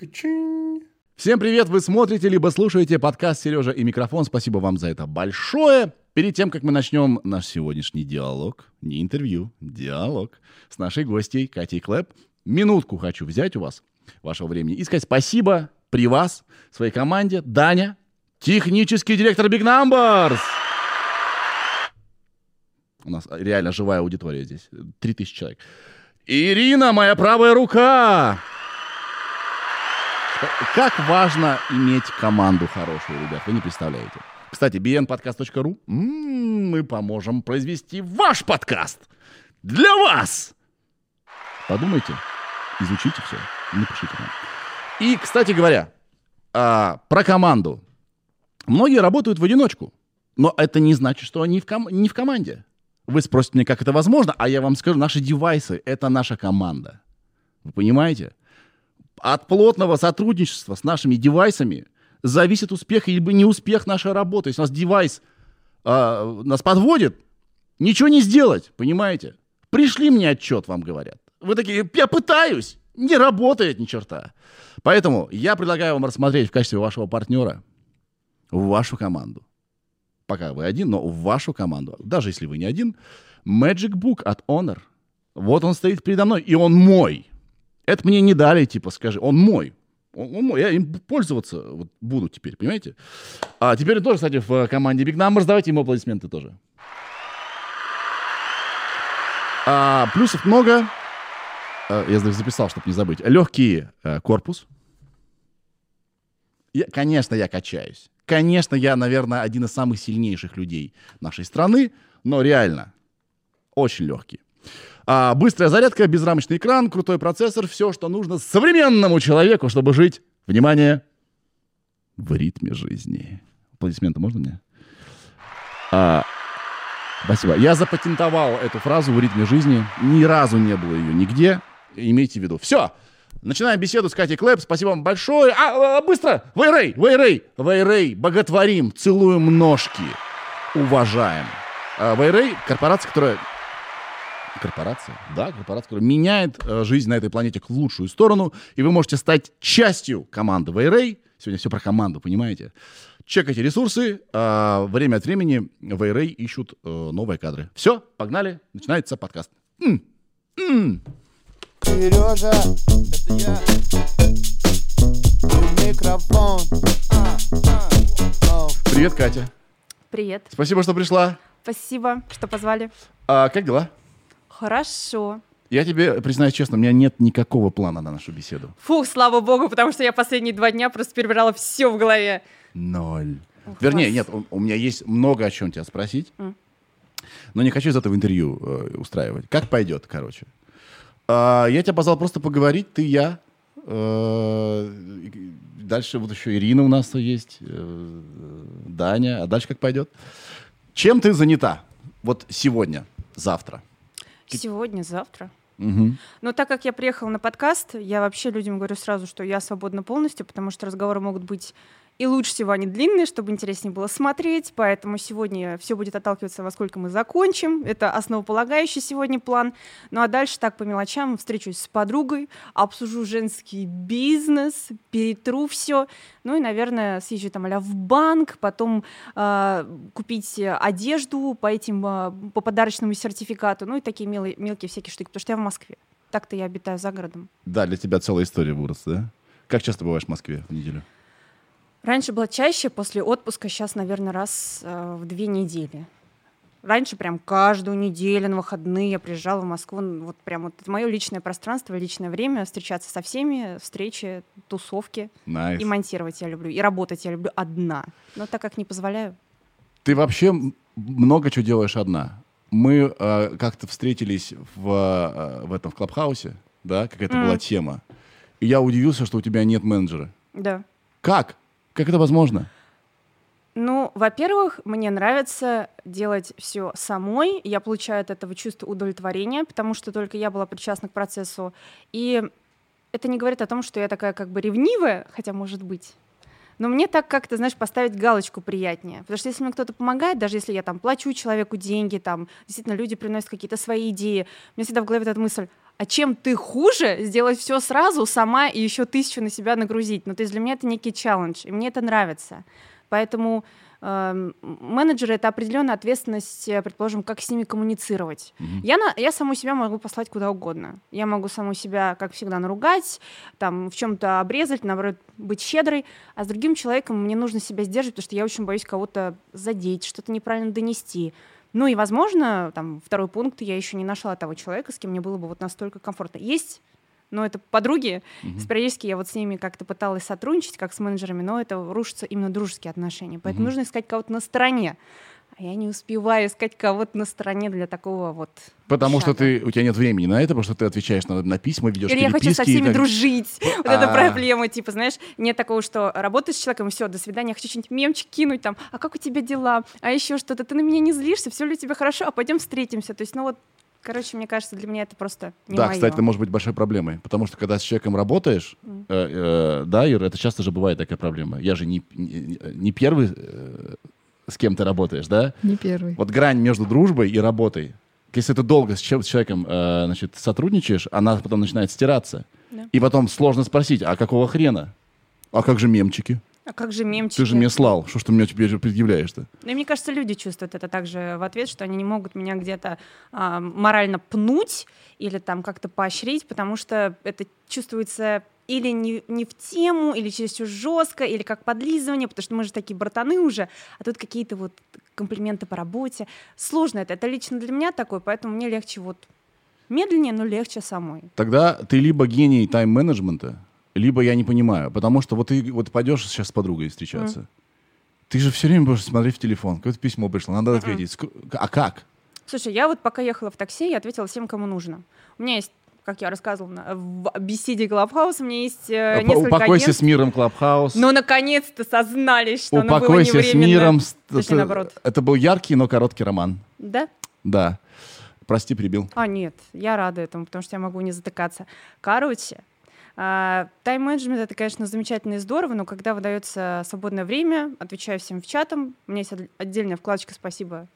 Всем привет! Вы смотрите либо слушаете подкаст «Сережа и микрофон». Спасибо вам за это большое. Перед тем, как мы начнем наш сегодняшний диалог, не интервью, диалог с нашей гостьей Катей Клэп, минутку хочу взять у вас вашего времени и сказать спасибо при вас, своей команде. Даня, технический директор Big Numbers. У нас реально живая аудитория здесь. 3000 человек. Ирина, моя правая рука. Как важно иметь команду хорошую, ребят, вы не представляете. Кстати, bnpodcast.ru мы поможем произвести ваш подкаст для вас. Подумайте, изучите все, напишите нам. И, кстати говоря, а, про команду. Многие работают в одиночку, но это не значит, что они в ком- не в команде. Вы спросите меня, как это возможно, а я вам скажу, наши девайсы — это наша команда. Вы понимаете? От плотного сотрудничества с нашими девайсами зависит успех или не успех нашей работы. Если у нас девайс э, нас подводит, ничего не сделать, понимаете? Пришли мне отчет, вам говорят. Вы такие, я пытаюсь, не работает ни черта. Поэтому я предлагаю вам рассмотреть в качестве вашего партнера вашу команду. Пока вы один, но вашу команду, даже если вы не один, Magic Book от Honor. Вот он стоит передо мной, и он мой. Это мне не дали, типа, скажи, он мой. Он, он мой, я им пользоваться вот, буду теперь, понимаете? А теперь он тоже, кстати, в команде Big Numbers. Давайте ему аплодисменты тоже. А, плюсов много. А, я записал, чтобы не забыть. Легкий а, корпус. Я, конечно, я качаюсь. Конечно, я, наверное, один из самых сильнейших людей нашей страны, но реально очень легкий. А, быстрая зарядка, безрамочный экран, крутой процессор, все, что нужно современному человеку, чтобы жить, внимание, в ритме жизни. Аплодисменты можно мне? А, спасибо. Я запатентовал эту фразу в ритме жизни. Ни разу не было ее нигде. Имейте в виду. Все. Начинаем беседу с Катей Клэп. Спасибо вам большое. А, а быстро! Вейрей! Вейрей! Вейрей! Боготворим! Целуем ножки! Уважаем! А, Вейрей — корпорация, которая корпорация, да, корпорация, которая меняет э, жизнь на этой планете к лучшую сторону, и вы можете стать частью команды Вейрей. Сегодня все про команду, понимаете? Чекайте ресурсы, э, время от времени Вейрей ищут э, новые кадры. Все, погнали, начинается подкаст. М -м. Сережа, это я. Микрофон. Привет, Катя. Привет. Спасибо, что пришла. Спасибо, что позвали. А, как дела? Хорошо. Я тебе признаюсь честно, у меня нет никакого плана на нашу беседу. Фух, слава богу, потому что я последние два дня просто перебирала все в голове. Ноль. Ух, Вернее, вас. нет, у, у меня есть много о чем тебя спросить, mm. но не хочу из этого интервью э, устраивать. Как пойдет, короче. А, я тебя позвал просто поговорить, ты, я. Э, дальше вот еще Ирина у нас есть, э, Даня. А дальше как пойдет? Чем ты занята? Вот сегодня, завтра. Сегодня, завтра. Угу. Но так как я приехала на подкаст, я вообще людям говорю сразу, что я свободна полностью, потому что разговоры могут быть и лучше всего они длинные, чтобы интереснее было смотреть. Поэтому сегодня все будет отталкиваться, во сколько мы закончим. Это основополагающий сегодня план. Ну а дальше так по мелочам встречусь с подругой, обсужу женский бизнес, перетру все. Ну и, наверное, съезжу там а в банк, потом э, купить одежду по этим, э, по подарочному сертификату. Ну и такие мелые, мелкие всякие штуки, потому что я в Москве. Так-то я обитаю за городом. Да, для тебя целая история выросла, да? Как часто бываешь в Москве в неделю? Раньше было чаще, после отпуска сейчас, наверное, раз э, в две недели. Раньше прям каждую неделю на выходные я приезжала в Москву. Вот прям вот это мое личное пространство, личное время, встречаться со всеми, встречи, тусовки. Nice. И монтировать я люблю, и работать я люблю одна. Но так как не позволяю. Ты вообще много чего делаешь одна. Мы э, как-то встретились в, э, в этом в Клабхаусе, да, какая-то mm. была тема. И я удивился, что у тебя нет менеджера. Да. Как? Как это возможно? Ну, во-первых, мне нравится делать все самой. Я получаю от этого чувство удовлетворения, потому что только я была причастна к процессу. И это не говорит о том, что я такая как бы ревнивая, хотя может быть. Но мне так как-то, знаешь, поставить галочку приятнее. Потому что если мне кто-то помогает, даже если я там плачу человеку деньги, там действительно люди приносят какие-то свои идеи, у меня всегда в голове эта мысль, а чем ты хуже, сделать все сразу сама и еще тысячу на себя нагрузить. Ну, то есть для меня это некий челлендж, и мне это нравится. Поэтому э, менеджеры — это определенная ответственность, э, предположим, как с ними коммуницировать. Mm-hmm. Я, на, я саму себя могу послать куда угодно. Я могу саму себя, как всегда, наругать, там, в чем-то обрезать, наоборот, быть щедрой, а с другим человеком мне нужно себя сдерживать, потому что я очень боюсь кого-то задеть, что-то неправильно донести. Ну и, возможно, там, второй пункт, я еще не нашла того человека, с кем мне было бы вот настолько комфортно. Есть но это подруги. Mm-hmm. Периодически я вот с ними как-то пыталась сотрудничать, как с менеджерами, но это рушатся именно дружеские отношения. Поэтому mm-hmm. нужно искать кого-то на стороне. А я не успеваю искать кого-то на стороне для такого вот. Потому шага. что ты у тебя нет времени на это, потому что ты отвечаешь на, на письма, ведешь Или я хочу со всеми так... дружить. Вот это проблема, типа, знаешь, нет такого, что работаешь с человеком, все, до свидания, хочу что-нибудь мемчик кинуть там, а как у тебя дела, а еще что-то, ты на меня не злишься, все ли у тебя хорошо, а пойдем встретимся. То есть, ну вот Короче, мне кажется, для меня это просто не Да, моё. кстати, это может быть большой проблемой, потому что когда с человеком работаешь, mm. э, э, да, Ир, это часто же бывает такая проблема. Я же не, не, не первый, э, с кем ты работаешь, да? Не первый. Вот грань между дружбой и работой. Если ты долго с, с человеком э, значит, сотрудничаешь, она потом начинает стираться. Да. И потом сложно спросить, а какого хрена? А как же мемчики? А как же мемчики? Ты же мне слал, что ж ты мне теперь предъявляешь-то? Ну, и мне кажется, люди чувствуют это также в ответ, что они не могут меня где-то а, морально пнуть или там как-то поощрить, потому что это чувствуется или не, не в тему, или чересчур жестко, или как подлизывание, потому что мы же такие братаны уже, а тут какие-то вот комплименты по работе. Сложно это, это лично для меня такое, поэтому мне легче вот медленнее, но легче самой. Тогда ты либо гений тайм-менеджмента, либо я не понимаю. Потому что вот ты вот пойдешь сейчас с подругой встречаться, mm. ты же все время будешь смотреть в телефон. Какое-то письмо пришло, надо ответить. Mm. А как? Слушай, я вот пока ехала в такси, я ответила всем, кому нужно. У меня есть как я рассказывала в беседе Клабхаус, у меня есть э, несколько Упокойся агентств. с миром, Клабхаус. Но наконец-то сознались, что Упокойся оно было с миром. Точнее, наоборот. Это был яркий, но короткий роман. Да? Да. Прости, прибил. А, нет, я рада этому, потому что я могу не затыкаться. Короче, а, тайм-менеджмент — это, конечно, замечательно и здорово, но когда выдается свободное время, отвечаю всем в чатам. У меня есть отдельная вкладочка «Спасибо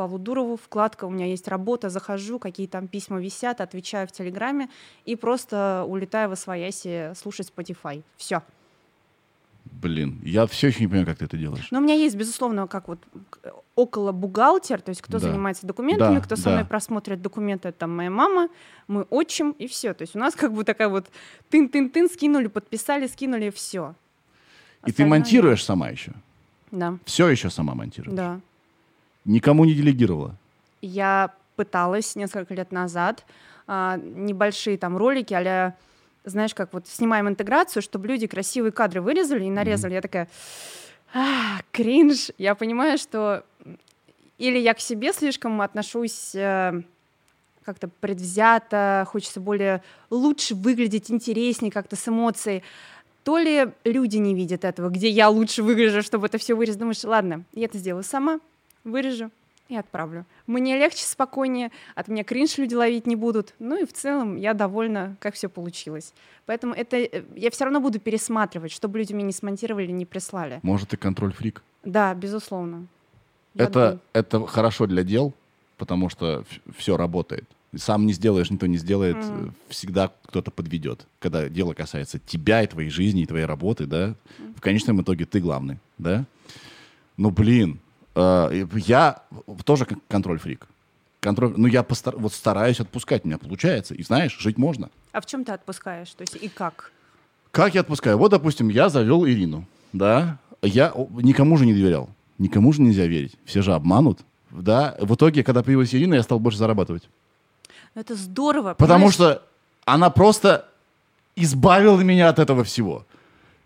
Павлу Дурову», вкладка «У меня есть работа», захожу, какие там письма висят, отвечаю в Телеграме и просто улетаю в Освояси слушать Spotify. Все. Блин, я все еще не понимаю, как ты это делаешь. Но у меня есть, безусловно, как вот около бухгалтер, то есть кто да. занимается документами, да, кто со да. мной просмотрит документы, это там моя мама, мой отчим, и все. То есть у нас как бы такая вот тын-тын-тын, скинули, подписали, скинули, все. И ты монтируешь сама еще? Да. Все еще сама монтируешь? Да. Никому не делегировала? Я пыталась несколько лет назад а, небольшие там ролики а знаешь, как вот снимаем интеграцию, чтобы люди красивые кадры вырезали и нарезали. Mm-hmm. Я такая, а, кринж. Я понимаю, что или я к себе слишком отношусь э, как-то предвзято, хочется более лучше выглядеть, интереснее как-то с эмоцией. То ли люди не видят этого, где я лучше выгляжу, чтобы это все вырезать. Думаешь, ладно, я это сделаю сама, вырежу, и отправлю. Мне легче, спокойнее, от меня кринж люди ловить не будут. Ну и в целом я довольна, как все получилось. Поэтому это э, я все равно буду пересматривать, чтобы люди мне не смонтировали, не прислали. Может, и контроль-фрик? Да, безусловно. это, это хорошо для дел, потому что все работает. Сам не сделаешь, никто не сделает, mm. всегда кто-то подведет. Когда дело касается тебя и твоей жизни, и твоей работы, да, mm. в конечном итоге ты главный, да. Ну, блин, Э, я тоже контроль-фрик. Контроль, ну, я постар, вот стараюсь отпускать, у меня получается. И знаешь, жить можно. А в чем ты отпускаешь? То есть и как? Как я отпускаю? Вот, допустим, я завел Ирину, да, я никому же не доверял. Никому же нельзя верить. Все же обманут, да. В итоге, когда появилась Ирина, я стал больше зарабатывать. Это здорово. Потому понимаешь? что она просто избавила меня от этого всего.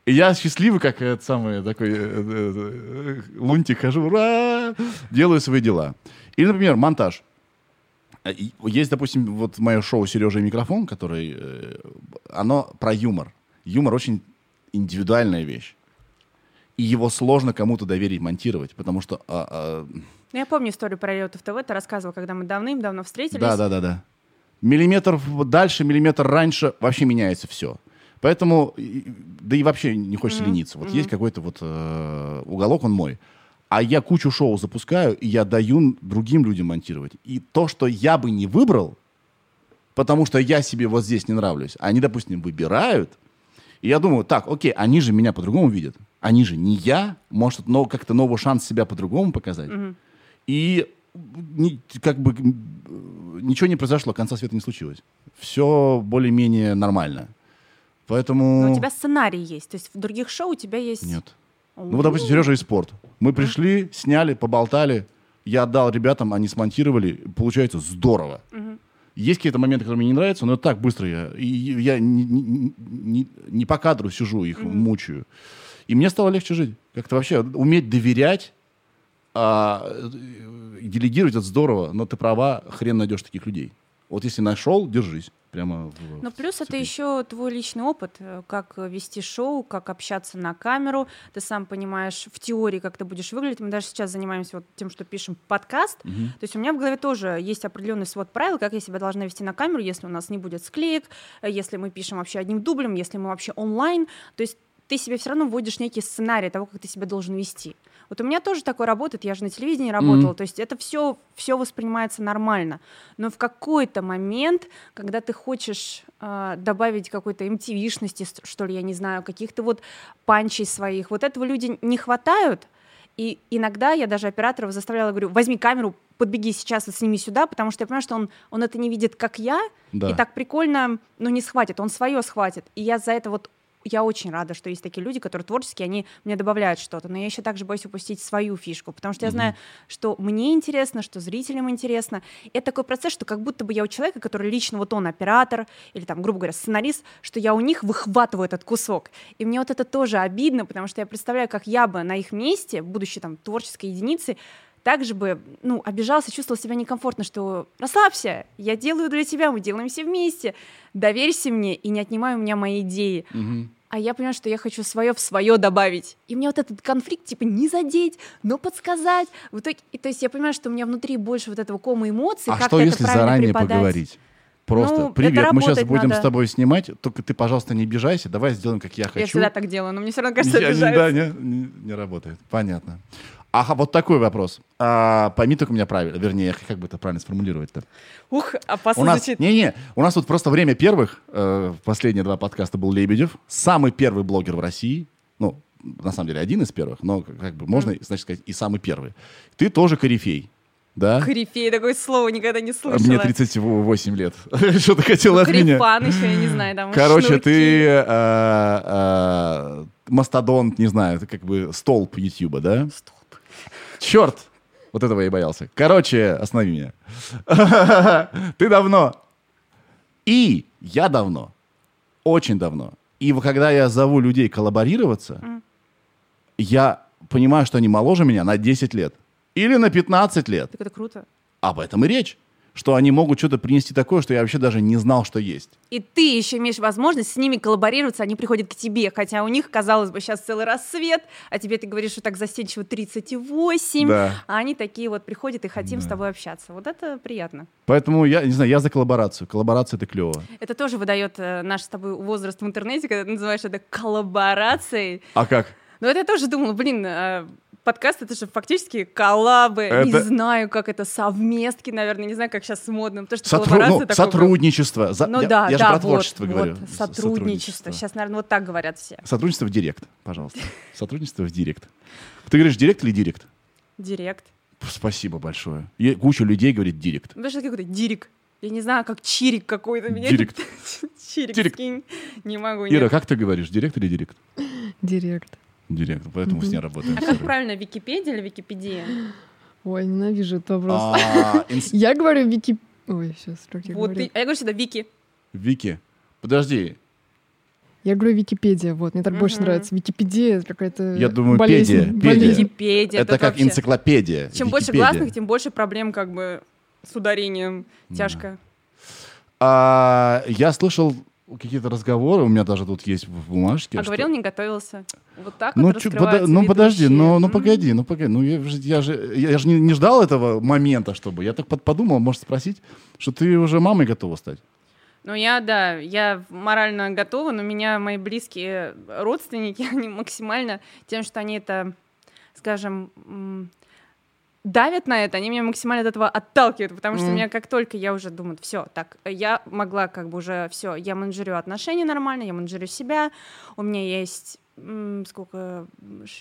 И я счастливый, как этот самый такой э, э, э, лунтик, хожу, ура, делаю свои дела. Или, например, монтаж. Есть, допустим, вот мое шоу «Сережа и микрофон», который, оно про юмор. Юмор очень индивидуальная вещь. И его сложно кому-то доверить монтировать, потому что... А, а... Ну, я помню историю про Риотов ТВ, ты рассказывал, когда мы давным-давно встретились. Да, да, да, да. Миллиметр дальше, миллиметр раньше, вообще меняется все. Поэтому, да и вообще не хочется mm-hmm. лениться. Вот mm-hmm. есть какой-то вот э, уголок, он мой. А я кучу шоу запускаю, и я даю другим людям монтировать. И то, что я бы не выбрал, потому что я себе вот здесь не нравлюсь. Они, допустим, выбирают, и я думаю, так, окей, они же меня по-другому видят. Они же не я, может, но как-то новый шанс себя по-другому показать. Угу. И не, как бы ничего не произошло, конца света не случилось. Все более-менее нормально. Поэтому... Но у тебя сценарий есть, то есть в других шоу у тебя есть... Нет. Ну вот, допустим, Сережа и спорт. Мы пришли, сняли, поболтали, я отдал ребятам, они смонтировали, получается здорово. Угу. Есть какие-то моменты, которые мне не нравятся, но так быстро я, и я не, не, не, не по кадру сижу, их угу. мучаю. И мне стало легче жить. Как-то вообще уметь доверять, а, делегировать это здорово, но ты права, хрен найдешь таких людей. Вот если нашел, держись. Прямо в, Но плюс это еще твой личный опыт, э, как вести шоу, как общаться на камеру. Ты сам понимаешь в теории, как ты будешь выглядеть. Мы даже сейчас занимаемся вот тем, что пишем подкаст. Угу. То есть у меня в голове тоже есть определенный свод правил, как я себя должна вести на камеру, если у нас не будет склеек, э, если мы пишем вообще одним дублем, если мы вообще онлайн. То есть ты себе все равно вводишь некий сценарий того, как ты себя должен вести. Вот у меня тоже такое работает, я же на телевидении работала, mm-hmm. то есть это все, все воспринимается нормально. Но в какой-то момент, когда ты хочешь э, добавить какой-то MTV-шности, что ли, я не знаю, каких-то вот панчей своих, вот этого люди не хватают, и иногда я даже операторов заставляла, говорю, возьми камеру, подбеги сейчас и сними сюда, потому что я понимаю, что он, он это не видит, как я, да. и так прикольно, ну, не схватит, он свое схватит. И я за это вот я очень рада, что есть такие люди, которые творческие, они мне добавляют что-то, но я еще также боюсь упустить свою фишку, потому что я знаю, что мне интересно, что зрителям интересно. Это такой процесс, что как будто бы я у человека, который лично вот он оператор или там, грубо говоря, сценарист, что я у них выхватываю этот кусок. И мне вот это тоже обидно, потому что я представляю, как я бы на их месте, будучи там творческой единицей, также бы, ну, обижался, чувствовал себя некомфортно, что расслабься, я делаю для тебя, мы делаем все вместе, доверься мне и не отнимай у меня мои идеи. Угу. А я понимаю, что я хочу свое в свое добавить. И мне вот этот конфликт, типа, не задеть, но подсказать. В итоге, и, то есть я понимаю, что у меня внутри больше вот этого кома эмоций. А что, если заранее преподать. поговорить? Просто, ну, привет, мы сейчас будем надо. с тобой снимать, только ты, пожалуйста, не обижайся, давай сделаем, как я хочу. Я всегда так делаю, но мне все равно кажется, я, обижаются. Да, не, не, не работает, понятно. Ага, вот такой вопрос. А, пойми только меня правильно, вернее, как бы это правильно сформулировать-то. Ух, опасно у нас, звучит. Не-не, у нас тут просто время первых, э, последние два подкаста был Лебедев, самый первый блогер в России, ну, на самом деле, один из первых, но как бы можно, mm. значит, сказать, и самый первый. Ты тоже корифей. Да? Корифей, такое слово никогда не слышала. Мне 38 лет. Что ты хотела ну, от меня? Корифан еще, я не знаю. Там Короче, шнурки. ты э, э, мастодонт, не знаю, ты как бы столб Ютьюба, да? Столб. Черт! Вот этого я и боялся. Короче, останови меня. Ты давно. И я давно. Очень давно. И когда я зову людей коллаборироваться, я понимаю, что они моложе меня на 10 лет. Или на 15 лет. Так это круто. Об этом и речь что они могут что-то принести такое, что я вообще даже не знал, что есть. И ты еще имеешь возможность с ними коллаборироваться, они приходят к тебе, хотя у них, казалось бы, сейчас целый рассвет, а тебе ты говоришь, что так застенчиво 38, да. а они такие вот приходят и хотим да. с тобой общаться. Вот это приятно. Поэтому я, не знаю, я за коллаборацию. Коллаборация — это клево. Это тоже выдает э, наш с тобой возраст в интернете, когда ты называешь это коллаборацией. А как? Ну, это я тоже думала, блин, э, подкаст это же фактически коллабы. Это... Не знаю, как это совместки, наверное, не знаю, как сейчас модно. Потому что Сотру... ну, такое... Сотрудничество. За... Ну я, да, я да, же про творчество вот, говорю. Вот, сотрудничество. сотрудничество. Сейчас, наверное, вот так говорят все. Сотрудничество в директ, пожалуйста. Сотрудничество в директ. Ты говоришь директ или директ? Директ. Спасибо большое. И куча людей говорит директ. Ну, даже какой-то дирик. Я не знаю, как чирик какой-то. Меня директ. чирик, директ. скинь. Не могу. Ира, как ты говоришь, директ или директ? Директ директор, поэтому mm-hmm. с ней работаем. А как правильно, Википедия или Википедия? Ой, ненавижу этот вопрос. А, я говорю Вики... Ой, сейчас, как я говорю? А я говорю всегда Вики. Вики. Подожди. Я говорю Википедия, вот, мне так больше нравится. Википедия какая-то Я думаю, педия. Википедия. Это как энциклопедия. Чем больше гласных, тем больше проблем как бы с ударением. Тяжко. А, я слышал какие-то разговоры, у меня даже тут есть в бумажке. А что... говорил, не готовился. Вот так ну, вот чё, под... Ну подожди, ну, ну погоди, ну погоди. Ну я, я же, я же не, не ждал этого момента, чтобы. Я так подумал, может спросить, что ты уже мамой готова стать. Ну, я, да, я морально готова, но меня мои близкие родственники, они максимально тем, что они это, скажем, давят на это, они меня максимально от этого отталкивают, потому что mm. меня как только я уже думаю, все, так, я могла как бы уже все, я менеджерю отношения нормально, я менеджерю себя, у меня есть сколько,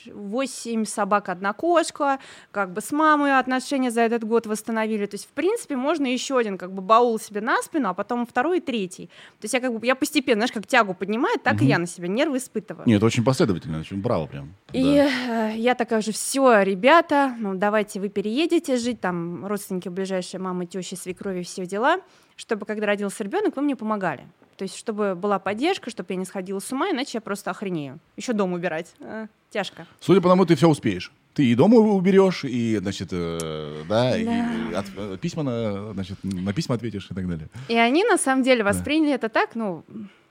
восемь собак, одна кошка, как бы с мамой отношения за этот год восстановили, то есть, в принципе, можно еще один, как бы, баул себе на спину, а потом второй и третий, то есть я, как бы, я постепенно, знаешь, как тягу поднимает, так угу. и я на себя нервы испытываю. Нет, очень последовательно, очень браво прям. И да. Э, я такая же, все, ребята, ну, давайте вы переедете жить, там, родственники ближайшие, мамы, тещи, свекрови, все дела, чтобы, когда родился ребенок, вы мне помогали. То есть, чтобы была поддержка, чтобы я не сходила с ума, иначе я просто охренею. Еще дом убирать. А, тяжко. Судя по тому, ты все успеешь. Ты и дома уберешь, и, значит, э, да, да. и от, э, письма на, значит, на письма ответишь и так далее. И они, на самом деле, восприняли да. это так, ну,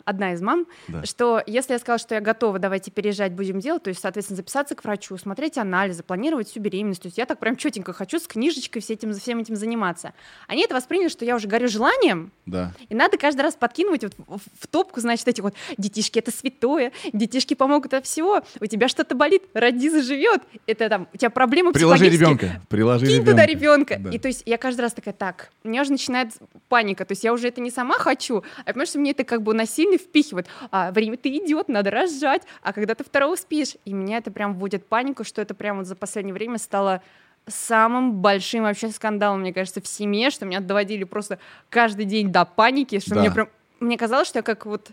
одна из мам, да. что если я сказала, что я готова, давайте переезжать, будем делать, то есть, соответственно, записаться к врачу, смотреть анализы, планировать всю беременность, то есть я так прям четенько хочу с книжечкой все этим, всем этим заниматься. Они это восприняли, что я уже горю желанием, да. и надо каждый раз подкинуть вот в, в топку, значит, эти вот детишки это святое, детишки помогут от всего, у тебя что-то болит, роди заживет, это там, у тебя проблемы Приложи ребенка, приложи Кинь ребенка. туда ребенка. Да. И то есть я каждый раз такая, так, у меня уже начинает паника, то есть я уже это не сама хочу, а понимаешь, что мне это как бы насильно сильно впихивают. А время-то идет, надо рожать, а когда ты второго спишь. И меня это прям вводит панику, что это прям вот за последнее время стало самым большим вообще скандалом, мне кажется, в семье, что меня доводили просто каждый день до паники, что да. мне прям... Мне казалось, что я как вот...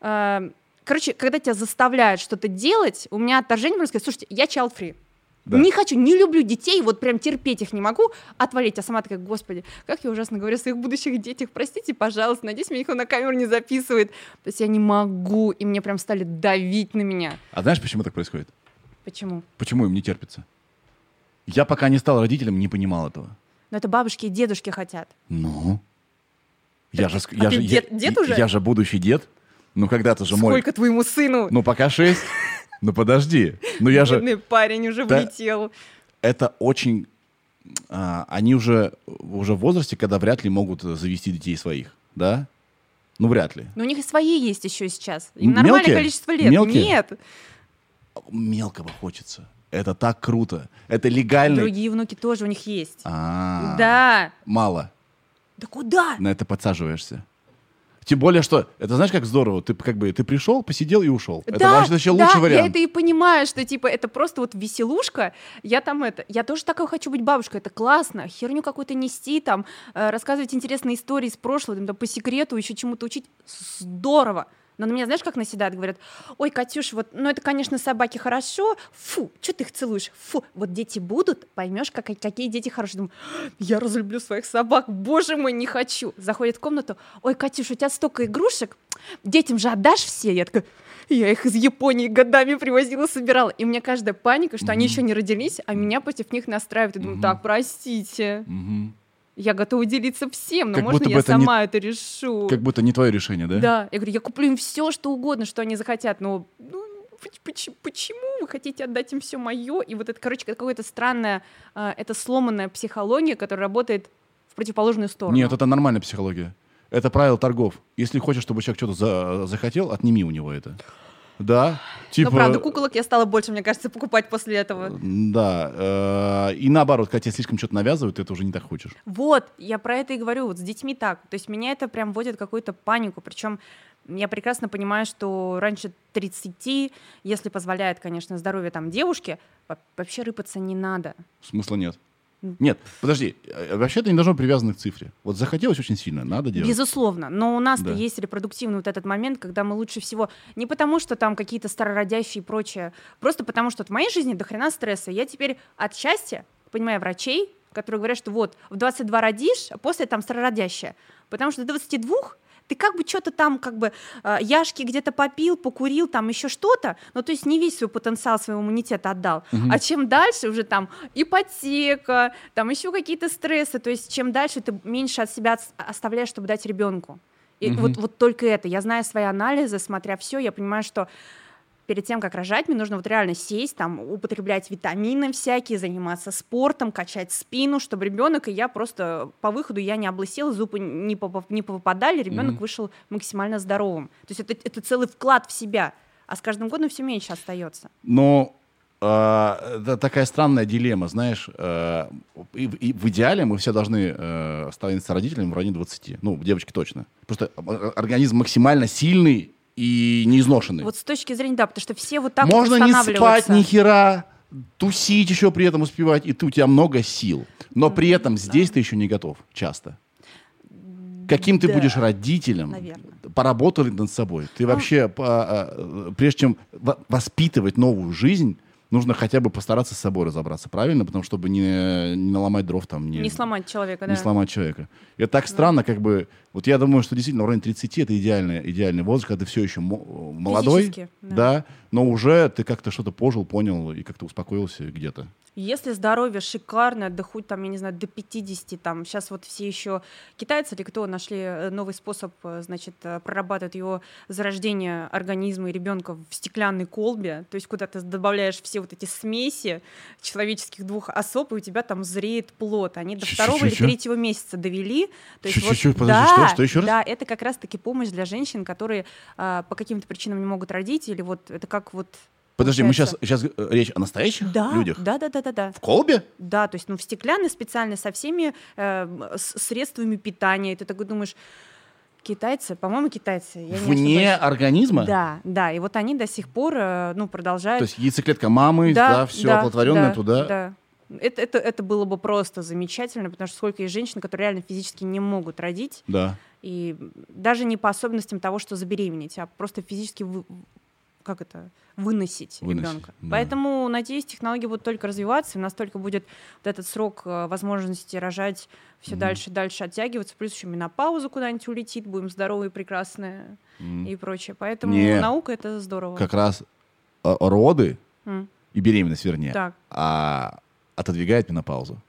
Э, короче, когда тебя заставляют что-то делать, у меня отторжение, можно сказать, слушайте, я child-free. Да. Не хочу, не люблю детей, вот прям терпеть их не могу, отвалить. А сама такая, господи, как я ужасно говорю о своих будущих детях, простите, пожалуйста, надеюсь, меня никто на камеру не записывает. То есть я не могу, и мне прям стали давить на меня. А знаешь, почему так происходит? Почему? Почему им не терпится? Я пока не стал родителем, не понимал этого. Но это бабушки и дедушки хотят. Ну? Я же, а я, же, дед, я, дед уже? я же будущий дед. Ну, когда-то же Сколько мой... Сколько твоему сыну? Ну, пока шесть. Ну подожди, ну я же... Бедный парень уже да, влетел. Это очень... А, они уже, уже в возрасте, когда вряд ли могут завести детей своих, да? Ну, вряд ли. Но у них и свои есть еще сейчас. Им Мелкие? нормальное количество лет. Мелкие? Нет. Мелкого хочется. Это так круто. Это легально. Другие внуки тоже у них есть. А, да. Мало. Да куда? На это подсаживаешься. Тем более, что это знаешь, как здорово. Ты как бы ты пришел, посидел и ушел. Да, это вообще да, лучший вариант. Я это и понимаю, что типа это просто вот веселушка. Я там это. Я тоже такая хочу быть бабушкой. Это классно. Херню какую-то нести, там, э, рассказывать интересные истории из прошлого, там, по секрету, еще чему-то учить. Здорово. Но на меня, знаешь, как наседают, говорят, ой, Катюш, вот, ну это, конечно, собаки хорошо, фу, что ты их целуешь, фу, вот дети будут, поймешь, как, какие дети хорошие. Думаю, я разлюблю своих собак, боже мой, не хочу. Заходит в комнату, ой, Катюш, у тебя столько игрушек, детям же отдашь все? Я такая, я их из Японии годами привозила, собирала. И у меня каждая паника, что mm-hmm. они еще не родились, а меня против них настраивают. И думаю, mm-hmm. так, простите. Mm-hmm. Я готова делиться всем, но как можно я сама не... это решу? Как будто не твое решение, да? Да. Я говорю, я куплю им все, что угодно, что они захотят, но ну, почему, вы хотите отдать им все мое? И вот это, короче, какое-то странное, э, это сломанная психология, которая работает в противоположную сторону. Нет, это нормальная психология. Это правило торгов. Если хочешь, чтобы человек что-то за захотел, отними у него это. Да, типа... Но правда, куколок я стала больше, мне кажется, покупать после этого. Да, э, и наоборот, когда тебе слишком что-то навязывают, ты это уже не так хочешь. Вот, я про это и говорю, вот с детьми так. То есть меня это прям вводит какую-то панику, причем я прекрасно понимаю, что раньше 30, если позволяет, конечно, здоровье там девушки, вообще рыпаться не надо. Смысла нет. Нет, подожди, э, вообще это не должно быть привязано к цифре. Вот захотелось очень сильно, надо делать. Безусловно, но у нас да. есть репродуктивный вот этот момент, когда мы лучше всего, не потому что там какие-то старородящие и прочее, просто потому что в моей жизни до хрена стресса. Я теперь от счастья, понимаю, врачей, которые говорят, что вот в 22 родишь, а после там старородящая. Потому что до 22 ты как бы что-то там, как бы, э, яшки где-то попил, покурил, там еще что-то, но то есть не весь свой потенциал своего иммунитета отдал. Угу. А чем дальше уже там ипотека, там еще какие-то стрессы, то есть чем дальше ты меньше от себя оставляешь, чтобы дать ребенку. И угу. вот, вот только это. Я знаю свои анализы, смотря все, я понимаю, что перед тем, как рожать, мне нужно вот реально сесть, там, употреблять витамины всякие, заниматься спортом, качать спину, чтобы ребенок и я просто по выходу я не облысела, зубы не, поп не попадали, ребенок mm-hmm. вышел максимально здоровым. То есть это, это целый вклад в себя, а с каждым годом все меньше остается. Но э, это такая странная дилемма, знаешь. Э, и, и в идеале мы все должны э, становиться родителями в районе 20. Ну, девочки точно. Просто организм максимально сильный и неизношенный. Вот с точки зрения, да, потому что все вот так Можно не спать ни хера, тусить еще при этом успевать, и ты, у тебя много сил. Но при этом здесь ты еще не готов часто. Каким ты да, будешь родителем, наверное. поработали над собой. Ты ну, вообще, а, прежде чем воспитывать новую жизнь, нужно хотя бы постараться с собой разобраться, правильно? Потому чтобы не, не наломать дров там. Не, не сломать человека, не да. сломать человека. Это так странно, как бы... Вот я думаю, что действительно в районе 30 это идеальный, идеальный возраст, когда ты все еще молодой, да. да, но уже ты как-то что-то пожил, понял и как-то успокоился где-то. Если здоровье шикарное, да хоть там, я не знаю, до 50, там, сейчас вот все еще китайцы или кто нашли э, новый способ, э, значит, э, прорабатывать его зарождение организма и ребенка в стеклянной колбе, то есть куда ты добавляешь все вот эти смеси человеческих двух особ, и у тебя там зреет плод. Они до второго или третьего месяца довели. То есть вот, да, что, что еще раз? Да, это как раз-таки помощь для женщин, которые а, по каким-то причинам не могут родить, или вот это как вот Подожди, мы сейчас, сейчас э, речь о настоящих да, людях? Да, да, да, да, да. В колбе? Да, то есть, ну, в стеклянной специально со всеми э, с средствами питания. И ты такой думаешь, китайцы, по-моему, китайцы. Я Вне организма? Да, да. И вот они до сих пор, э, ну, продолжают. То есть яйцеклетка мамы, да, да все да, оплодотворенное да, туда? Да. Это, это, это было бы просто замечательно, потому что сколько есть женщин, которые реально физически не могут родить. Да. И даже не по особенностям того, что забеременеть, а просто физически вы, как это выносить, выносить ребенка. Да. Поэтому, надеюсь, технологии будут только развиваться, и настолько будет вот этот срок э, возможности рожать все mm дальше и дальше оттягиваться, плюс еще менопауза куда-нибудь улетит, будем здоровые, прекрасные mm и прочее. Поэтому Не, наука это здорово. Как раз э, роды mm. и беременность, вернее, так. а, отодвигает менопаузу.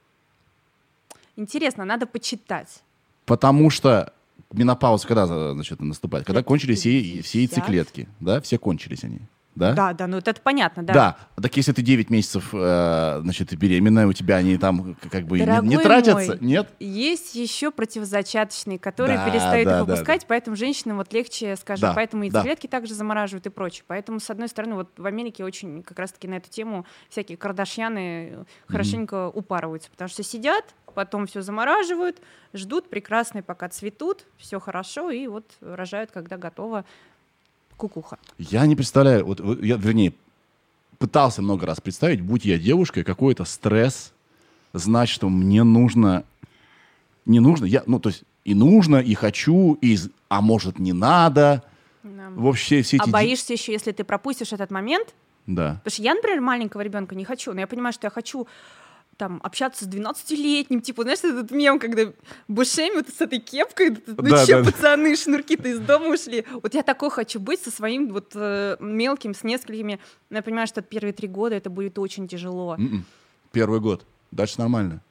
Интересно, надо почитать. Потому что менопауза когда значит, наступает? Когда кончились все, все яйцеклетки, да? Все кончились они. Да? Да, да, ну это понятно, да. Да, так если ты 9 месяцев, э, значит, беременная, у тебя они там как бы не, не тратятся, мой, нет? Есть еще противозачаточные, которые да, перестают да, их выпускать, да, поэтому женщинам вот легче, скажем, да, поэтому яйцеклетки да. также замораживают и прочее. Поэтому, с одной стороны, вот в Америке очень как раз-таки на эту тему всякие кардашьяны хорошенько mm-hmm. упарываются, потому что сидят, потом все замораживают, ждут прекрасные, пока цветут, все хорошо, и вот рожают, когда готово кукуха. Я не представляю, вот, я, вернее, пытался много раз представить, будь я девушкой, какой-то стресс, знать, что мне нужно, не нужно, я, ну, то есть и нужно, и хочу, и, а может, не надо. Да. Вообще все эти... А боишься еще, если ты пропустишь этот момент? Да. Потому что я, например, маленького ребенка не хочу, но я понимаю, что я хочу там, общаться с 12-летним, типа, знаешь, этот мем, когда Бушеми вот с этой кепкой, ну да, че, да, пацаны, шнурки-то из дома ушли. Вот я такой хочу быть со своим вот э, мелким, с несколькими. Но я понимаю, что первые три года это будет очень тяжело. Mm-mm. М-м. Первый год. Дальше нормально.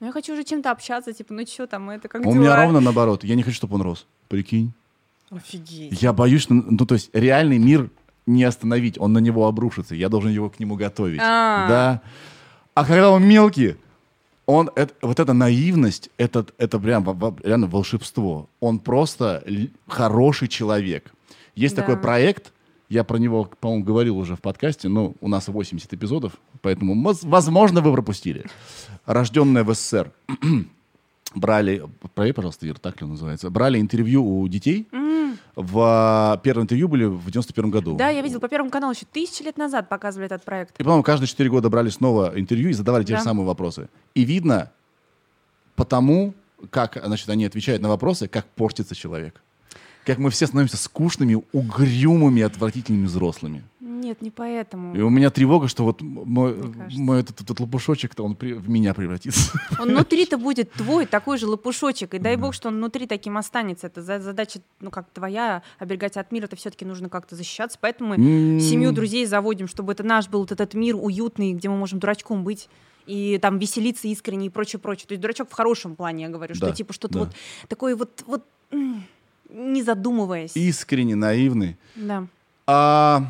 Ну, я хочу уже чем-то общаться, типа, ну что там, это как У дела? меня ровно наоборот. Я не хочу, чтобы он рос. Прикинь. Офигеть. Я боюсь, что, ну, то есть реальный мир не остановить, он на него обрушится. Я должен его к нему готовить. А-а-а. Да. А когда он мелкий, он, это, вот эта наивность, это, это прям реально волшебство. Он просто хороший человек. Есть да. такой проект, я про него, по-моему, говорил уже в подкасте, но у нас 80 эпизодов, поэтому, возможно, вы пропустили. «Рожденная в СССР». Брали, проверь, пожалуйста, Ир, так ли называется, брали интервью у детей, mm в а, первом интервью были в 91 году. Да, я видел по Первому каналу еще тысячи лет назад показывали этот проект. И, по-моему, каждые четыре года брали снова интервью и задавали те да. же самые вопросы. И видно потому, как значит, они отвечают на вопросы, как портится человек. Как мы все становимся скучными, угрюмыми, отвратительными взрослыми. Нет, не поэтому. И у меня тревога, что вот мой, мой этот, этот лопушочек-то он при, в меня превратится. Он внутри-то будет твой такой же лопушочек, и дай бог, что он внутри таким останется. Это задача, ну как твоя, оберегать от мира, это все-таки нужно как-то защищаться. Поэтому мы семью друзей заводим, чтобы это наш был вот этот мир уютный, где мы можем дурачком быть и там веселиться искренне и прочее, прочее. То есть дурачок в хорошем плане, я говорю, что типа что-то да. вот такое вот, вот не задумываясь. Искренне наивный. Да. А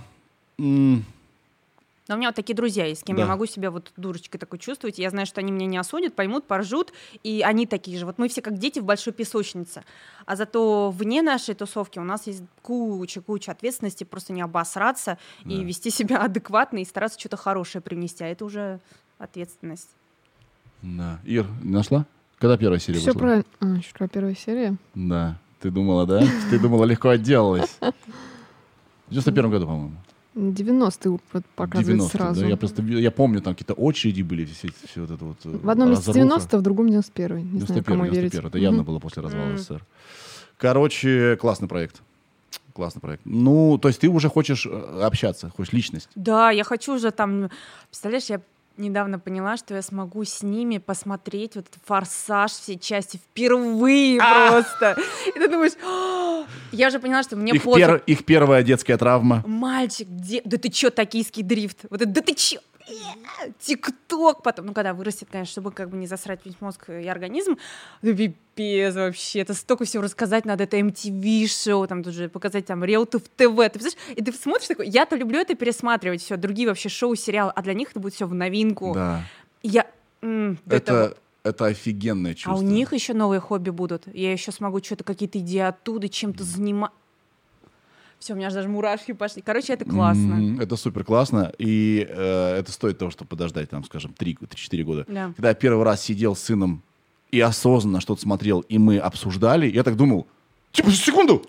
Но у меня вот такие друзья есть, с кем да. я могу себя вот дурочкой такой чувствовать. Я знаю, что они меня не осудят, поймут, поржут, и они такие же. Вот мы все как дети в большой песочнице. А зато вне нашей тусовки у нас есть куча-куча ответственности, просто не обосраться да. и вести себя адекватно и стараться что-то хорошее принести. А это уже ответственность. Да. Ир, нашла? Когда первая серия Все правильно. А, еще первая серия? Да. Ты думала, да? Ты думала, легко отделалась. В 91 году, по-моему. 90-е показывают 90 сразу. Да, я просто я помню, там какие-то очереди были, все, все вот это вот. В одном из 90 в другом 91-й. Не 91 знаю, кому 91 верить. Это явно было после развала СССР. Короче, классный проект. Классный проект. Ну, то есть ты уже хочешь э, общаться, хочешь личность. Да, я хочу уже там... Представляешь, я недавно поняла, что я смогу с ними посмотреть вот форсаж все части впервые а! просто. И ты думаешь, «А!» я уже поняла, что мне пер, их первая детская травма. Мальчик, да ты чё, токийский дрифт? Вот это, да ты чё? ТикТок потом, ну, когда вырастет, конечно, чтобы как бы не засрать весь мозг и организм, ну, пипец вообще, это столько всего рассказать надо, это MTV-шоу, там тоже показать там Реутов ТВ, ты представляешь, и ты смотришь такой, я-то люблю это пересматривать, все, другие вообще шоу, сериалы, а для них это будет все в новинку. Да. Я... М- это, это это офигенное чувство. А у них еще новые хобби будут. Я еще смогу что-то, какие-то идеи оттуда, чем-то заниматься. Все, у меня же даже мурашки пошли. Короче, это классно. Mm-hmm. Это супер классно. И э, это стоит того, чтобы подождать, там, скажем, 3-4 года. Да. Когда я первый раз сидел с сыном и осознанно что-то смотрел, и мы обсуждали, я так думал, типа, секунду,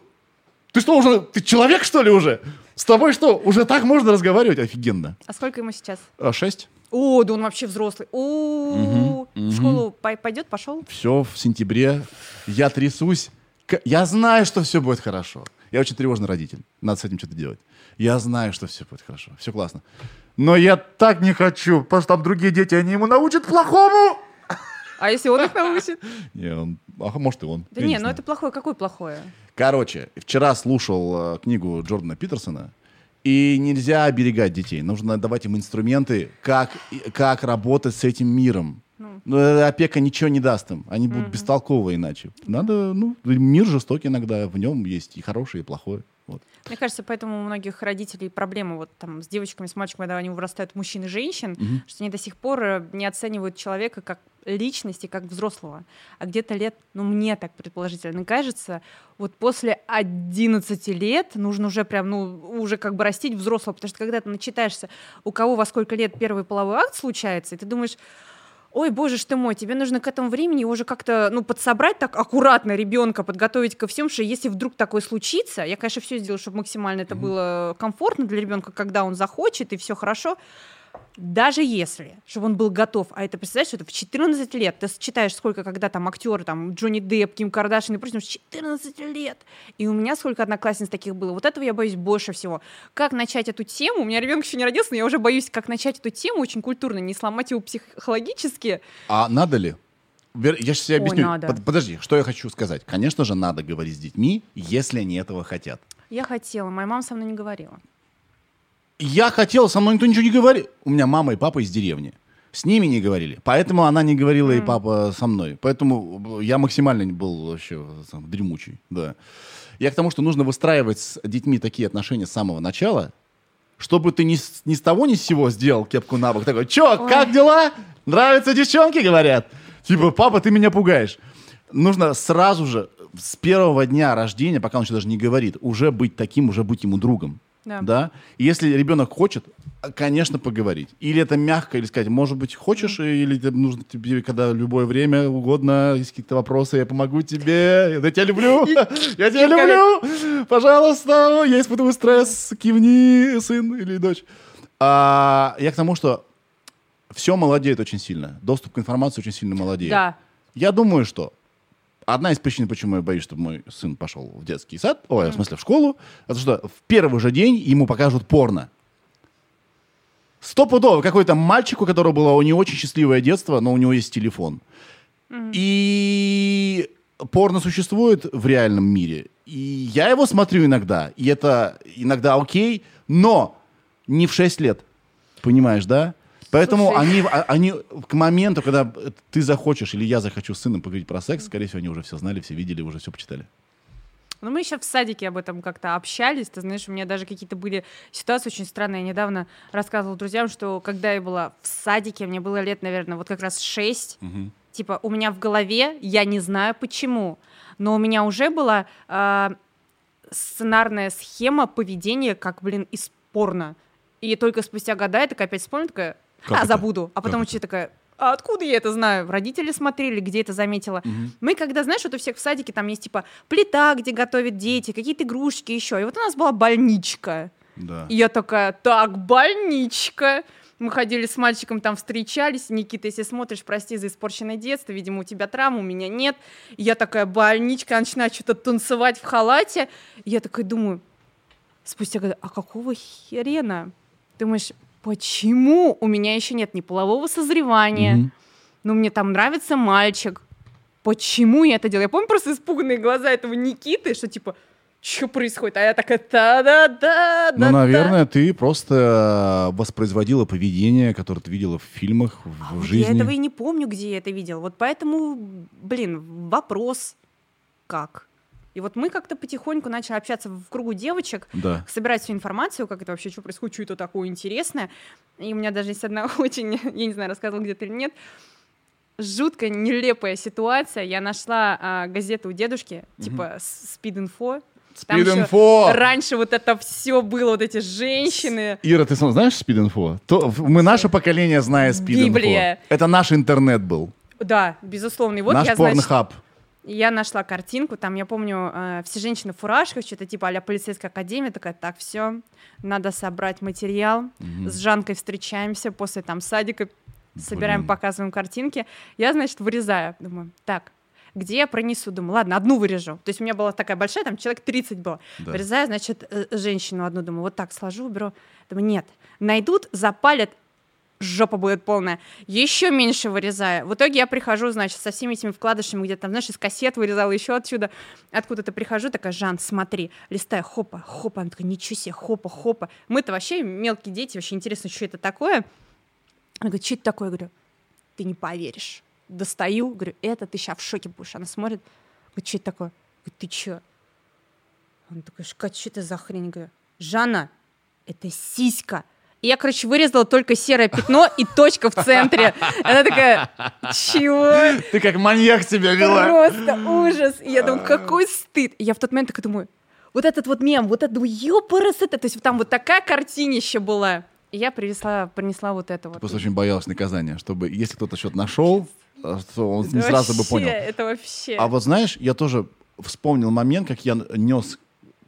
ты что, уже, ты человек, что ли, уже? С тобой что, уже так можно разговаривать? Офигенно. А сколько ему сейчас? А, шесть. О, да он вообще взрослый. О, в школу пойдет, пошел? Все, в сентябре. Я трясусь. Я знаю, что все будет хорошо. Я очень тревожный родитель. Надо с этим что-то делать. Я знаю, что все будет хорошо. Все классно. Но я так не хочу, потому что там другие дети, они ему научат плохому. А если он их научит? Не, он, а может и он. Да не, ну это плохое. Какое плохое? Короче, вчера слушал э, книгу Джордана Питерсона, и нельзя оберегать детей. Нужно давать им инструменты, как, как работать с этим миром. Ну. Но э, опека ничего не даст им. Они будут mm-hmm. бестолковы иначе. Надо, ну, мир жестокий иногда, в нем есть и хорошее, и плохое. Вот. Мне кажется, поэтому у многих родителей проблемы вот там с девочками, с мальчиками, когда они вырастают мужчин и женщин, угу. что они до сих пор э, не оценивают человека как личности, как взрослого. А где-то лет, ну мне так предположительно кажется, вот после 11 лет нужно уже прям, ну, уже как бы растить взрослого, потому что когда ты начитаешься, у кого во сколько лет первый половой акт случается, и ты думаешь, ой, боже ж ты мой, тебе нужно к этому времени уже как-то, ну, подсобрать так аккуратно ребенка, подготовить ко всем, что если вдруг такое случится, я, конечно, все сделаю, чтобы максимально это было комфортно для ребенка, когда он захочет, и все хорошо, даже если, чтобы он был готов, а это, представляешь, что это в 14 лет, ты читаешь, сколько, когда там актеры, там, Джонни Депп, Ким Кардашин и прочим, 14 лет, и у меня сколько одноклассниц таких было, вот этого я боюсь больше всего. Как начать эту тему, у меня ребенок еще не родился, но я уже боюсь, как начать эту тему очень культурно, не сломать его психологически. А надо ли? Я сейчас тебе объясню. Ой, надо. Подожди, что я хочу сказать. Конечно же, надо говорить с детьми, если они этого хотят. Я хотела, моя мама со мной не говорила. Я хотел, со мной никто ничего не говорил. У меня мама и папа из деревни. С ними не говорили. Поэтому она не говорила mm. и папа со мной. Поэтому я максимально был вообще там, дремучий. Да. Я к тому, что нужно выстраивать с детьми такие отношения с самого начала, чтобы ты ни, с, ни с того ни с сего сделал кепку на бок. Такой, чё, Ой. как дела? Нравятся девчонки, говорят? Типа, папа, ты меня пугаешь. Нужно сразу же, с первого дня рождения, пока он еще даже не говорит, уже быть таким, уже быть ему другом. Да. да? И если ребенок хочет, конечно, поговорить. Или это мягко, или сказать, может быть, хочешь, или тебе нужно тебе, когда любое время угодно, есть какие-то вопросы, я помогу тебе, я тебя люблю, я тебя люблю, пожалуйста, я испытываю стресс, кивни, сын или дочь. А, я к тому, что все молодеет очень сильно. Доступ к информации очень сильно молодеет. Да. Я думаю, что одна из причин, почему я боюсь, чтобы мой сын пошел в детский сад, ой, в смысле в школу, это что в первый же день ему покажут порно. Стопудово, какой-то мальчик, у которого было не очень счастливое детство, но у него есть телефон. Mm-hmm. И порно существует в реальном мире. И я его смотрю иногда, и это иногда окей, но не в 6 лет. Понимаешь, да? Поэтому Слушай. они, а, они к моменту, когда ты захочешь или я захочу с сыном поговорить про секс, скорее всего, они уже все знали, все видели, уже все почитали. Но мы еще в садике об этом как-то общались. Ты знаешь, у меня даже какие-то были ситуации очень странные. Я недавно рассказывала друзьям, что когда я была в садике, мне было лет, наверное, вот как раз шесть. Угу. Типа у меня в голове, я не знаю почему, но у меня уже была э, сценарная схема поведения, как, блин, из порно. И только спустя года я такая опять вспомню, такая, как а, это? забуду. А потом вообще такая, а откуда я это знаю? Родители смотрели, где это заметила. Угу. Мы когда, знаешь, вот у всех в садике там есть типа плита, где готовят дети, какие-то игрушки еще. И вот у нас была больничка. Да. И я такая, так, больничка. Мы ходили с мальчиком, там встречались. Никита, если смотришь, прости за испорченное детство, видимо, у тебя травма, у меня нет. И я такая, больничка, начинаю что-то танцевать в халате. И я такая думаю, спустя года, а какого хрена? Думаешь, почему у меня еще нет ни полового созревания, mm-hmm. но мне там нравится мальчик, почему я это делаю? Я помню просто испуганные глаза этого Никиты, что типа, что происходит? А я такая, да-да-да, Ну, наверное, ты просто э, воспроизводила поведение, которое ты видела в фильмах, в, а жизни. Я этого и не помню, где я это видела. Вот поэтому, блин, вопрос, как? И вот мы как-то потихоньку начали общаться в кругу девочек, да. собирать всю информацию, как это вообще, что происходит, что это такое интересное. И у меня даже есть одна очень, я не знаю, рассказывала где-то или нет, жутко нелепая ситуация. Я нашла а, газету у дедушки, угу. типа «Спид-инфо», Спид-инфо! Раньше вот это все было, вот эти женщины. Ира, ты сам знаешь спид-инфо? То, мы наше поколение знает спид-инфо. Библия. Это наш интернет был. Да, безусловно. И вот наш я, порнхаб. Я нашла картинку, там, я помню, э, все женщины в фуражках, что-то типа а полицейская академия, такая, так, все, надо собрать материал, угу. с Жанкой встречаемся после там садика, Блин. собираем, показываем картинки. Я, значит, вырезаю, думаю, так, где я пронесу? Думаю, ладно, одну вырежу. То есть у меня была такая большая, там человек 30 было. Да. Вырезаю, значит, э, женщину одну, думаю, вот так сложу, уберу. Думаю, нет, найдут, запалят, жопа будет полная. Еще меньше вырезаю. В итоге я прихожу, значит, со всеми этими вкладышами, где-то, знаешь, из кассет вырезала еще отсюда. Откуда-то прихожу, такая, Жан, смотри, листаю, хопа, хопа. Она такая, ничего себе, хопа, хопа. Мы-то вообще мелкие дети, вообще интересно, что это такое. Она говорит, что это такое? Я говорю, ты не поверишь. Достаю, говорю, это ты сейчас в шоке будешь. Она смотрит, говорит, что это такое? Говорит, ты что? Такая, Кать, что это за хрень? Я говорю, Жанна, это сиська. И я, короче, вырезала только серое пятно и точка в центре. Она такая, чего? Ты как маньяк себя вела. Просто ужас. И я думаю, какой стыд. И я в тот момент такая думаю, вот этот вот мем, вот это, ёпарас это. То есть там вот такая картинище была. И я принесла, принесла вот это вот. Ты просто очень боялась наказания, чтобы, если кто-то что-то нашел, то он это не сразу бы понял. Это вообще. А вот знаешь, я тоже вспомнил момент, как я нес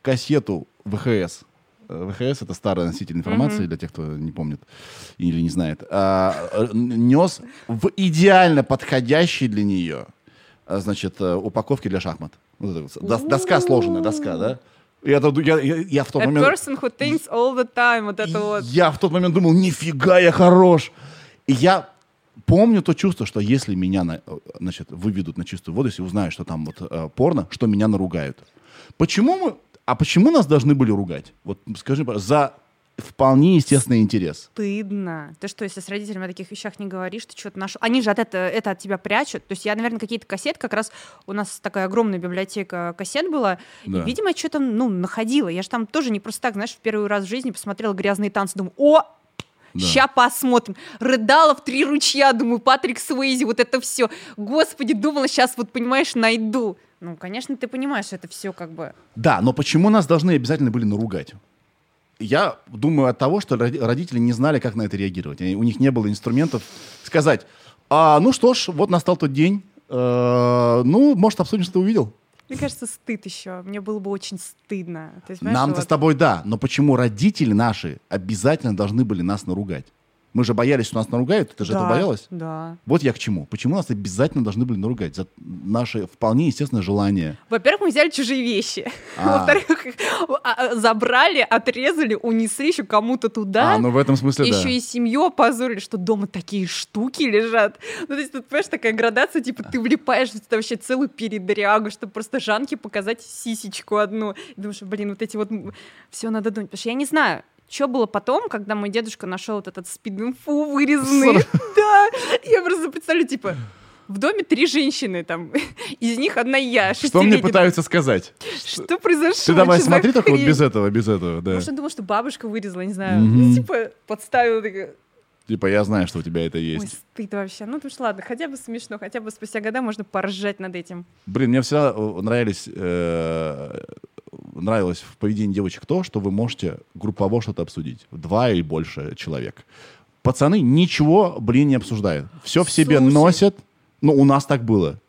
кассету ВХС Э, ВХС это старый носитель информации mm-hmm. для тех, кто не помнит или не знает, а, э, нес в идеально подходящий для нее, э, значит, упаковки для шахмат. Доска сложенная, доска, да? Я, я, я, я в тот A момент... person who thinks all the time, вот это вот. Я в тот момент думал, нифига, я хорош. И я помню то чувство, что если меня, значит, выведут на чистую воду, если узнают, что там вот э, порно, что меня наругают. Почему мы а почему нас должны были ругать? Вот скажи, за вполне естественный интерес. Стыдно. Ты что, если с родителями о таких вещах не говоришь, ты что-то нашел? Они же от это, это от тебя прячут. То есть я, наверное, какие-то кассеты, как раз у нас такая огромная библиотека кассет была, да. и, видимо, что-то, ну, находила. Я же там тоже не просто так, знаешь, в первый раз в жизни посмотрела «Грязные танцы», думаю, о, да. Ща посмотрим. Рыдала в три ручья, думаю, Патрик Суэйзи, вот это все. Господи, думала, сейчас вот, понимаешь, найду. Ну, конечно, ты понимаешь, это все как бы... Да, но почему нас должны обязательно были наругать? Я думаю от того, что родители не знали, как на это реагировать. У них не было инструментов сказать, а, ну что ж, вот настал тот день, э, ну, может, обсудим, что ты увидел. Мне кажется, стыд еще. Мне было бы очень стыдно. Нам-то вот... с тобой да, но почему родители наши обязательно должны были нас наругать? Мы же боялись, что нас наругают. Ты же да, этого боялась? Да. Вот я к чему. Почему нас обязательно должны были наругать? За наше вполне естественное желание. Во-первых, мы взяли чужие вещи. А. Во-вторых, а, а, забрали, отрезали, унесли еще кому-то туда. А, ну в этом смысле, Еще и семью опозорили, что дома такие штуки лежат. Ну, то есть тут, понимаешь, такая градация, типа ты влипаешь в это вообще целую передрягу, чтобы просто Жанке показать сисечку одну. И думаешь, блин, вот эти вот... Все надо думать. Потому что я не знаю, что было потом, когда мой дедушка нашел вот этот спид-инфу вырезанный? Да, я просто представляю, типа, В доме три женщины, там, из них одна я. Что мне пытаются сказать? Что произошло? Ты давай смотри только вот без этого, без этого, да. Может, он думал, что бабушка вырезала, не знаю, типа подставила. Типа, я знаю, что у тебя это есть. Ой, стыд вообще. Ну, потому что ладно, хотя бы смешно, хотя бы спустя года можно поржать над этим. Блин, мне всегда э, нравились, э, нравилось в поведении девочек то, что вы можете группово что-то обсудить. Два или больше человек. Пацаны ничего, блин, не обсуждают. Все в себе Слушай. носят. Ну, у нас так было.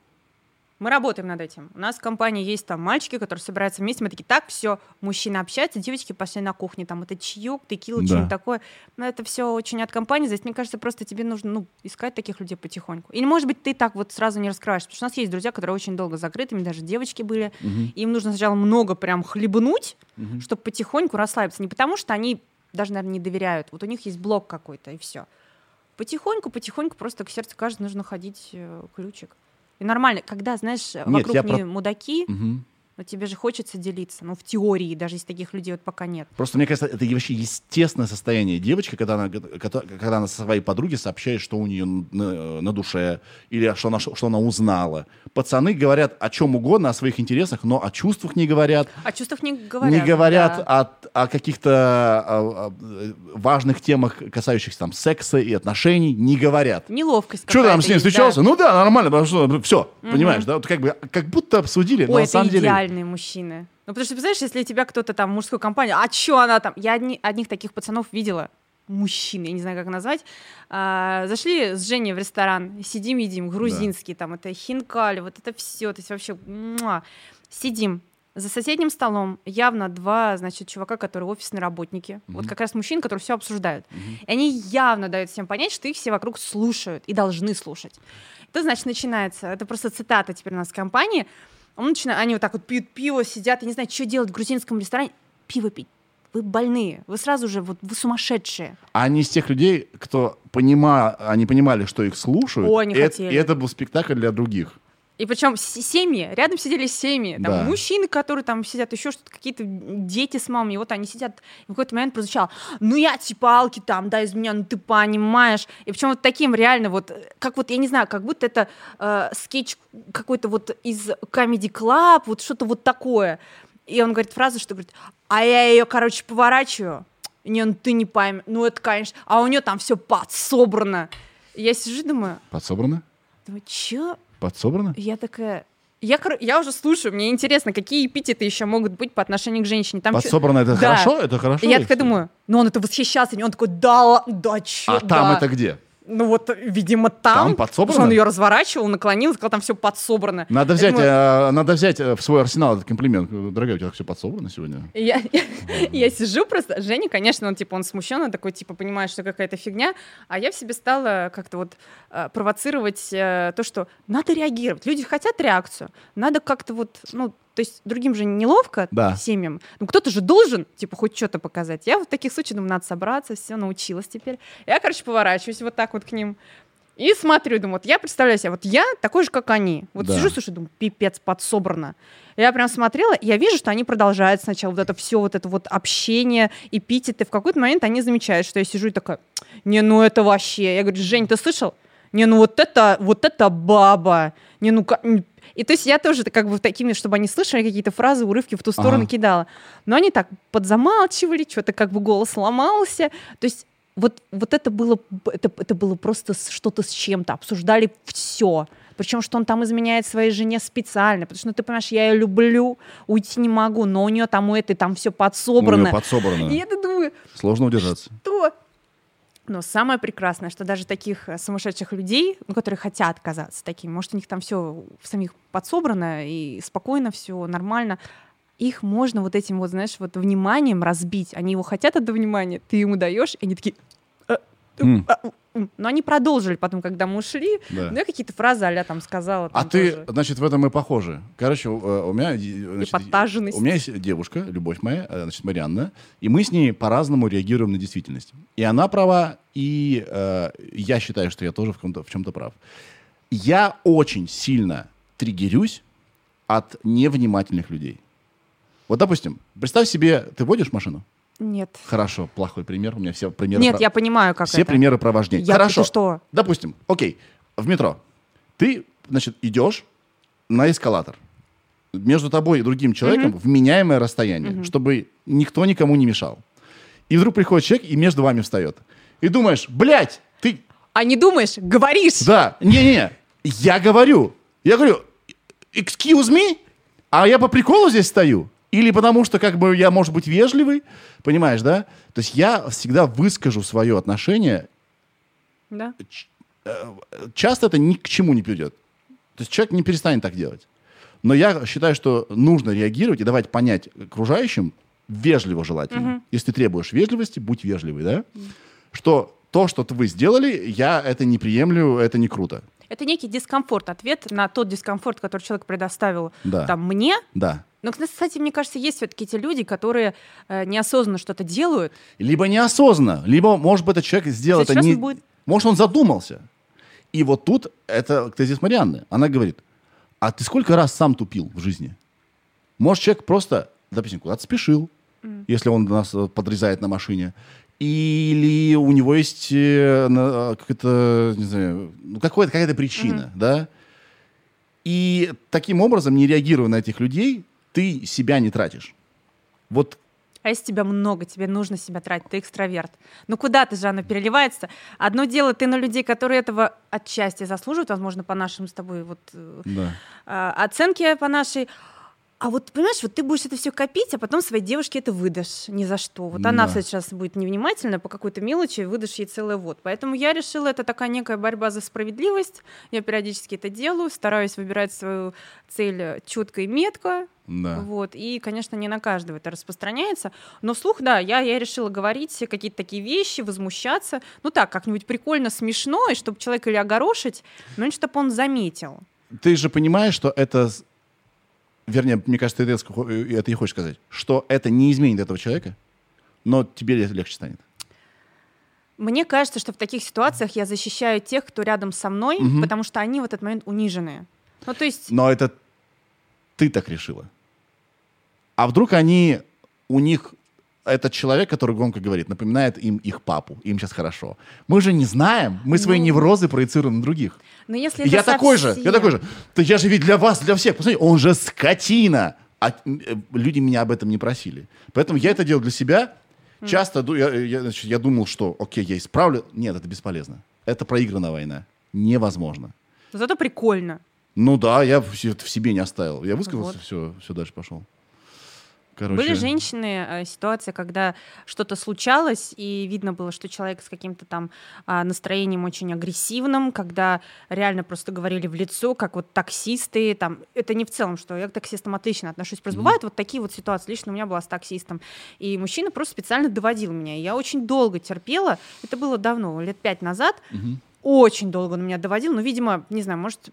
Мы работаем над этим. У нас в компании есть там мальчики, которые собираются вместе. Мы такие, так, все, мужчины общаются, девочки пошли на кухне, там это чаек, текила, да. что-нибудь такое. Но это все очень от компании. Здесь, мне кажется, просто тебе нужно ну, искать таких людей потихоньку. Или, может быть, ты так вот сразу не раскрываешься. Потому что у нас есть друзья, которые очень долго закрытыми, даже девочки были. Угу. Им нужно сначала много прям хлебнуть, угу. чтобы потихоньку расслабиться. Не потому что они даже, наверное, не доверяют. Вот у них есть блок какой-то, и все. Потихоньку, потихоньку просто к сердцу каждый нужно ходить э, ключик. И нормально, когда, знаешь, Нет, вокруг не про... мудаки, угу. Но тебе же хочется делиться. Ну, в теории, даже если таких людей вот пока нет. Просто мне кажется, это вообще естественное состояние девочки, когда она, когда она со своей подруге сообщает, что у нее на, на душе, или что она, что она узнала. Пацаны говорят о чем угодно, о своих интересах, но о чувствах не говорят. О чувствах не говорят. Не говорят да. о, о каких-то о, о важных темах, касающихся там секса и отношений, не говорят. Неловкость Что ты там с ним встречался? Да. Ну да, нормально, потому что все, угу. понимаешь, да? Вот как бы как будто обсудили, Ой, но на самом деле идеальные мужчины. Ну, потому что, представляешь, если тебя кто-то там в мужской компании, а чё она там? Я одни, одних таких пацанов видела, мужчины, я не знаю, как назвать, а, зашли с Женей в ресторан, сидим, едим, грузинский, да. там, это хинкали, вот это все, то есть вообще, муа. сидим, за соседним столом явно два, значит, чувака, которые офисные работники. Mm-hmm. Вот как раз мужчин, которые все обсуждают. Mm-hmm. И они явно дают всем понять, что их все вокруг слушают и должны слушать. Это значит начинается, это просто цитата теперь у нас в компании. Он начинает, они вот так вот пьют пиво, сидят, и не знаю, что делать в грузинском ресторане. Пиво пить. Вы больные, вы сразу же, вот вы сумасшедшие. А они из тех людей, кто понима, они понимали, что их слушают. О, они и, хотели. и это был спектакль для других. И причем семьи, рядом сидели семьи, там да. мужчины, которые там сидят, еще что-то, какие-то дети с мамой, и вот они сидят, и в какой-то момент прозвучало, ну я типа алки там, да, из меня, ну ты понимаешь, и причем вот таким реально вот, как вот, я не знаю, как будто это э, скетч какой-то вот из Comedy Club, вот что-то вот такое, и он говорит фразу, что говорит, а я ее, короче, поворачиваю, не, ну ты не поймешь, ну это, конечно, а у нее там все подсобрано. Я сижу и думаю... Подсобрано? Думаю, чё? Подсобрано? Я такая... Я, я уже слушаю, мне интересно, какие эпитеты еще могут быть по отношению к женщине. Там Подсобрано это да. хорошо? Это хорошо? И я такая думаю, ну он это восхищался, и он такой, да, да, че, А да. там это где? Ну вот, видимо, там. Там подсобрано? Он ее разворачивал, наклонил, сказал, там все подсобрано. Надо взять, думаю, э, надо взять э, в свой арсенал этот комплимент. Дорогая, у тебя все подсобрано сегодня? Я, я, я сижу просто, Женя, конечно, он типа, он смущенный, такой, типа, понимает, что какая-то фигня, а я в себе стала как-то вот э, провоцировать э, то, что надо реагировать. Люди хотят реакцию, надо как-то вот, ну, то есть другим же неловко, да. семьям. Ну, кто-то же должен, типа, хоть что-то показать. Я в таких случаях думаю, надо собраться, все, научилась теперь. Я, короче, поворачиваюсь вот так вот к ним. И смотрю, думаю, вот я представляю себе, вот я такой же, как они. Вот да. сижу, слушай, думаю, пипец, подсобрано. Я прям смотрела, я вижу, что они продолжают сначала вот это все, вот это вот общение, эпитеты. В какой-то момент они замечают, что я сижу и такая, не, ну это вообще. Я говорю, Жень, ты слышал? Не, ну вот это, вот это баба. Не, ну и то есть я тоже как бы такими, чтобы они слышали какие-то фразы, урывки в ту сторону ага. кидала. Но они так подзамалчивали, что-то как бы голос ломался. То есть вот, вот это было, это, это было просто что-то с чем-то. Обсуждали все. Причем, что он там изменяет своей жене специально. Потому что, ну, ты понимаешь, я ее люблю, уйти не могу, но у нее там у этой там все подсобрано. У нее подсобрано. И я думаю... Сложно удержаться. Что? Но самое прекрасное, что даже таких э, сумасшедших людей, ну, которые хотят казаться такими, может, у них там все в самих подсобрано и спокойно, все нормально, их можно вот этим вот, знаешь, вот вниманием разбить. Они его хотят это внимания, ты ему даешь, и они такие... Mm. Но они продолжили потом, когда мы ушли. Да. Ну, я какие-то фразы а там сказала. Там а ты, тоже. значит, в этом мы похожи. Короче, у, э, у меня... Значит, у меня есть девушка, любовь моя, э, значит, Марианна, и мы с ней по-разному реагируем на действительность. И она права, и э, я считаю, что я тоже в, в чем-то прав. Я очень сильно триггерюсь от невнимательных людей. Вот, допустим, представь себе, ты водишь машину? Нет. Хорошо, плохой пример. У меня все примеры. Нет, про... я понимаю, как все это. примеры про вождение. Я Хорошо. что? Допустим, окей, в метро. Ты, значит, идешь на эскалатор. Между тобой и другим человеком mm-hmm. вменяемое расстояние, mm-hmm. чтобы никто никому не мешал. И вдруг приходит человек и между вами встает. И думаешь, блядь, ты... А не думаешь, говоришь. Да, не-не, я говорю. Я говорю, excuse me, а я по приколу здесь стою. Или потому что как бы я, может быть, вежливый, понимаешь, да? То есть я всегда выскажу свое отношение. Да. Э, часто это ни к чему не придет. То есть человек не перестанет так делать. Но я считаю, что нужно реагировать и давать понять окружающим, вежливо желательно. Угу. Если ты требуешь вежливости, будь вежливый, да? Угу. Что то, что вы сделали, я это не приемлю, это не круто. Это некий дискомфорт, ответ на тот дискомфорт, который человек предоставил да. там мне. Да. Но, кстати, мне кажется, есть все-таки те люди, которые э, неосознанно что-то делают. Либо неосознанно, либо, может быть, этот человек сделал это не... Будет... Может, он задумался. И вот тут это тезис Марианны. Она говорит, а ты сколько раз сам тупил в жизни? Может, человек просто, допустим, куда-то спешил, mm. если он нас э, подрезает на машине, или у него есть э, э, какая-то, не знаю, ну, какая-то причина, mm-hmm. да? И таким образом, не реагируя на этих людей, ты себя не тратишь. Вот а если тебя много, тебе нужно себя тратить, ты экстраверт. Ну куда ты же оно переливается? Одно дело, ты на людей, которые этого отчасти заслуживают, возможно, по нашим с тобой вот да. э, оценке по нашей, а вот, понимаешь, вот ты будешь это все копить, а потом своей девушке это выдашь ни за что. Вот да. она сейчас будет невнимательна по какой-то мелочи, выдашь ей целый вот. Поэтому я решила, это такая некая борьба за справедливость. Я периодически это делаю, стараюсь выбирать свою цель четко и метко. Да. Вот. И, конечно, не на каждого это распространяется. Но слух, да, я, я решила говорить какие-то такие вещи, возмущаться. Ну так, как-нибудь прикольно, смешно, и чтобы человека или огорошить, но чтобы он заметил. Ты же понимаешь, что это вернее, мне кажется, ты это и хочешь сказать, что это не изменит этого человека, но тебе это легче станет. Мне кажется, что в таких ситуациях я защищаю тех, кто рядом со мной, угу. потому что они в этот момент униженные. Ну, то есть... Но это ты так решила. А вдруг они, у них этот человек, который громко говорит, напоминает им их папу, им сейчас хорошо. Мы же не знаем, мы свои ну... неврозы проецируем на других. Но если я совсем... такой же, я такой же. Да я же ведь для вас, для всех. Посмотрите, он же скотина. А э, люди меня об этом не просили. Поэтому я это делал для себя. Часто я, я, значит, я думал, что окей, я исправлю. Нет, это бесполезно. Это проигранная война. Невозможно. Зато прикольно. Ну да, я в себе не оставил. Я высказался, вот. все, все дальше пошел. Короче... Были женщины, э, ситуация, когда что-то случалось, и видно было, что человек с каким-то там э, настроением очень агрессивным, когда реально просто говорили в лицо, как вот таксисты, там, это не в целом, что я к таксистам отлично отношусь, просто mm-hmm. бывают вот такие вот ситуации, лично у меня была с таксистом, и мужчина просто специально доводил меня, и я очень долго терпела, это было давно, лет пять назад, mm-hmm. очень долго он меня доводил, но, видимо, не знаю, может,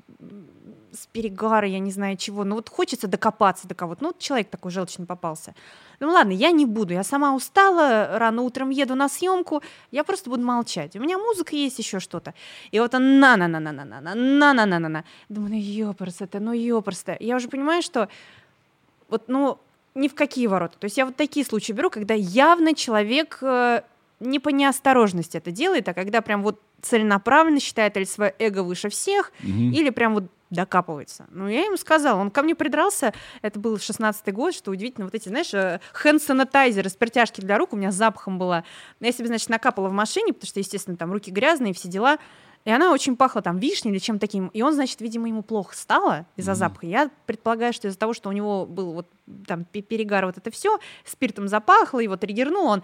с перегара, я не знаю чего, но вот хочется докопаться до кого-то. Ну, вот человек такой желчный попался. Ну ладно, я не буду, я сама устала, рано утром еду на съемку, я просто буду молчать. У меня музыка есть, еще что-то. И вот он на-на-на-на-на-на, на-на-на-на-на. Думаю, ну это ну ёпрст Я уже понимаю, что вот, ну, ни в какие ворота. То есть я вот такие случаи беру, когда явно человек не по неосторожности это делает, а когда прям вот целенаправленно считает или свое эго выше всех, угу. или прям вот докапывается. Ну, я ему сказала, он ко мне придрался, это был 16-й год, что удивительно, вот эти, знаешь, хенд-санитайзеры с для рук, у меня запахом была. Я себе, значит, накапала в машине, потому что, естественно, там руки грязные, все дела. И она очень пахла там вишней или чем таким. И он, значит, видимо, ему плохо стало из-за mm-hmm. запаха. Я предполагаю, что из-за того, что у него был вот там перегар, вот это все, спиртом запахло, его триггернул, он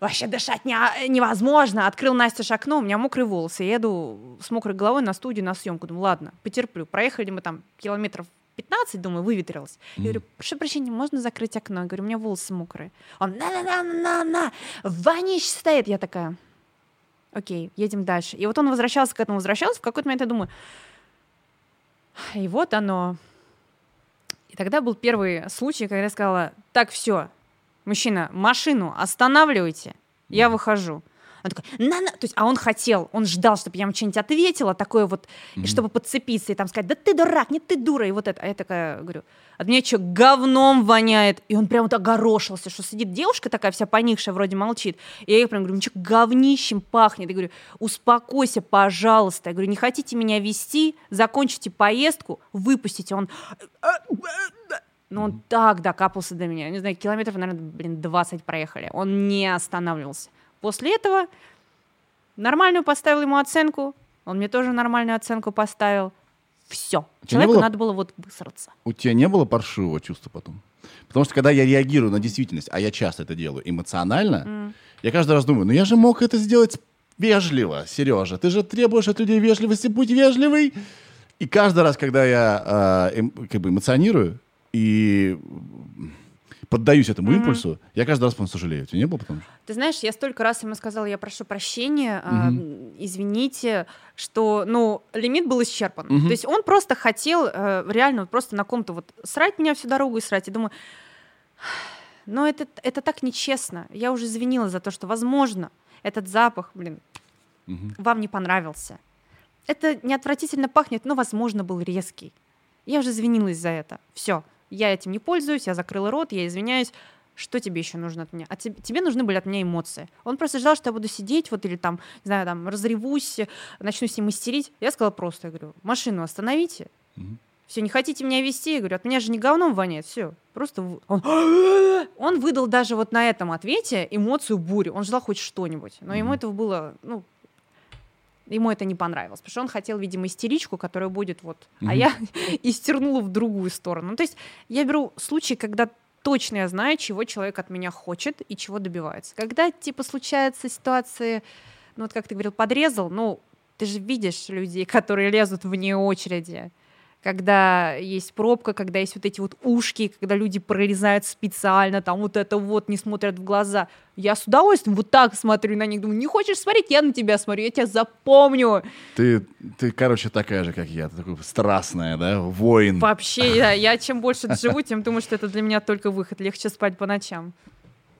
вообще дышать не, невозможно. Открыл Настя окно, у меня мокрые волосы. Я еду с мокрой головой на студию на съемку. Думаю, ладно, потерплю. Проехали мы там километров 15, думаю, выветрилось. Mm. Я говорю, прошу прощения, можно закрыть окно? Я говорю, у меня волосы мокрые. Он, на-на-на-на-на, вонище стоит. Я такая, окей, едем дальше. И вот он возвращался к этому, возвращался, в какой-то момент я думаю, и вот оно. И тогда был первый случай, когда я сказала, так, все, мужчина, машину останавливайте, я выхожу. Он такой, на, на. То есть, а он хотел, он ждал, чтобы я ему что-нибудь ответила, такое вот, mm-hmm. и чтобы подцепиться, и там сказать, да ты дурак, нет, ты дура, и вот это. А я такая говорю, от меня что, говном воняет? И он прям вот огорошился, что сидит девушка такая вся поникшая, вроде молчит. И я ей прям говорю, ну что, говнищем пахнет? Я говорю, успокойся, пожалуйста. Я говорю, не хотите меня вести, закончите поездку, выпустите. Он... Ну, он так докапался до меня. Не знаю, километров, наверное, блин, 20 проехали. Он не останавливался. После этого нормальную поставил ему оценку. Он мне тоже нормальную оценку поставил. Все. Человеку было, надо было вот высраться. У тебя не было паршивого чувства потом? Потому что когда я реагирую на действительность, а я часто это делаю эмоционально, mm. я каждый раз думаю, ну я же мог это сделать вежливо, Сережа. Ты же требуешь от людей вежливости, будь вежливый. И каждый раз, когда я э, эм, как бы эмоционирую и поддаюсь этому mm-hmm. импульсу, я каждый раз потом сожалею. Тебе не было потом? Ты знаешь, я столько раз ему сказала, я прошу прощения, mm-hmm. э, извините, что, ну, лимит был исчерпан. Mm-hmm. То есть он просто хотел э, реально просто на ком-то вот срать меня всю дорогу и срать. И думаю, но это, это так нечестно. Я уже извинила за то, что, возможно, этот запах, блин, mm-hmm. вам не понравился. Это не отвратительно пахнет, но, возможно, был резкий. Я уже извинилась за это. Все я этим не пользуюсь, я закрыла рот, я извиняюсь, что тебе еще нужно от меня? А тебе, тебе нужны были от меня эмоции. Он просто ждал, что я буду сидеть, вот или там, не знаю, там, разревусь, начну с ним истерить. Я сказала просто, я говорю, машину остановите. Mm-hmm. Все, не хотите меня вести? Я говорю, от меня же не говном воняет, все. Просто он, он выдал даже вот на этом ответе эмоцию бури. Он ждал хоть что-нибудь. Но mm-hmm. ему этого было, ну, ему это не понравилось, потому что он хотел, видимо, истеричку, которая будет вот, mm-hmm. а я истернула в другую сторону. Ну, то есть я беру случаи, когда точно я знаю, чего человек от меня хочет и чего добивается. Когда, типа, случаются ситуации, ну, вот как ты говорил, подрезал, ну, ты же видишь людей, которые лезут вне очереди, когда есть пробка, когда есть вот эти вот ушки, когда люди прорезают специально, там вот это вот, не смотрят в глаза. Я с удовольствием вот так смотрю на них, думаю, не хочешь смотреть, я на тебя смотрю, я тебя запомню. Ты, ты короче, такая же, как я, ты такой страстная, да, воин. Вообще, я, я чем больше живу, тем думаю, что это для меня только выход, легче спать по ночам.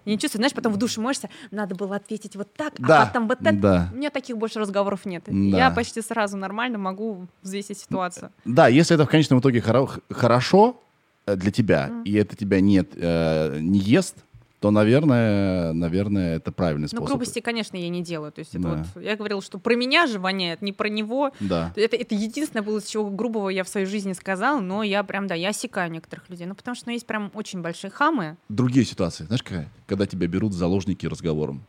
Не чувствую, знаешь, потом в душе моешься, надо было ответить вот так, а да, а потом вот так. Да. У меня таких больше разговоров нет. Да. Я почти сразу нормально могу взвесить ситуацию. Да, если это в конечном итоге хоро- хорошо э, для тебя, mm. и это тебя нет, э, не ест, то, наверное, наверное, это правильный ну, способ. Ну, грубости, конечно, я не делаю. То есть это да. вот, я говорила, что про меня же воняет, не про него. Да. Это, это единственное было, чего грубого я в своей жизни сказала, но я прям, да, я осекаю некоторых людей. Ну, потому что ну, есть прям очень большие хамы. Другие ситуации, знаешь, какая? Когда тебя берут заложники разговором.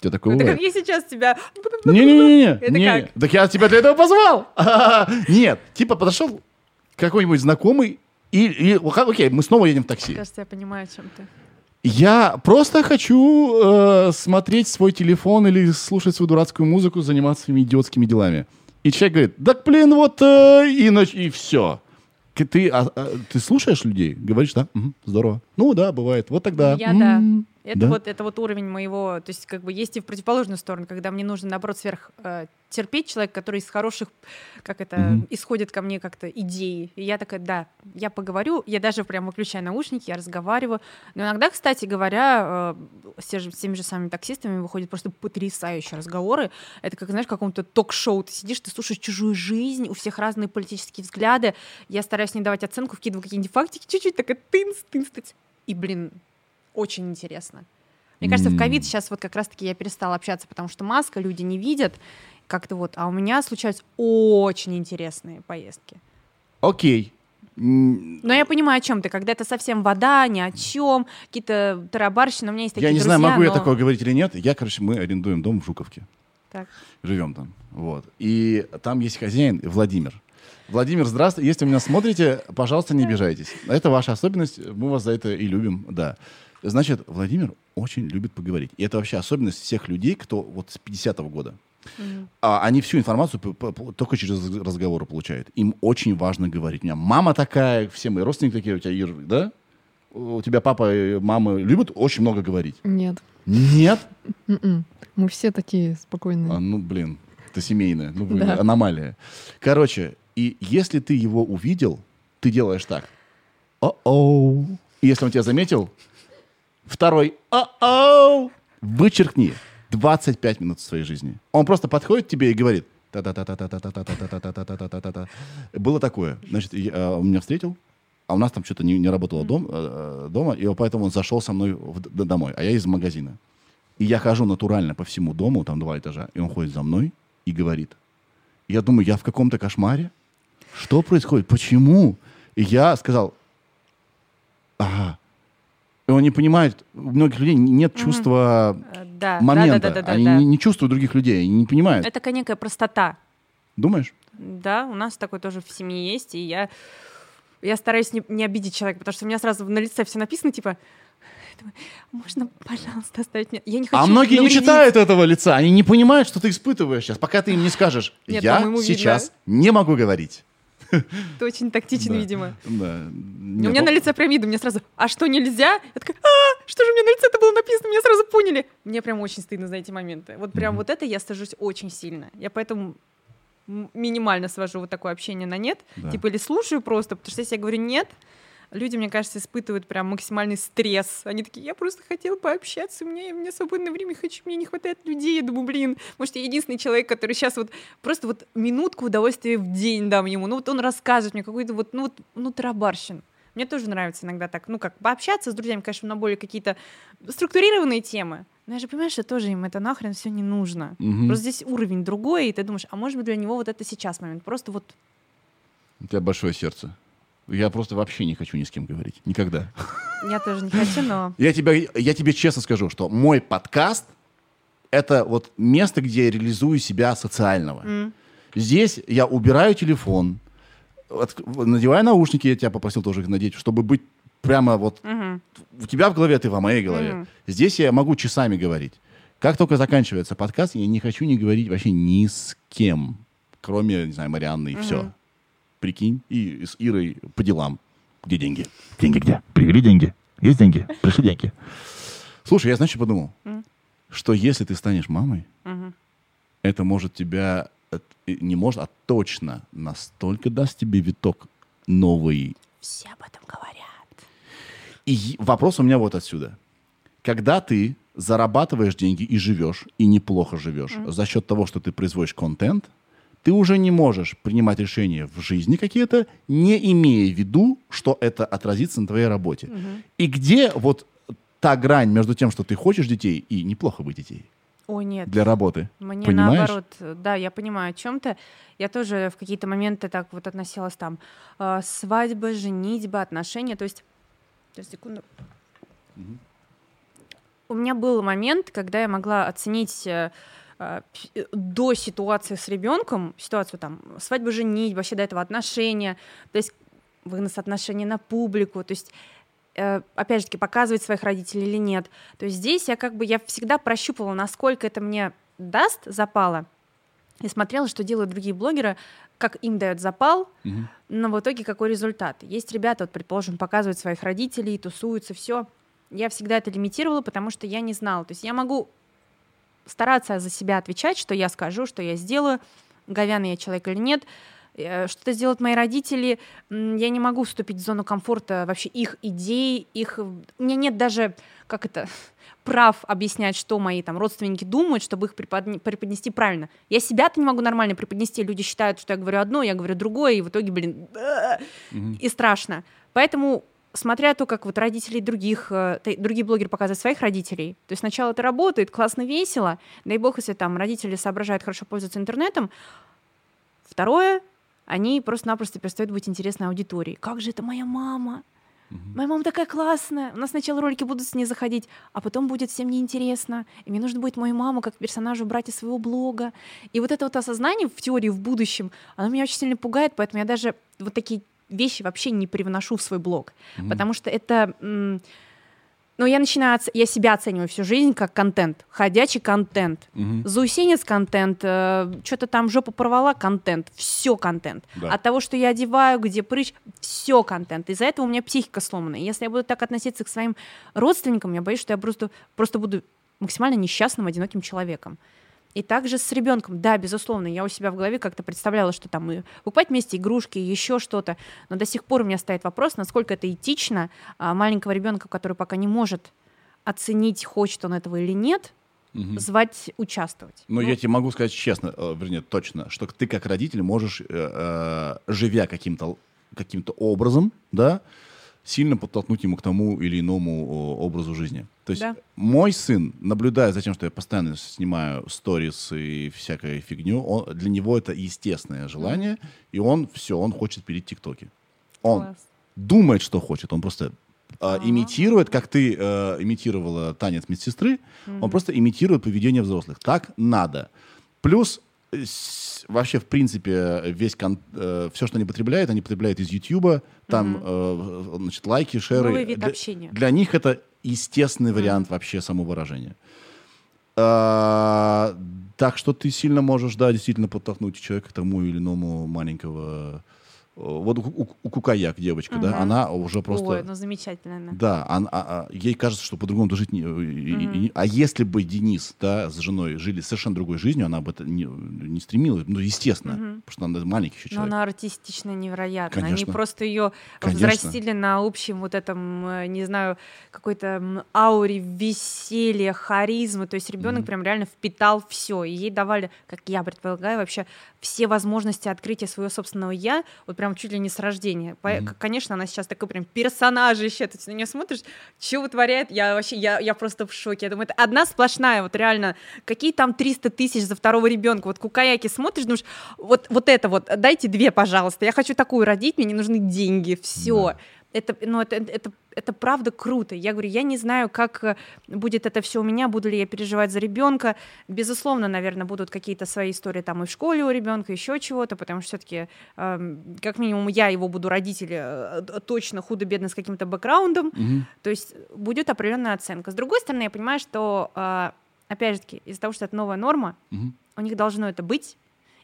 Тебе такое Это как я сейчас тебя... Не-не-не. не. Так я тебя для этого позвал. Нет, типа подошел какой-нибудь знакомый, и, и окей, мы снова едем в такси. Кажется, я понимаю, о чем ты. Я просто хочу э, смотреть свой телефон или слушать свою дурацкую музыку, заниматься своими идиотскими делами. И человек говорит, да блин, вот э, и, и все. Ты, а, а, ты слушаешь людей? Говоришь, да? Угу, здорово. Ну да, бывает. Вот тогда. Я м-м-м. да. Это да? вот это вот уровень моего, то есть как бы есть и в противоположную сторону, когда мне нужно наоборот сверх э, терпеть человека, который из хороших, как это, mm-hmm. исходит ко мне как-то идеи. И я такая, да, я поговорю, я даже прям выключаю наушники, я разговариваю. Но иногда, кстати говоря, э, с, же, с теми же самыми таксистами выходят просто потрясающие разговоры. Это как, знаешь, в каком-то ток-шоу ты сидишь, ты слушаешь чужую жизнь, у всех разные политические взгляды. Я стараюсь не давать оценку, вкидываю какие-нибудь фактики, чуть-чуть такая тынц, тынц, тынц. И, блин, очень интересно. Мне кажется, в ковид сейчас вот как раз-таки я перестала общаться, потому что маска, люди не видят, как-то вот, а у меня случаются очень интересные поездки. Окей. Но я понимаю, о чем ты. Когда это совсем вода, ни о чем, какие-то тарабарщины. У меня есть такие Я не друзья, знаю, могу но... я такое говорить или нет. Я, короче, мы арендуем дом в Жуковке. Так. Живем там. Вот. И там есть хозяин Владимир. Владимир, здравствуйте. Если вы меня смотрите, пожалуйста, не обижайтесь. Это ваша особенность. Мы вас за это и любим, да. Значит, Владимир очень любит поговорить. И это вообще особенность всех людей, кто вот с 50-го года. Mm-hmm. А, они всю информацию только через разговоры получают. Им очень важно говорить. У меня мама такая, все мои родственники такие, у тебя Ир, да? У тебя папа и мама любят очень много говорить? Нет. Нет? Mm-mm. М-м. Мы все такие спокойные. А, ну, блин, это семейная, ну, блин, да. аномалия. Короче, и если ты его увидел, ты делаешь так. О-оу. И если он тебя заметил, Второй «О-оу!» вычеркни. 25 минут своей жизни. Он просто подходит к тебе и говорит, было такое. Значит, он меня встретил, а у нас там что-то не, работало дом, дома, и поэтому он зашел со мной домой, а я из магазина. И я хожу натурально по всему дому, там два этажа, и он ходит за мной и говорит. Я думаю, я в каком-то кошмаре? Что происходит? Почему? И я сказал, ага. И он не понимает, у многих людей нет чувства mm-hmm. да, момента. Да, да, да, да, они да. Не, не чувствуют других людей, они не понимают. Это некая простота. Думаешь? Да, у нас такой тоже в семье есть, и я, я стараюсь не, не обидеть человека, потому что у меня сразу на лице все написано, типа, можно, пожалуйста, оставить меня? Я не хочу А многие навредить. не читают этого лица, они не понимают, что ты испытываешь сейчас, пока ты им не скажешь, Нет, я сейчас видно. не могу говорить. Ты очень тактичен, да. видимо. Да. Нет, у меня на лице видно, мне сразу, а что нельзя? Я такая, а, что же у меня на лице это было написано? Меня сразу поняли. Мне прям очень стыдно за эти моменты. Вот прям mm-hmm. вот это я стажусь очень сильно. Я поэтому минимально свожу вот такое общение на нет. Да. Типа или слушаю просто, потому что если я говорю нет, люди, мне кажется, испытывают прям максимальный стресс. Они такие, я просто хотела пообщаться, у меня, у меня свободное время, хочу, мне не хватает людей. Я думаю, блин, может, я единственный человек, который сейчас вот просто вот минутку удовольствия в день дам ему. Ну вот он расскажет мне какой-то вот, ну вот, ну тарабарщин. Мне тоже нравится иногда так, ну как, пообщаться с друзьями, конечно, на более какие-то структурированные темы. Но я же понимаю, что тоже им это нахрен все не нужно. Угу. Просто здесь уровень другой, и ты думаешь, а может быть для него вот это сейчас момент. Просто вот... У тебя большое сердце. Я просто вообще не хочу ни с кем говорить. Никогда. Я тоже не хочу, но... Я, тебя, я тебе честно скажу, что мой подкаст — это вот место, где я реализую себя социального. Mm. Здесь я убираю телефон, от, надеваю наушники, я тебя попросил тоже их надеть, чтобы быть прямо вот... Mm-hmm. У тебя в голове, ты во моей голове. Mm-hmm. Здесь я могу часами говорить. Как только заканчивается подкаст, я не хочу не говорить вообще ни с кем, кроме, не знаю, Марианны и mm-hmm. все прикинь, и с Ирой по делам. Где деньги? Деньги где? Привели деньги? Есть деньги? Пришли деньги. Слушай, я, значит, подумал, mm. что если ты станешь мамой, mm-hmm. это может тебя, не может, а точно настолько даст тебе виток новый. Все об этом говорят. И вопрос у меня вот отсюда. Когда ты зарабатываешь деньги и живешь, и неплохо живешь mm. за счет того, что ты производишь контент, ты уже не можешь принимать решения в жизни какие-то, не имея в виду, что это отразится на твоей работе. Угу. И где вот та грань между тем, что ты хочешь детей и неплохо быть детей? Ой, нет. Для работы. Мне Понимаешь? наоборот, да, я понимаю о чем-то. Я тоже в какие-то моменты так вот относилась там э, свадьба, женитьба, отношения. То есть, то секунду. Угу. У меня был момент, когда я могла оценить э, до ситуации с ребенком, ситуацию там свадьба, женить, вообще до этого отношения, то есть вынос отношений на публику, то есть э, опять же таки показывать своих родителей или нет. То есть здесь я как бы я всегда прощупывала, насколько это мне даст запала, и смотрела, что делают другие блогеры, как им дают запал, угу. но в итоге какой результат. Есть ребята, вот, предположим, показывают своих родителей, тусуются, все. Я всегда это лимитировала, потому что я не знала. То есть я могу стараться за себя отвечать, что я скажу, что я сделаю, говяный я человек или нет. Э, что-то сделают мои родители, я не могу вступить в зону комфорта вообще их идей, их... У меня нет даже, как это, прав объяснять, что мои там родственники думают, чтобы их преподне... преподнести правильно. Я себя-то не могу нормально преподнести. Люди считают, что я говорю одно, я говорю другое, и в итоге, блин, и страшно. Поэтому смотря то, как вот родители других, э, другие блогеры показывают своих родителей, то есть сначала это работает, классно, весело, дай бог, если там родители соображают хорошо пользоваться интернетом. Второе, они просто-напросто перестают быть интересной аудиторией. Как же это моя мама? Угу. Моя мама такая классная. У нас сначала ролики будут с ней заходить, а потом будет всем неинтересно. И мне нужно будет мою маму как персонажу брать из своего блога. И вот это вот осознание в теории, в будущем, оно меня очень сильно пугает, поэтому я даже вот такие вещи вообще не привношу в свой блог, mm-hmm. потому что это... Ну, я начинаю, я себя оцениваю всю жизнь как контент, ходячий контент, угу. заусенец контент, э, что-то там жопа порвала контент, все контент. Да. От того, что я одеваю, где прыщ, все контент. Из-за этого у меня психика сломана. если я буду так относиться к своим родственникам, я боюсь, что я просто, просто буду максимально несчастным, одиноким человеком. И также с ребенком, да, безусловно, я у себя в голове как-то представляла, что там и покупать вместе игрушки, еще что-то. Но до сих пор у меня стоит вопрос, насколько это этично а, маленького ребенка, который пока не может оценить, хочет он этого или нет, угу. звать участвовать. Но ну, я тебе могу сказать честно, э, вернее, точно, что ты как родитель можешь, э, э, живя каким-то каким-то образом, да, сильно подтолкнуть ему к тому или иному образу жизни. То есть да. мой сын, наблюдая за тем, что я постоянно снимаю сторис и всякую фигню, он, для него это естественное желание, mm и он все, он хочет пилить тиктоки. Он Класс. думает, что хочет, он просто э, имитирует, как ты э, имитировала танец медсестры, mm он просто имитирует поведение взрослых. Так надо. Плюс вообще, в принципе, весь кон... э, все, что они потребляют, они потребляют из Ютуба, там, mm э, значит, лайки, шеры. Новый вид для, общения. Для них это естественный вариант mm вообще самовыражения. А, так что ты сильно можешь, да, действительно подтолкнуть человека к тому или иному маленького вот у, у Кукаяк девочка, угу. да, она уже просто... Ой, ну замечательно. Да, она, а, а, ей кажется, что по-другому жить не... Угу. И, и, а если бы Денис, да, с женой жили совершенно другой жизнью, она бы это не, не стремилась, ну, естественно, угу. потому что она маленький еще человек. Но она артистичная невероятно. Конечно. Они просто ее взрастили на общем вот этом, э, не знаю, какой-то ауре веселья, харизмы, то есть ребенок угу. прям реально впитал все, и ей давали, как я предполагаю, вообще все возможности открытия своего собственного «я», вот прям чуть ли не с рождения. Mm-hmm. Конечно, она сейчас такой прям персонажище, ты на нее смотришь, что вытворяет, я вообще, я, я просто в шоке. Я думаю, это одна сплошная, вот реально, какие там 300 тысяч за второго ребенка, вот кукаяки смотришь, думаешь, вот, вот это вот, дайте две, пожалуйста, я хочу такую родить, мне не нужны деньги, все. Да это, ну, это, это, это правда круто. Я говорю, я не знаю, как э, будет это все у меня, буду ли я переживать за ребенка. Безусловно, наверное, будут какие-то свои истории там и в школе у ребенка, еще чего-то, потому что все-таки, э, эм, как минимум, я его буду родители э, точно худо-бедно с каким-то бэкграундом. Угу. То есть будет определенная оценка. С другой стороны, я понимаю, что, э, опять же таки, из-за того, что это новая норма, угу. у них должно это быть.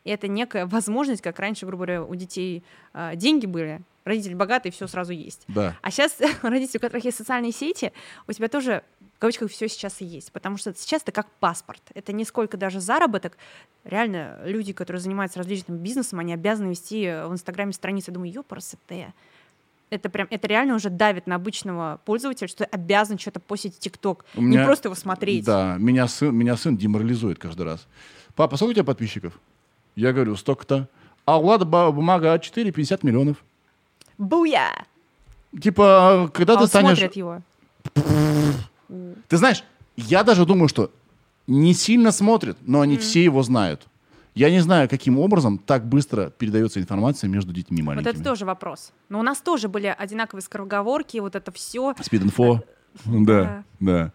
И это некая возможность, как раньше, грубо говоря, у детей э, деньги были, родители богатые, все сразу есть. Да. А сейчас родители, у которых есть социальные сети, у тебя тоже в кавычках все сейчас и есть, потому что сейчас это как паспорт. Это не сколько даже заработок. Реально люди, которые занимаются различным бизнесом, они обязаны вести в Инстаграме страницу. Я думаю, ёпарасете. Это прям, это реально уже давит на обычного пользователя, что ты обязан что-то постить в ТикТок, не просто его смотреть. Да, меня сын, меня сын деморализует каждый раз. Папа, сколько у тебя подписчиков? Я говорю, столько-то. А у Влада бумага 4,50 миллионов. Буя! Типа, когда а ты станешь... смотрят его. Ты знаешь, я даже думаю, что не сильно смотрят, но они mm. все его знают. Я не знаю, каким образом так быстро передается информация между детьми маленькими. Вот это тоже вопрос. Но у нас тоже были одинаковые скороговорки, вот это все. Спид-инфо. Да, да.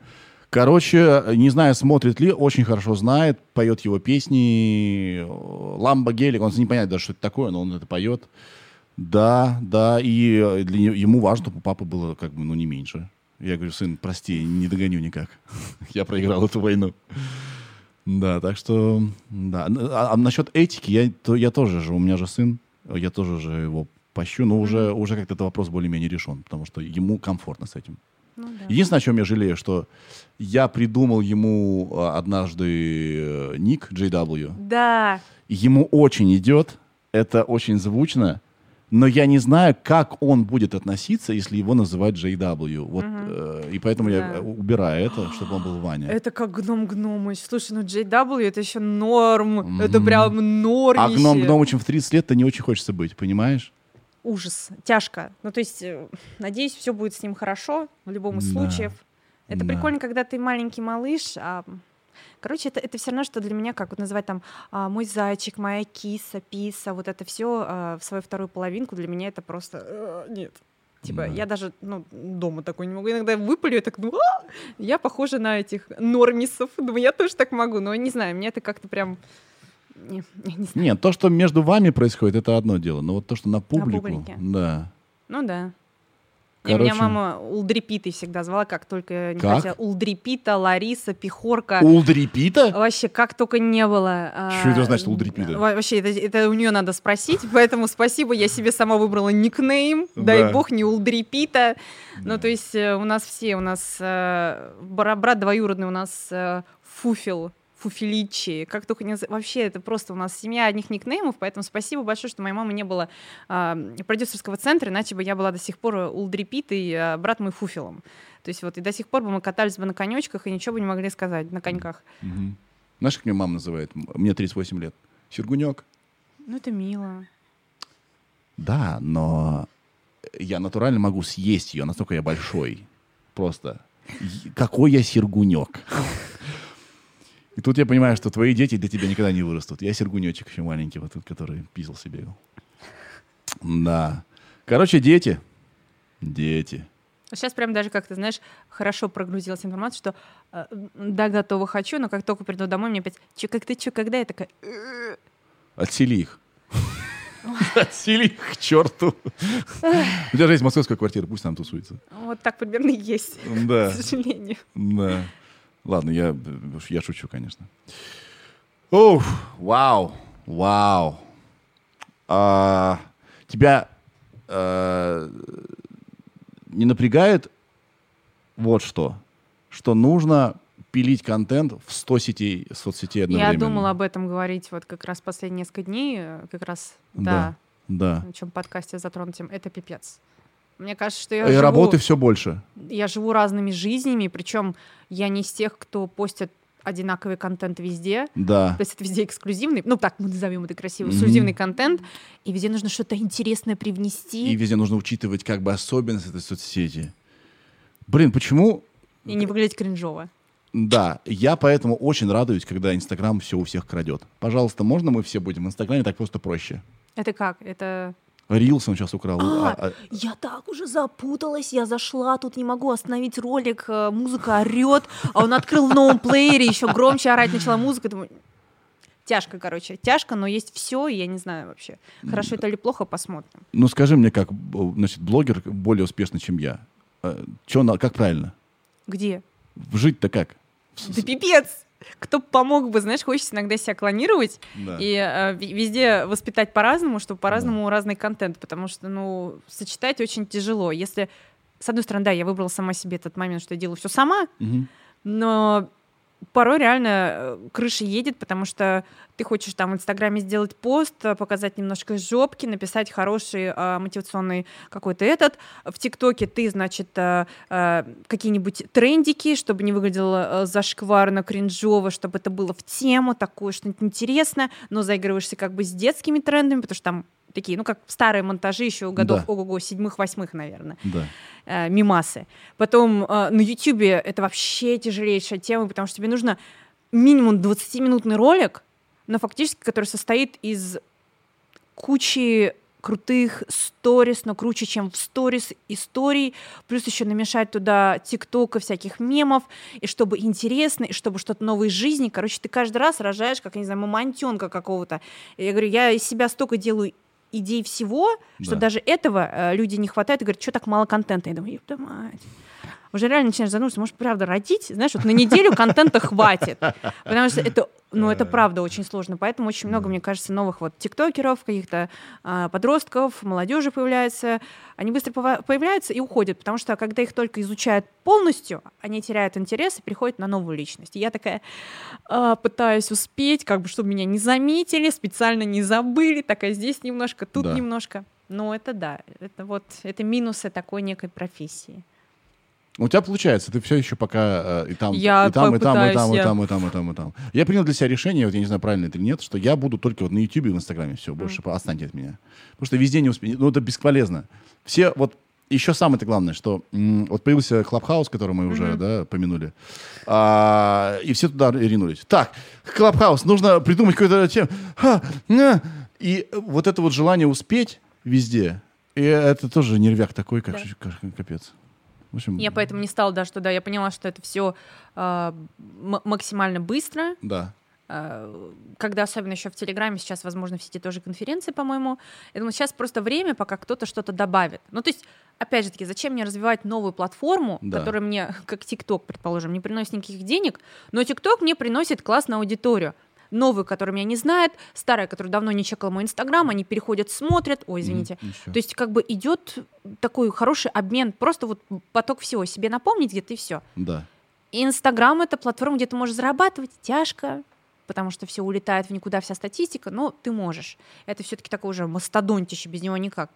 Короче, не знаю, смотрит ли, очень хорошо знает, поет его песни. Ламба Гелик, он не понять даже, что это такое, но он это поет. Да, да, и э, для, ему важно, чтобы у папы было как бы, ну, не меньше. Я говорю, сын, прости, не догоню никак. я проиграл эту войну. Да, так что, да. А, а насчет этики, я, то, я тоже же, у меня же сын, я тоже же его пощу, но уже, уже как-то этот вопрос более-менее решен, потому что ему комфортно с этим. Ну, да. Единственное, о чем я жалею, что я придумал ему а, однажды э, ник JW. Да. Ему очень идет, это очень звучно, но я не знаю, как он будет относиться, если его называть JW. Вот, угу. э, и поэтому да. я убираю это, чтобы он был Ваня. Это как гном Гномыч. Слушай, ну JW это еще норм. Mm-hmm. Это прям норм. А гном Гномычем в 30 лет-то не очень хочется быть, понимаешь? Ужас, тяжко. Ну, то есть, э, надеюсь, все будет с ним хорошо в любом из да. случаев. Это да. прикольно, когда ты маленький малыш, а Короче, это, это все равно, что для меня, как вот называть там а, мой зайчик, моя киса, писа, вот это все а, в свою вторую половинку для меня это просто э, нет. Типа, да. я даже ну, дома такой не могу. Иногда выпалю, я так, а! я похожа на этих нормисов. Думаю, я тоже так могу. Но не знаю, мне это как-то прям... Не, не, не знаю. Нет, то, что между вами происходит, это одно дело. Но вот то, что на публику... На публике. Да. Ну да. Короче... Меня мама Улдрипитой всегда звала, как только не как? хотела. Улдрипита, Лариса, Пихорка. Улдрипита? Вообще, как только не было. А, Что это значит Улдрипита? Вообще, это, это у нее надо спросить, поэтому спасибо, я себе сама выбрала никнейм, дай бог, не Улдрипита. Ну, то есть э, у нас все, у нас э, брат двоюродный, у нас э, Фуфел, Фуфеличи, как только не... Вообще, это просто у нас семья одних никнеймов, поэтому спасибо большое, что моей мамы не было э, продюсерского центра, иначе бы я была до сих пор улдрепитой, а брат мой Фуфелом. То есть вот и до сих пор бы мы катались бы на конечках и ничего бы не могли сказать на коньках. Угу. Знаешь, как меня мама называет? Мне 38 лет. Сергунек. Ну, это мило. Да, но я натурально могу съесть ее, настолько я большой. Просто. Какой я сергунек. И тут я понимаю, что твои дети для тебя никогда не вырастут. Я сергунечек еще маленький, вот этот, который писался бегал. Да. Короче, дети. Дети. Сейчас прям даже как-то, знаешь, хорошо прогрузилась информация, что э, да, готова, хочу, но как только приду домой, мне опять, че, как ты, че, когда? Я такая... Отсели их. Отсели их к черту. У тебя же есть московская квартира, пусть там тусуется. Вот так примерно есть, к сожалению. Да. Ладно, я, я шучу, конечно. Оу, вау, вау. А, тебя а, не напрягает вот что, что нужно пилить контент в 100 сетей, соцсетей одновременно. Я думала об этом говорить вот как раз последние несколько дней, э, как раз, да, да. на чем подкасте затронуть, это пипец. Мне кажется, что я И живу... работы все больше. Я живу разными жизнями, причем я не из тех, кто постит одинаковый контент везде. Да. То есть это везде эксклюзивный, ну так мы назовем это красиво, эксклюзивный mm-hmm. контент, и везде нужно что-то интересное привнести. И везде нужно учитывать как бы особенность этой соцсети. Блин, почему... И не выглядеть кринжово. Да, я поэтому очень радуюсь, когда Инстаграм все у всех крадет. Пожалуйста, можно мы все будем в Инстаграме, так просто проще. Это как? Это Рилс он сейчас украл. А, а, а... Я так уже запуталась, я зашла, тут не могу остановить ролик, э, музыка орет, а он открыл в новом плеере, еще громче орать начала музыка. Думаю, тяжко, короче, тяжко, но есть все, и я не знаю вообще, хорошо это или плохо, посмотрим. Ну скажи мне, как, значит, блогер более успешный, чем я. Э, Че, как правильно? Где? Жить-то как? Да пипец! Кто помог бы, знаешь, хочется иногда себя клонировать да. и э, везде воспитать по-разному, чтобы по-разному да. разный контент, потому что, ну, сочетать очень тяжело. Если, с одной стороны, да, я выбрала сама себе этот момент, что я делаю все сама, угу. но порой реально э, крыша едет, потому что ты хочешь там в Инстаграме сделать пост, э, показать немножко жопки, написать хороший а, мотивационный какой-то этот. В ТикТоке ты, значит, а, а, какие-нибудь трендики, чтобы не выглядело зашкварно, кринжово, чтобы это было в тему, такое что-нибудь интересное, но заигрываешься как бы с детскими трендами, потому что там такие, ну, как старые монтажи еще годов, да. ого-го, седьмых-восьмых, наверное. Да. Э, мимасы. Потом э, на Ютубе это вообще тяжелейшая тема, потому что тебе нужно минимум 20-минутный ролик, но фактически, который состоит из кучи крутых сторис, но круче, чем в сторис историй, плюс еще намешать туда тиктока, всяких мемов, и чтобы интересно, и чтобы что-то новое из жизни. Короче, ты каждый раз рожаешь, как, я не знаю, мамонтенка какого-то. Я говорю, я из себя столько делаю идей всего, да. что даже этого э, люди не хватает и говорят, что так мало контента. Я думаю, ёпта мать. Уже реально начинаешь задумываться, может, правда, родить? Знаешь, вот на неделю контента хватит. Потому что это ну, это правда очень сложно. Поэтому очень много, мне кажется, новых вот тиктокеров, каких-то а, подростков, молодежи появляется. Они быстро появляются и уходят, потому что когда их только изучают полностью, они теряют интерес и переходят на новую личность. И я такая а, пытаюсь успеть, как бы, чтобы меня не заметили, специально не забыли, такая здесь немножко, тут да. немножко. Но это да, это вот, это минусы такой некой профессии. У тебя получается, ты все еще пока э, и там, я и там, и там, и там, и там, и там, и там, и там. Я принял для себя решение, вот я не знаю, правильно это или нет, что я буду только вот на YouTube и в Инстаграме, все, больше м. отстаньте от меня. Потому что везде не успею, ну это бесполезно. Все, вот еще самое-то главное, что вот появился Clubhouse, который мы уже, mm-hmm. да, помянули, а, и все туда ринулись. Так, Clubhouse, нужно придумать какую-то тему. И вот это вот желание успеть везде, и это тоже нервяк такой, как, да. как капец. В общем, я поэтому не стала даже туда. Я поняла, что это все э, а, максимально быстро. Да. Э, когда особенно еще в Телеграме сейчас, возможно, все эти тоже конференции, по-моему. Я думаю, сейчас просто время, пока кто-то что-то добавит. Ну, то есть, опять же таки, зачем мне развивать новую платформу, да. которая мне, как ТикТок, предположим, не приносит никаких денег, но ТикТок мне приносит классную аудиторию новую, которую меня не знает, старая, которая давно не чекала мой инстаграм, они переходят, смотрят, ой, извините. Mm, То есть как бы идет такой хороший обмен, просто вот поток всего, себе напомнить где-то и все. Да. Инстаграм — это платформа, где ты можешь зарабатывать тяжко, потому что все улетает в никуда, вся статистика, но ты можешь. Это все-таки такое уже мастодонтище, без него никак.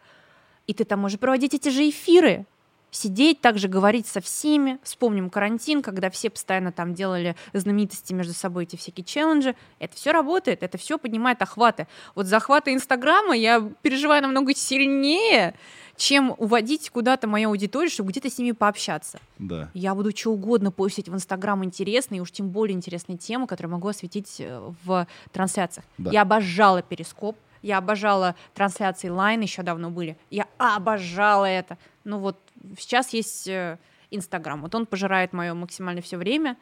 И ты там можешь проводить эти же эфиры, сидеть, также говорить со всеми. Вспомним карантин, когда все постоянно там делали знаменитости между собой эти всякие челленджи. Это все работает, это все поднимает охваты. Вот захваты Инстаграма я переживаю намного сильнее, чем уводить куда-то мою аудиторию, чтобы где-то с ними пообщаться. Да. Я буду что угодно постить в Инстаграм интересные, и уж тем более интересные темы, которые могу осветить э, в трансляциях. Да. Я обожала Перископ, я обожала трансляции Лайн, еще давно были. Я обожала это. Ну вот сейчас есть э, Инстаграм. Вот он пожирает мое максимально все время.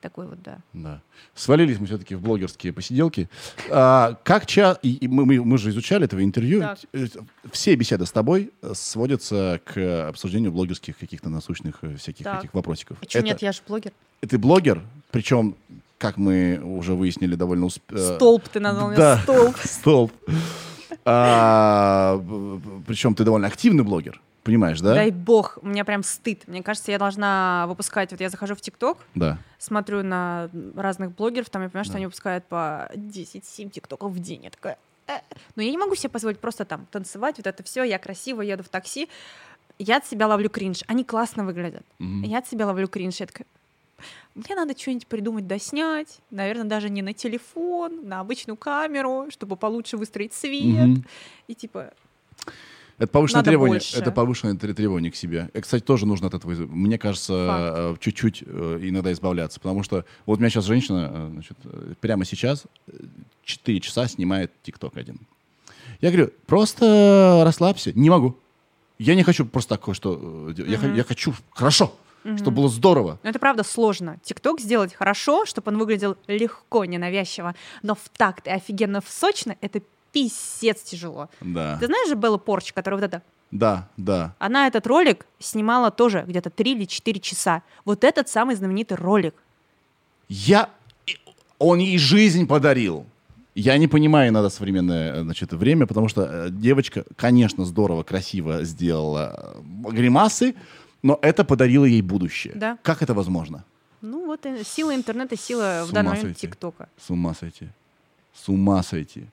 Такой вот, да. Да. Свалились мы все-таки в блогерские посиделки. А, как ча... И, и мы, мы, мы же изучали этого интервью. Так. Э, все беседы с тобой э, сводятся к обсуждению блогерских каких-то насущных всяких так. этих вопросиков. А что Это... нет, я же блогер. Ты блогер, причем как мы уже выяснили, довольно успешно. Столб ты назвал меня, да, столб. столб. А, причем ты довольно активный блогер. Понимаешь, да? Дай бог, у меня прям стыд. Мне кажется, я должна выпускать... Вот я захожу в ТикТок, да. смотрю на разных блогеров, там я понимаю, да. что они выпускают по 10-7 ТикТоков в день. Я такая... Э". Но я не могу себе позволить просто там танцевать, вот это все, я красиво еду в такси. Я от себя ловлю кринж. Они классно выглядят. Mm-hmm. Я от себя ловлю кринж. Я такая, мне надо что-нибудь придумать, доснять, наверное, даже не на телефон, на обычную камеру, чтобы получше выстроить свет. Mm-hmm. И типа это повышенное требование. Больше. Это повышенное требование к себе. И, кстати, тоже нужно от этого, мне кажется. Э, чуть-чуть э, иногда избавляться. Потому что вот у меня сейчас женщина, э, значит, прямо сейчас 4 часа снимает ТикТок один. Я говорю, просто расслабься. Не могу. Я не хочу просто такое, что... Mm-hmm. Я, я хочу хорошо, mm-hmm. чтобы было здорово. Но это правда сложно. ТикТок сделать хорошо, чтобы он выглядел легко, ненавязчиво, но в такт и офигенно в сочно, это писец тяжело. Да. Ты знаешь же Беллу Порч, которая вот это... Да, да. Она этот ролик снимала тоже где-то 3 или 4 часа. Вот этот самый знаменитый ролик. Я... Он ей жизнь подарил. Я не понимаю иногда современное значит, время, потому что э, девочка, конечно, здорово, красиво сделала э, гримасы, но это подарило ей будущее. Да. Как это возможно? Ну вот э, сила интернета, сила С в данный момент ТикТока. С ума сойти. С ума сойти.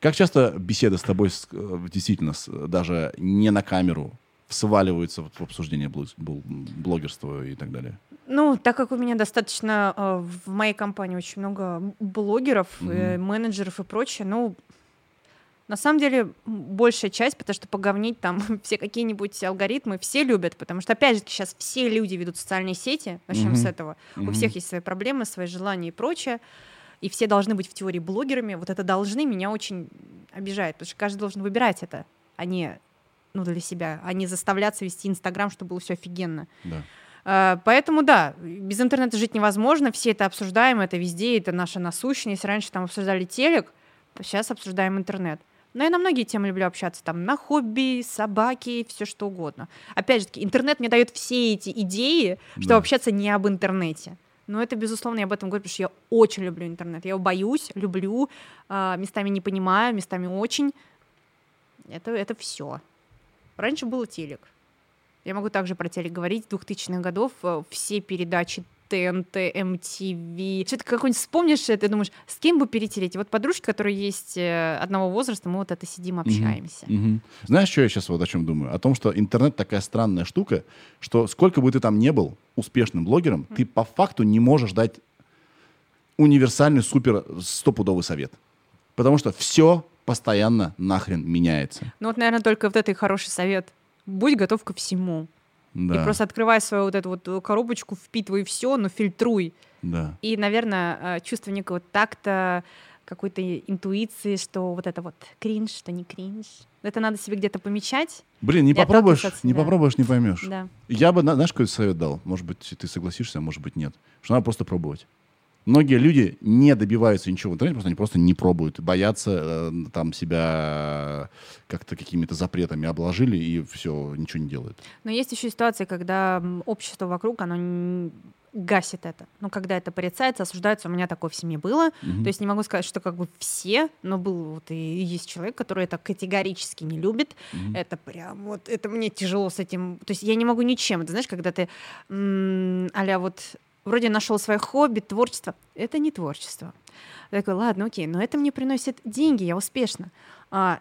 Как часто беседы с тобой э, действительно даже не на камеру сваливаются в обсуждение блогерства и так далее? Ну, так как у меня достаточно э, в моей компании очень много блогеров, угу. менеджеров и прочее, ну, на самом деле, большая часть, потому что поговнить там все какие-нибудь алгоритмы все любят, потому что, опять же, сейчас все люди ведут социальные сети, начнем mm-hmm. с этого. Mm-hmm. У всех есть свои проблемы, свои желания и прочее и все должны быть в теории блогерами, вот это должны меня очень обижает, потому что каждый должен выбирать это, а не ну, для себя, а не заставляться вести Инстаграм, чтобы было все офигенно. Да. Uh, поэтому да, без интернета жить невозможно, все это обсуждаем, это везде, это наша насущность. Раньше там обсуждали телек, сейчас обсуждаем интернет. Но я на многие темы люблю общаться, там, на хобби, собаки, все что угодно. Опять же таки, интернет мне дает все эти идеи, чтобы да. общаться не об интернете. Но это, безусловно, я об этом говорю, потому что я очень люблю интернет. Я его боюсь, люблю, э, местами не понимаю, местами очень. Это, это все. Раньше был телек. Я могу также про телек говорить. 2000-х годов э, все передачи ТНТ, МТВ. Что-то какой-нибудь вспомнишь, ты думаешь, с кем бы перетереть? Вот подружки, которые есть э, одного возраста, мы вот это сидим, общаемся. Угу, угу. Знаешь, что я сейчас вот о чем думаю? О том, что интернет такая странная штука, что сколько бы ты там не был успешным блогером, угу. ты по факту не можешь дать универсальный супер стопудовый совет. Потому что все постоянно нахрен меняется. Ну вот, наверное, только вот это и хороший совет. Будь готов ко всему. Да. И просто открывай свою вот эту вот коробочку, впитывай все, но фильтруй. Да. И, наверное, э, чувство некого такта, какой-то интуиции, что вот это вот кринж, что не кринж. Это надо себе где-то помечать. Блин, не попробуешь, не попробуешь, не поймешь. Да. Я бы, знаешь, какой совет дал? Может быть, ты согласишься, может быть, нет. Что надо просто пробовать. Многие люди не добиваются ничего в интернете, просто они просто не пробуют, боятся э, там себя как-то какими-то запретами обложили и все, ничего не делают. Но есть еще ситуации, когда общество вокруг, оно гасит это. Но когда это порицается, осуждается, у меня такое в семье было. Угу. То есть не могу сказать, что как бы все, но был вот и есть человек, который это категорически не любит. Угу. Это прям вот, это мне тяжело с этим. То есть я не могу ничем. Ты знаешь, когда ты а вот вроде нашел свое хобби, творчество. Это не творчество. Я такой, ладно, окей, но это мне приносит деньги, я успешна. А,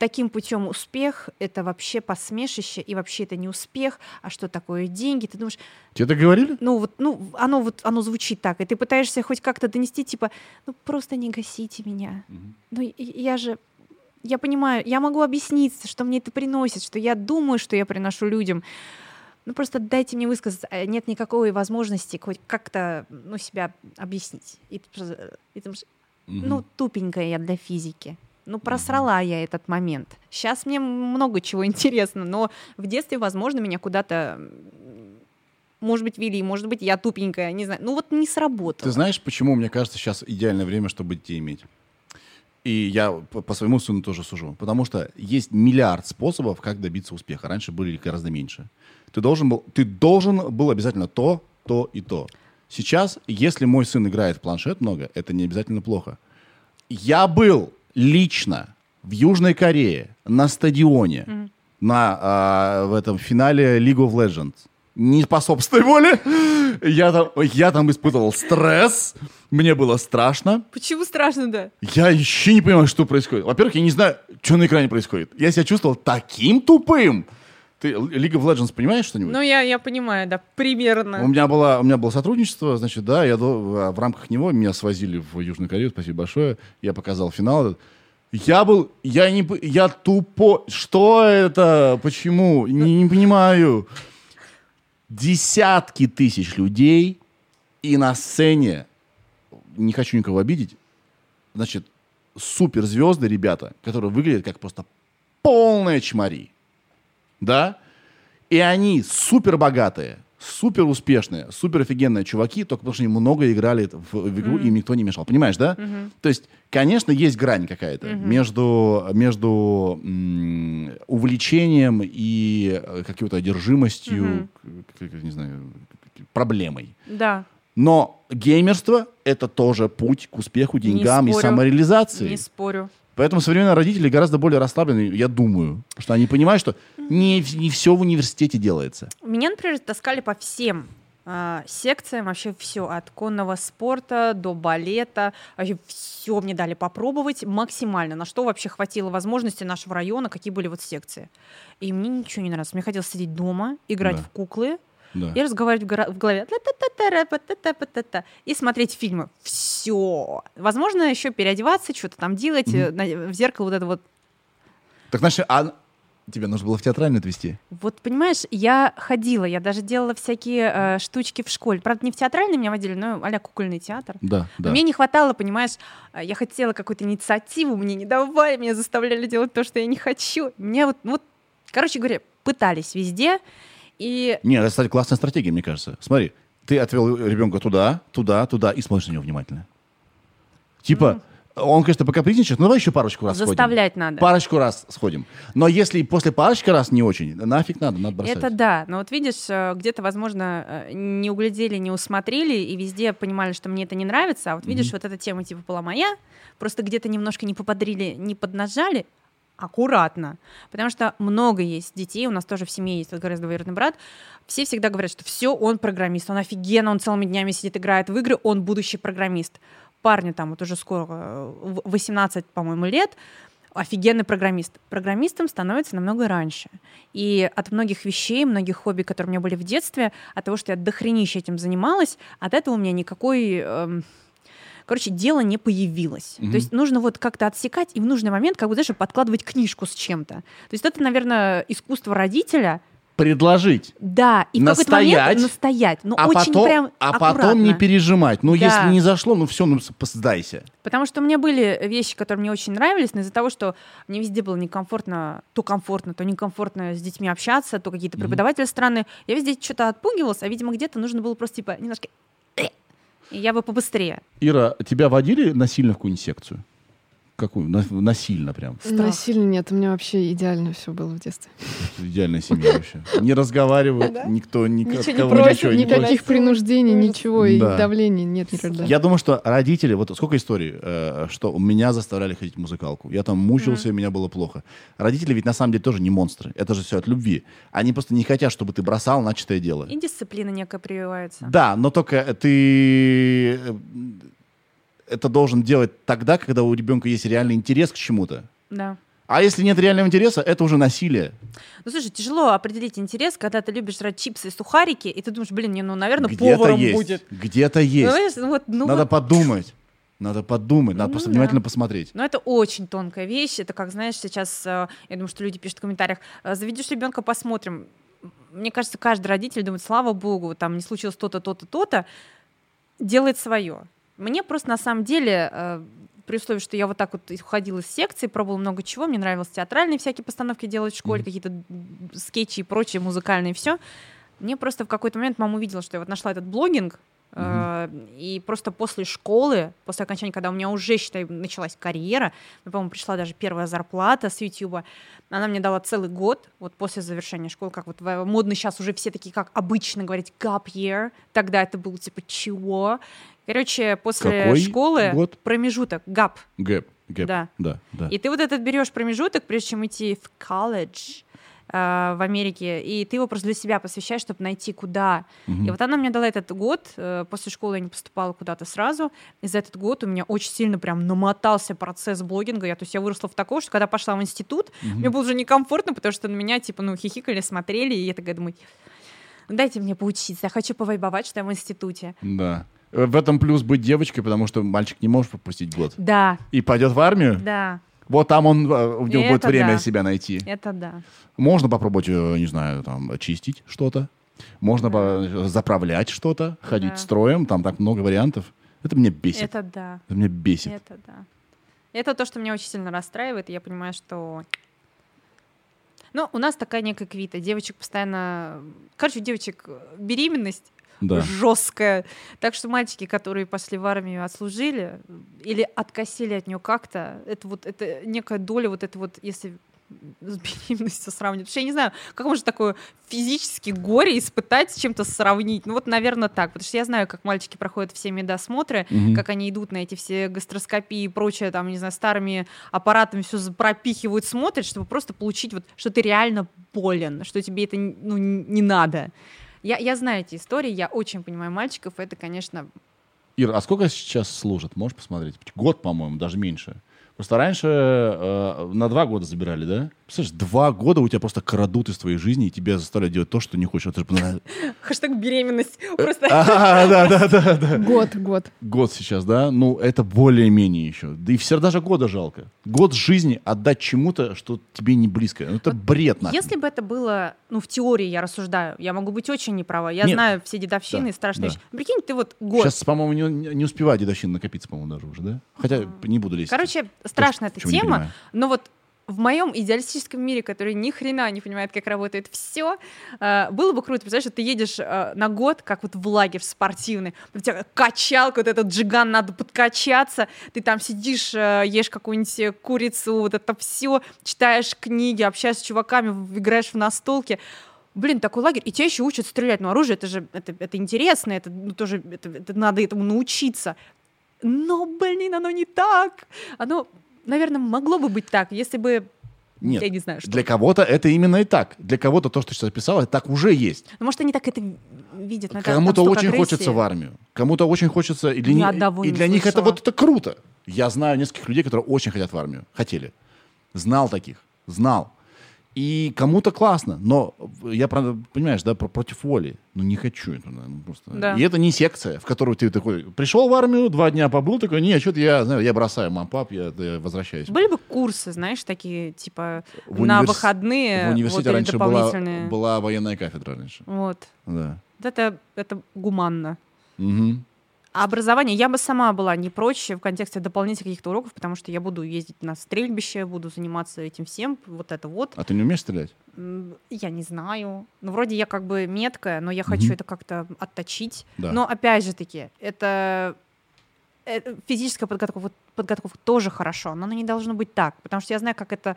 таким путем успех — это вообще посмешище, и вообще это не успех, а что такое деньги? Ты думаешь... Тебе это говорили? Ну, вот, ну, оно вот, оно звучит так, и ты пытаешься хоть как-то донести, типа, ну, просто не гасите меня. Угу. Ну, я же... Я понимаю, я могу объяснить, что мне это приносит, что я думаю, что я приношу людям, ну просто дайте мне высказаться. А нет никакой возможности хоть как-то ну, себя объяснить. И, и, угу. Ну, тупенькая я для физики. Ну, просрала я этот момент. Сейчас мне много чего интересно, но в детстве, возможно, меня куда-то может быть, вели, может быть, я тупенькая, не знаю. Ну вот не сработало. Ты знаешь, почему, мне кажется, сейчас идеальное время, чтобы детей иметь? И я по, по своему сыну тоже сужу. Потому что есть миллиард способов, как добиться успеха. Раньше были гораздо меньше. Ты должен был, ты должен был обязательно то, то и то. Сейчас, если мой сын играет в планшет много, это не обязательно плохо. Я был лично в Южной Корее на стадионе mm-hmm. на а, в этом финале League of Legends не по собственной воле. Я там, я там испытывал стресс, мне было страшно. Почему страшно, да? Я еще не понимаю, что происходит. Во-первых, я не знаю, что на экране происходит. Я себя чувствовал таким тупым. Ты League of Legends понимаешь что-нибудь? Ну, я, я понимаю, да, примерно. У меня, было, у меня было сотрудничество, значит, да, я до, в рамках него меня свозили в Южную Корею, спасибо большое, я показал финал. Я был, я не, я тупо, что это, почему, не, не понимаю. Десятки тысяч людей, и на сцене, не хочу никого обидеть, значит, суперзвезды, ребята, которые выглядят как просто полная чмари да, и они супер богатые, супер успешные, супер офигенные чуваки, только потому что они много играли в, в игру, mm-hmm. им никто не мешал. Понимаешь, да? Mm-hmm. То есть, конечно, есть грань какая-то mm-hmm. между, между м- увлечением и э, какой-то одержимостью, mm-hmm. не знаю, проблемой. Да. Но геймерство — это тоже путь к успеху, деньгам и самореализации. Не спорю. Поэтому современные родители гораздо более расслаблены, я думаю, что они понимают, что не, не все в университете делается. Меня, например, таскали по всем э, секциям, вообще все, от конного спорта до балета, вообще все мне дали попробовать максимально, на что вообще хватило возможности нашего района, какие были вот секции. И мне ничего не нравилось. Мне хотелось сидеть дома, играть да. в куклы, да. и разговаривать в голове и смотреть фильмы. Все. Возможно, еще переодеваться, что-то там делать, mm-hmm. в зеркало вот это вот. Так, значит, а Тебе нужно было в театральную отвезти. Вот, понимаешь, я ходила, я даже делала всякие э, штучки в школе. Правда, не в театральный меня водили, но а кукольный театр. Да, да. Мне не хватало, понимаешь, я хотела какую-то инициативу, мне не давали, меня заставляли делать то, что я не хочу. Мне вот, вот короче говоря, пытались везде. И... Нет, это, кстати, классная стратегия, мне кажется. Смотри, ты отвел ребенка туда, туда, туда и смотришь на него внимательно. Типа, mm. он, конечно, пока призничает, ну давай еще парочку раз Заставлять сходим. надо. Парочку раз сходим. Но если после парочки раз не очень, нафиг надо, надо бросать. Это да, но вот видишь, э, где-то, возможно, э, не углядели, не усмотрели, и везде понимали, что мне это не нравится, а вот видишь, mm-hmm. вот эта тема типа была моя, просто где-то немножко не поподрили, не поднажали, аккуратно. Потому что много есть детей, у нас тоже в семье есть гораздо двоюродный брат. Все всегда говорят, что все, он программист, он офигенно, он целыми днями сидит, играет в игры, он будущий программист. Парню там вот уже скоро 18, по-моему, лет, офигенный программист. Программистом становится намного раньше. И от многих вещей, многих хобби, которые у меня были в детстве, от того, что я дохренище этим занималась, от этого у меня никакой... Эм, короче, дело не появилось. Mm-hmm. То есть нужно вот как-то отсекать и в нужный момент, как бы, знаешь, подкладывать книжку с чем-то. То есть это, наверное, искусство родителя, предложить. Да, и настоять, в момент настоять. Ну, а очень потом, прям А аккуратно. потом не пережимать. Ну, да. если не зашло, ну все, ну сдайся. Потому что у меня были вещи, которые мне очень нравились, но из-за того, что мне везде было некомфортно, то комфортно, то некомфортно с детьми общаться, то какие-то преподаватели mm-hmm. странные, я везде что-то отпугивалась, а, видимо, где-то нужно было просто, типа, немножко я бы побыстрее. Ира, тебя водили насильно в какую-нибудь секцию? Какую? Насильно прям? Страх. Насильно нет, у меня вообще идеально все было в детстве. Идеальная семья вообще. Не разговаривают, никто никого ничего не Никаких принуждений, ничего, и давлений нет никогда. Я думаю, что родители, вот сколько историй, э, что меня заставляли ходить в музыкалку. Я там мучился, и меня было плохо. Родители ведь на самом деле тоже не монстры. Это же все от любви. Они просто не хотят, чтобы ты бросал начатое дело. И дисциплина некая прививается. Да, но только ты э, это должен делать тогда, когда у ребенка есть реальный интерес к чему-то. Да. А если нет реального интереса, это уже насилие. Ну, слушай, тяжело определить интерес, когда ты любишь жрать чипсы и сухарики, и ты думаешь, блин, мне, ну, наверное, Где-то поваром есть. будет. Где-то есть. Ну, вот, ну, Надо вот... подумать. Надо подумать, надо ну, просто да. внимательно посмотреть. Ну, это очень тонкая вещь. Это как, знаешь, сейчас, э, я думаю, что люди пишут в комментариях, «Э, заведешь ребенка, посмотрим. Мне кажется, каждый родитель думает, слава богу, там не случилось то-то, то-то, то-то, делает свое. Мне просто на самом деле э, при условии, что я вот так вот уходила из секции, пробовала много чего, мне нравилось театральные всякие постановки делать в школе, mm-hmm. какие-то скетчи и прочее музыкальные, все. Мне просто в какой-то момент мама увидела, что я вот нашла этот блогинг, Mm-hmm. И просто после школы, после окончания, когда у меня уже, считай, началась карьера, ну, по-моему, пришла даже первая зарплата с YouTube, она мне дала целый год, вот после завершения школы, как вот модно сейчас уже все такие, как обычно говорить, gap year, тогда это было типа чего? Короче, после Какой школы год? промежуток, gap. Gap, gap. Да. да, да. И ты вот этот берешь промежуток, прежде чем идти в колледж, Э, в Америке, и ты его просто для себя посвящаешь, чтобы найти куда. Угу. И вот она мне дала этот год, э, после школы я не поступала куда-то сразу, и за этот год у меня очень сильно прям намотался процесс блогинга, я, то есть я выросла в такого, что когда пошла в институт, угу. мне было уже некомфортно, потому что на меня, типа, ну, хихикали, смотрели, и я такая думаю, дайте мне поучиться, я хочу повайбовать, что я в институте. Да. В этом плюс быть девочкой, потому что мальчик не может пропустить год. Да. И пойдет в армию? Да. Вот там он, э, у него будет время да. себя найти. Это да. Можно попробовать, э, не знаю, там, чистить что-то. Можно да. заправлять что-то, ходить да. строем. Там так много вариантов. Это меня бесит. Это да. Это меня бесит. Это да. Это то, что меня очень сильно расстраивает. И я понимаю, что... Ну, у нас такая некая квита. Девочек постоянно... Короче, у девочек беременность да. жесткая. Так что мальчики, которые пошли в армию, отслужили или откосили от нее как-то, это вот это некая доля вот это вот, если с беременностью сравнивать. Потому что я не знаю, как можно такое физически горе испытать, с чем-то сравнить. Ну вот, наверное, так. Потому что я знаю, как мальчики проходят все медосмотры, угу. как они идут на эти все гастроскопии и прочее, там, не знаю, старыми аппаратами все пропихивают, смотрят, чтобы просто получить вот, что ты реально болен, что тебе это ну, не надо. Я, я знаю эти истории, я очень понимаю мальчиков, это, конечно... Ира, а сколько сейчас служат? Можешь посмотреть? Год, по-моему, даже меньше. Просто раньше э, на два года забирали, да? Представляешь, два года у тебя просто крадут из твоей жизни, и тебя заставляют делать то, что не хочешь. Это же... Хэштег беременность. Просто... А, да, да, да, да. Год, год. Год сейчас, да? Ну, это более-менее еще. Да и все даже года жалко. Год жизни отдать чему-то, что тебе не близко. Ну, это бред, нахуй. Если бы это было, ну, в теории я рассуждаю, я могу быть очень неправа. Я Нет. знаю все дедовщины и страшные вещи. Прикинь, ты вот год... Сейчас, по-моему, не, не успевает дедовщина накопиться, по-моему, даже уже, да? Хотя не буду лезть. Короче, страшная эта тема, но вот в моем идеалистическом мире, который ни хрена не понимает, как работает все, э, было бы круто, представляешь, что ты едешь э, на год, как вот в лагерь спортивный, у тебя качалка, вот этот джиган, надо подкачаться, ты там сидишь, э, ешь какую-нибудь курицу, вот это все, читаешь книги, общаешься с чуваками, играешь в настолки, блин, такой лагерь, и тебя еще учат стрелять, ну оружие, это же, это, это интересно, это ну, тоже, это, это надо этому научиться, но, блин, оно не так, оно наверное, могло бы быть так, если бы нет, я не знаю, что. для кого-то это именно и так. Для кого-то то, что сейчас описала, так уже есть. Ну, может, они так это видят. Кому-то очень агрессии. хочется в армию. Кому-то очень хочется... И для, Ни не, и для них это вот это круто. Я знаю нескольких людей, которые очень хотят в армию. Хотели. Знал таких. Знал. И кому-то классно, но я, понимаешь, да, против воли. Ну, не хочу это, ну, просто. Да. И это не секция, в которую ты такой, пришел в армию, два дня побыл, такой, нет, что-то я, знаю, я бросаю мам, пап, я, я возвращаюсь. Были бы курсы, знаешь, такие, типа, в на универс... выходные. В университете вот, раньше была, была военная кафедра раньше. Вот. Да. Это, это гуманно. Угу. А образование, я бы сама была не прочь в контексте дополнительных каких-то уроков, потому что я буду ездить на стрельбище, буду заниматься этим всем, вот это вот. А ты не умеешь стрелять? Я не знаю. Ну, вроде я как бы меткая, но я хочу угу. это как-то отточить. Да. Но опять же таки, это э, физическая подготовка, подготовка тоже хорошо, но она не должно быть так, потому что я знаю, как это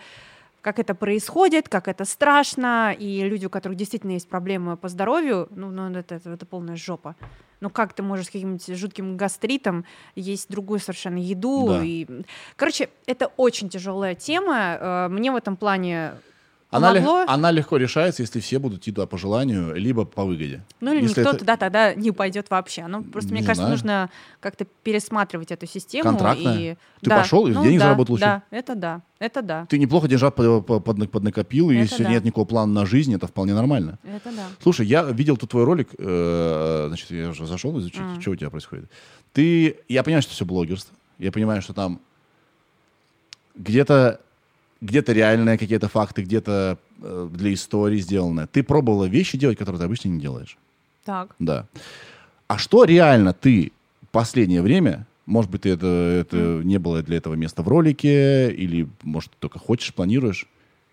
как это происходит, как это страшно, и люди, у которых действительно есть проблемы по здоровью, ну, ну это, это, это полная жопа. Ну как ты можешь с каким-нибудь жутким гастритом есть другую совершенно еду? Да. И... Короче, это очень тяжелая тема. Э, мне в этом плане она, лег, она легко решается, если все будут идти туда по желанию, либо по выгоде. Ну или если никто это... туда тогда не пойдет вообще. Ну просто, не мне кажется, нужно как-то пересматривать эту систему. Контрактная? И... Ты да. пошел и ну, денег да, заработал Да, это да, это да. Ты неплохо деньжат под, под, поднакопил, и если да. нет никакого плана на жизнь, это вполне нормально. Это да. Слушай, я видел тут твой ролик, э, значит, я уже зашел изучить, mm. что у тебя происходит. Ты, я понимаю, что все блогерство, я понимаю, что там где-то где-то реальные какие-то факты, где-то э, для истории сделанное. Ты пробовала вещи делать, которые ты обычно не делаешь. Так. Да. А что реально ты последнее время, может быть, ты это, это не было для этого места в ролике, или, может, ты только хочешь, планируешь,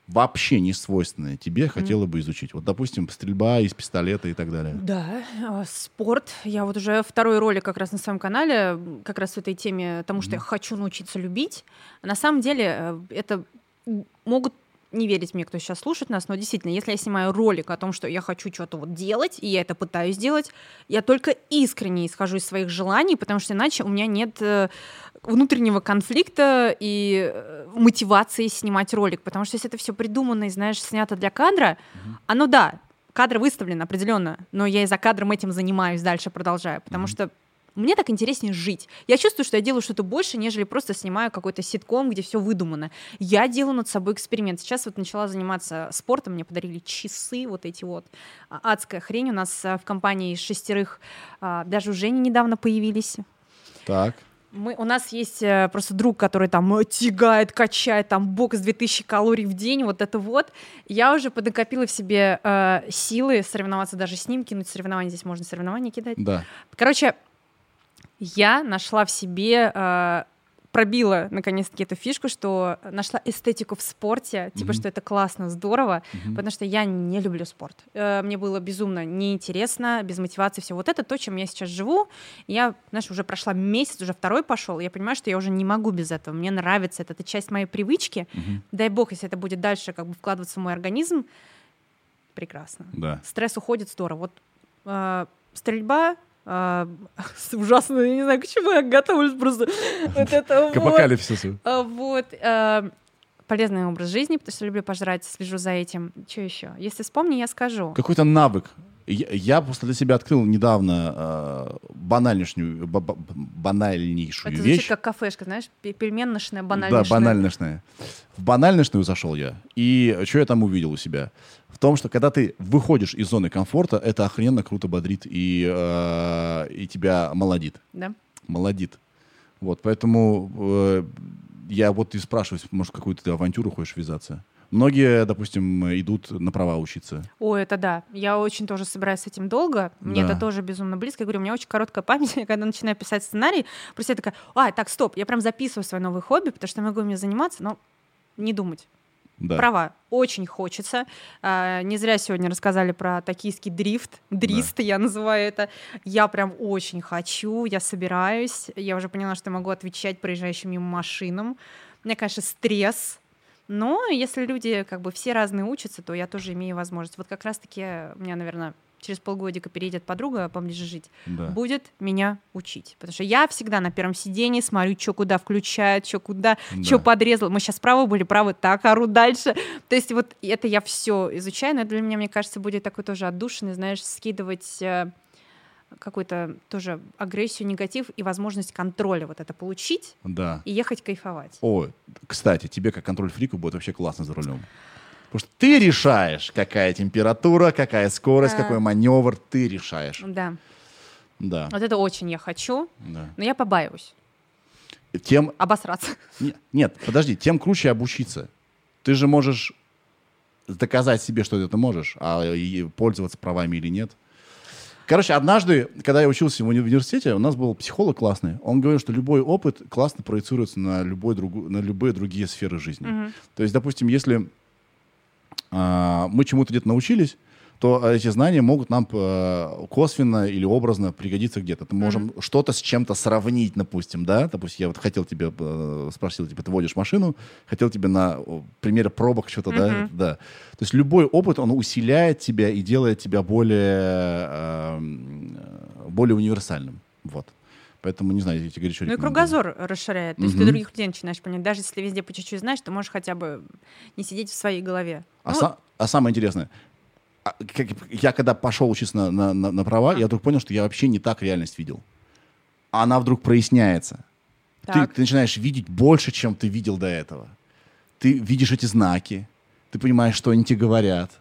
вообще не свойственное тебе хотела бы изучить? Вот, допустим, стрельба из пистолета и так далее. Да, а, спорт. Я вот уже второй ролик как раз на своем канале, как раз в этой теме, тому, что mm. я хочу научиться любить. На самом деле, э, это могут не верить мне, кто сейчас слушает нас, но действительно, если я снимаю ролик о том, что я хочу что-то вот делать, и я это пытаюсь делать, я только искренне исхожу из своих желаний, потому что иначе у меня нет э, внутреннего конфликта и э, мотивации снимать ролик, потому что если это все придумано и, знаешь, снято для кадра, mm-hmm. оно, да, кадр выставлен определенно, но я и за кадром этим занимаюсь, дальше продолжаю, потому mm-hmm. что мне так интереснее жить. Я чувствую, что я делаю что-то больше, нежели просто снимаю какой-то ситком, где все выдумано. Я делаю над собой эксперимент. Сейчас вот начала заниматься спортом, мне подарили часы, вот эти вот. А, адская хрень у нас а, в компании из шестерых, а, даже у Жени недавно появились. Так. Мы, у нас есть э, просто друг, который там э, тягает, качает, там бокс 2000 калорий в день, вот это вот. Я уже поднакопила в себе э, силы соревноваться даже с ним, кинуть соревнования, здесь можно соревнования кидать. Да. Короче, я нашла в себе э, пробила наконец-таки эту фишку, что нашла эстетику в спорте, типа, mm-hmm. что это классно, здорово, mm-hmm. потому что я не люблю спорт. Э, мне было безумно неинтересно, без мотивации, все. Вот это то, чем я сейчас живу. Я, знаешь, уже прошла месяц, уже второй пошел, я понимаю, что я уже не могу без этого. Мне нравится это, это часть моей привычки. Mm-hmm. Дай бог, если это будет дальше как бы вкладываться в мой организм, прекрасно. Да. Стресс уходит здорово. Вот э, стрельба а, ужасно, я не знаю, к чему я готовлюсь просто. Вот это К апокалипсису. А, вот. А, полезный образ жизни, потому что люблю пожрать, слежу за этим. Что еще? Если вспомни, я скажу. Какой-то навык. Я, я просто для себя открыл недавно э, банальнейшую, банальнейшую Это вещь. звучит как кафешка, знаешь, пельменношная, банальношная. Да, банальношная. В банальношную зашел я. И что я там увидел у себя? Том, что когда ты выходишь из зоны комфорта, это охрененно круто бодрит и, э, и тебя молодит. Да. Молодит. Вот, поэтому э, я вот и спрашиваю, может, какую-то ты авантюру хочешь ввязаться? Многие, допустим, идут на права учиться. О, это да. Я очень тоже собираюсь с этим долго. Мне да. это тоже безумно близко. Я говорю, у меня очень короткая память. Я когда начинаю писать сценарий, просто я такая, а, так, стоп, я прям записываю свое новое хобби, потому что я могу мне заниматься, но не думать. Да. Права. Очень хочется. А, не зря сегодня рассказали про токийский дрифт. Дрист, да. я называю это. Я прям очень хочу, я собираюсь. Я уже поняла, что могу отвечать проезжающим мимо машинам. У меня, конечно, стресс. Но если люди как бы все разные учатся, то я тоже имею возможность. Вот как раз-таки у меня, наверное, через полгодика переедет подруга поближе жить, да. будет меня учить. Потому что я всегда на первом сидении смотрю, что куда включают, что куда, да. что подрезал. Мы сейчас правы были, правы, так, ору дальше. То есть вот это я все изучаю, но для меня, мне кажется, будет такой тоже отдушенный, знаешь, скидывать э, какую-то тоже агрессию, негатив и возможность контроля вот это получить да. и ехать кайфовать. О, кстати, тебе как контроль-фрику будет вообще классно за рулем. Потому что ты решаешь, какая температура, какая скорость, а... какой маневр, ты решаешь. Да. Да. Вот это очень я хочу, да. но я побаиваюсь. Тем... Обосраться. Нет, нет, подожди, тем круче обучиться. Ты же можешь доказать себе, что ты можешь, а пользоваться правами или нет. Короче, однажды, когда я учился в университете, у нас был психолог классный. Он говорил, что любой опыт классно проецируется на, любой другу, на любые другие сферы жизни. Угу. То есть, допустим, если мы чему-то где-то научились, то эти знания могут нам э, косвенно или образно пригодиться где-то. Мы можем mm-hmm. что-то с чем-то сравнить, допустим, да? Допустим, я вот хотел тебе, э, спросил, типа, ты водишь машину, хотел тебе на примере пробок что-то, mm-hmm. да? Да. То есть любой опыт, он усиляет тебя и делает тебя более, э, более универсальным. Вот. Поэтому, не знаю, я тебе горячо Ну и кругозор расширяет. То есть ты других людей начинаешь понять. Даже если везде по чуть-чуть знаешь, ты можешь хотя бы не сидеть в своей голове. А, ну, са- а самое интересное, а, я когда пошел учиться на, на, на, на права, я вдруг понял, что я вообще не так реальность видел. Она вдруг проясняется. Ты, ты начинаешь видеть больше, чем ты видел до этого. Ты видишь эти знаки, ты понимаешь, что они тебе говорят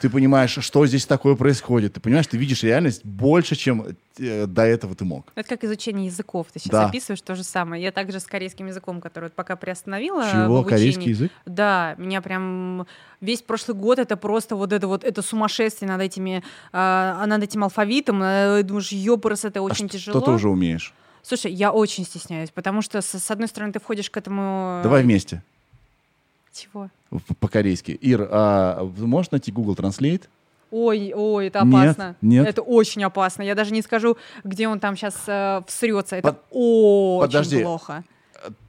ты понимаешь, что здесь такое происходит. Ты понимаешь, ты видишь реальность больше, чем э, до этого ты мог. Это как изучение языков. Ты сейчас да. описываешь то же самое. Я также с корейским языком, который вот пока приостановила. Чего? Корейский язык? Да, меня прям весь прошлый год это просто вот это вот это сумасшествие над этими, э, над этим алфавитом. Э, думаешь, ёпрс, это очень а тяжело. Что ты уже умеешь? Слушай, я очень стесняюсь, потому что с, с одной стороны ты входишь к этому. Давай вместе. Чего? По-корейски. Ир, а можешь найти Google Translate? Ой, ой, это опасно. Нет, нет. Это очень опасно. Я даже не скажу, где он там сейчас э, всрется. Это Под... очень Подожди. плохо.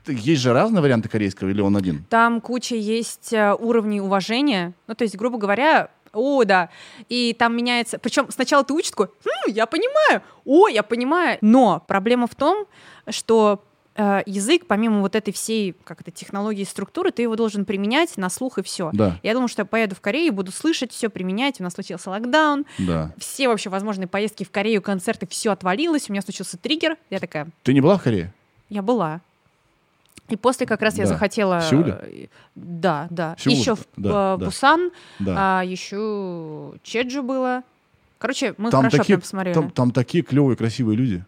Есть же разные варианты корейского или он один? Там куча есть э, уровней уважения. Ну, то есть, грубо говоря, о, да. И там меняется. Причем сначала ты учишь такой, хм, я понимаю, о, я понимаю. Но проблема в том, что язык, помимо вот этой всей как это, технологии и структуры, ты его должен применять на слух и все. Да. Я думаю, что я поеду в Корею, буду слышать, все применять. У нас случился локдаун. Да. Все вообще возможные поездки в Корею, концерты, все отвалилось. У меня случился триггер. Я такая... Ты не была в Корее? Я была. И после как раз да. я захотела... Сеуле? Да, да. Сеул, еще в да, Бусан, да. а еще Чеджу было. Короче, мы там хорошо такие, прям посмотрели. Там, там такие клевые, красивые люди.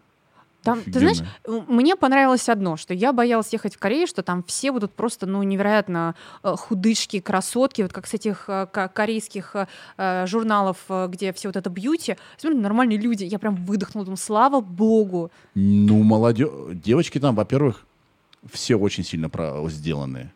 Там, ты знаешь, мне понравилось одно, что я боялась ехать в Корею, что там все будут просто, ну, невероятно э, худышки, красотки, вот как с этих э, корейских э, журналов, где все вот это бьюти. Смотрю, нормальные люди. Я прям выдохнула, думаю, слава богу. Ну, молодежь. Девочки там, во-первых, все очень сильно сделанные.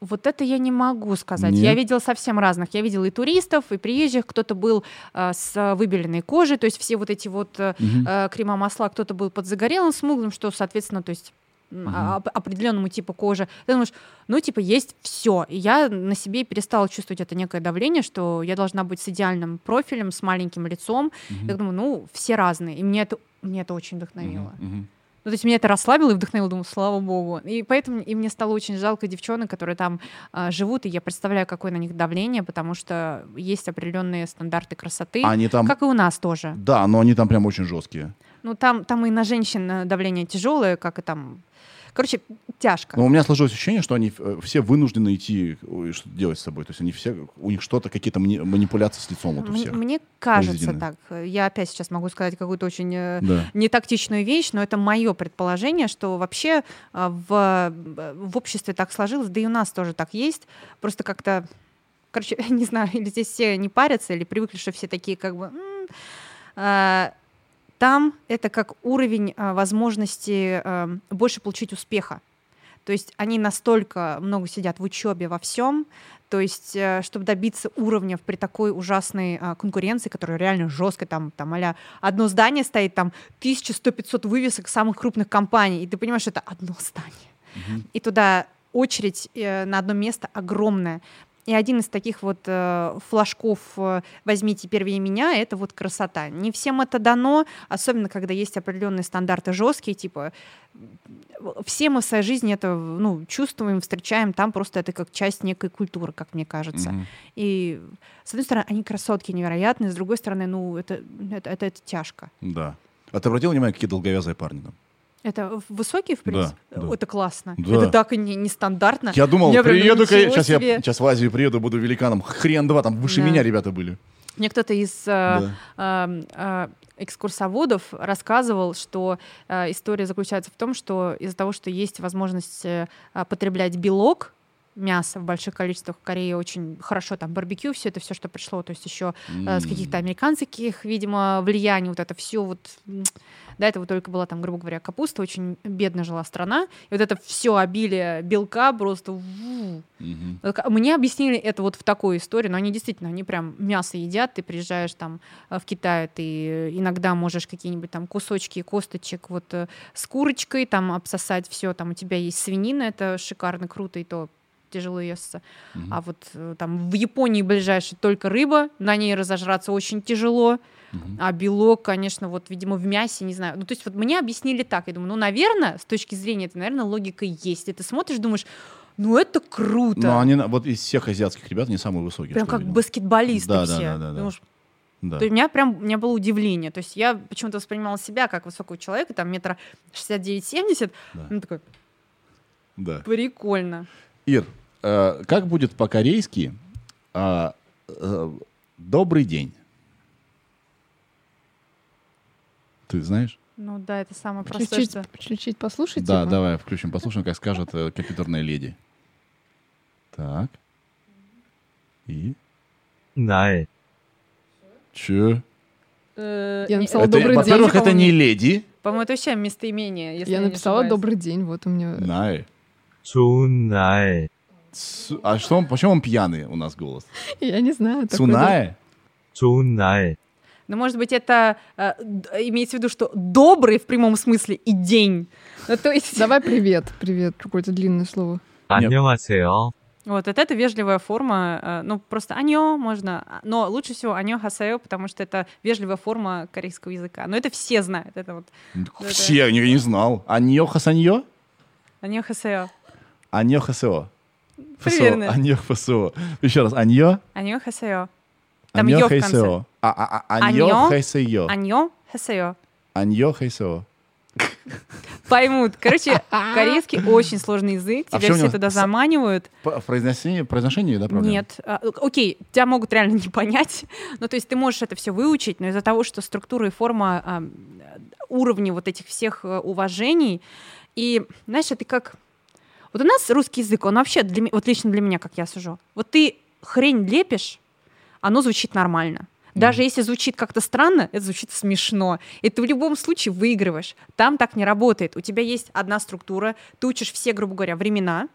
Вот это я не могу сказать. Нет. Я видела совсем разных. Я видела и туристов, и приезжих. Кто-то был э, с выбеленной кожей, то есть все вот эти вот э, угу. крема масла. Кто-то был под загорелым, смуглым, что, соответственно, то есть угу. определенному типу кожи. Ты думаешь, ну, типа, есть все. И я на себе перестала чувствовать это некое давление, что я должна быть с идеальным профилем, с маленьким лицом. Угу. Я думаю, ну, все разные. И мне это, мне это очень вдохновило. Угу. Ну, то есть меня это расслабило и вдохновило, думаю, слава богу. И поэтому и мне стало очень жалко девчонок, которые там а, живут, и я представляю, какое на них давление, потому что есть определенные стандарты красоты, они там... как и у нас тоже. Да, но они там прям очень жесткие. Ну, там, там и на женщин давление тяжелое, как и там Короче, тяжко. Но у меня сложилось ощущение, что они э, все вынуждены идти что делать с собой. То есть они все, у них что-то, какие-то манипуляции с лицом вот у всех. Мне кажется так. Я опять сейчас могу сказать какую-то очень э, да. нетактичную вещь, но это мое предположение, что вообще э, в, в обществе так сложилось, да и у нас тоже так есть. Просто как-то, короче, не знаю, или здесь все не парятся, или привыкли, что все такие как бы там это как уровень э, возможности э, больше получить успеха. То есть они настолько много сидят в учебе во всем, то есть, э, чтобы добиться уровня при такой ужасной э, конкуренции, которая реально жесткая, там, там, а одно здание стоит, там, 1100-500 вывесок самых крупных компаний, и ты понимаешь, что это одно здание. Mm-hmm. И туда очередь э, на одно место огромная. И один из таких вот э, флажков э, «возьмите первее меня» — это вот красота. Не всем это дано, особенно когда есть определенные стандарты жесткие, типа все мы в своей жизни это ну, чувствуем, встречаем, там просто это как часть некой культуры, как мне кажется. Mm-hmm. И с одной стороны, они красотки невероятные, с другой стороны, ну, это, это, это, это тяжко. Да. А ты обратил внимание, какие долговязые парни там? Это высокий, в принципе? Да, да. Это классно. Да. Это так и не, нестандартно. Я думал, я приеду, сейчас себе. я сейчас в Азию приеду, буду великаном. Хрен два, там выше да. меня ребята были. Мне кто-то из э, да. э, э, экскурсоводов рассказывал, что э, история заключается в том, что из-за того, что есть возможность э, потреблять белок, мясо в больших количествах. В Корее очень хорошо там барбекю, все это все, что пришло, то есть еще mm. э, с каких-то американских, видимо, влияний, вот это все вот до этого только была там, грубо говоря, капуста, очень бедно жила страна, и вот это все обилие белка просто... Mm-hmm. Мне объяснили это вот в такой истории, но они действительно, они прям мясо едят, ты приезжаешь там э, в Китай, ты иногда можешь какие-нибудь там кусочки косточек вот э, с курочкой там обсосать все, там у тебя есть свинина, это шикарно, круто, и то тяжело естся. Угу. А вот э, там в Японии ближайшей только рыба, на ней разожраться очень тяжело. Угу. А белок, конечно, вот, видимо, в мясе, не знаю. Ну, то есть вот мне объяснили так. Я думаю, ну, наверное, с точки зрения, это, наверное, логика есть. И ты смотришь, думаешь, ну это круто. Ну, они вот из всех азиатских ребят они самые высокие. Прям как баскетболисты да, все. Да, да, да, Думаешь, да. То есть у меня прям у меня было удивление. То есть я почему-то воспринимала себя как высокого человека, там метра 69-70. Да. Ну, такой, да. прикольно. Ир, э, как будет по-корейски э, э, «добрый день»? Ты знаешь? Ну да, это самое простое, что... Включить, послушать? Да, его? давай, включим, послушаем, как скажет э, компьютерная леди. Так. И? Най. Че? Э, я написала это, «добрый день». Во-первых, это не леди. По-моему, это вообще местоимение, если я, я написала «добрый день», вот у меня... Най. Цунай. А что он, почему он пьяный у нас голос? Я не знаю. Цунае? Цунае. Ну, может быть, это э, имеется в виду, что добрый в прямом смысле и день. Ну, то есть... Давай привет, привет, какое-то длинное слово. Аньо Вот, это, это вежливая форма, э, ну, просто аньо можно, а, но лучше всего аньо хасео, потому что это вежливая форма корейского языка. Но это все знают, это вот. Все, это... я не знал. Аньо хасаньо? Аньо хасео. Аньо хасео. ФСО. Аньо ФСО. Еще раз. Аньо. Аньо ХСО. Там Аньо ХСО. А, а, а, Аньо ХСО. Аньо ХСО. Аньо ХСО. Поймут. Короче, корейский очень сложный язык. Тебя все туда заманивают. Произношение, произношение, да, проблема? Нет. Окей, тебя могут реально не понять. Ну, то есть ты можешь это все выучить, но из-за того, что структура и форма уровни вот этих всех э, уважений, и, знаешь, это как вот у нас русский язык, он вообще, для, вот лично для меня, как я сужу, вот ты хрень лепишь, оно звучит нормально. Даже mm. если звучит как-то странно, это звучит смешно. И ты в любом случае выигрываешь. Там так не работает. У тебя есть одна структура, ты учишь все, грубо говоря, времена,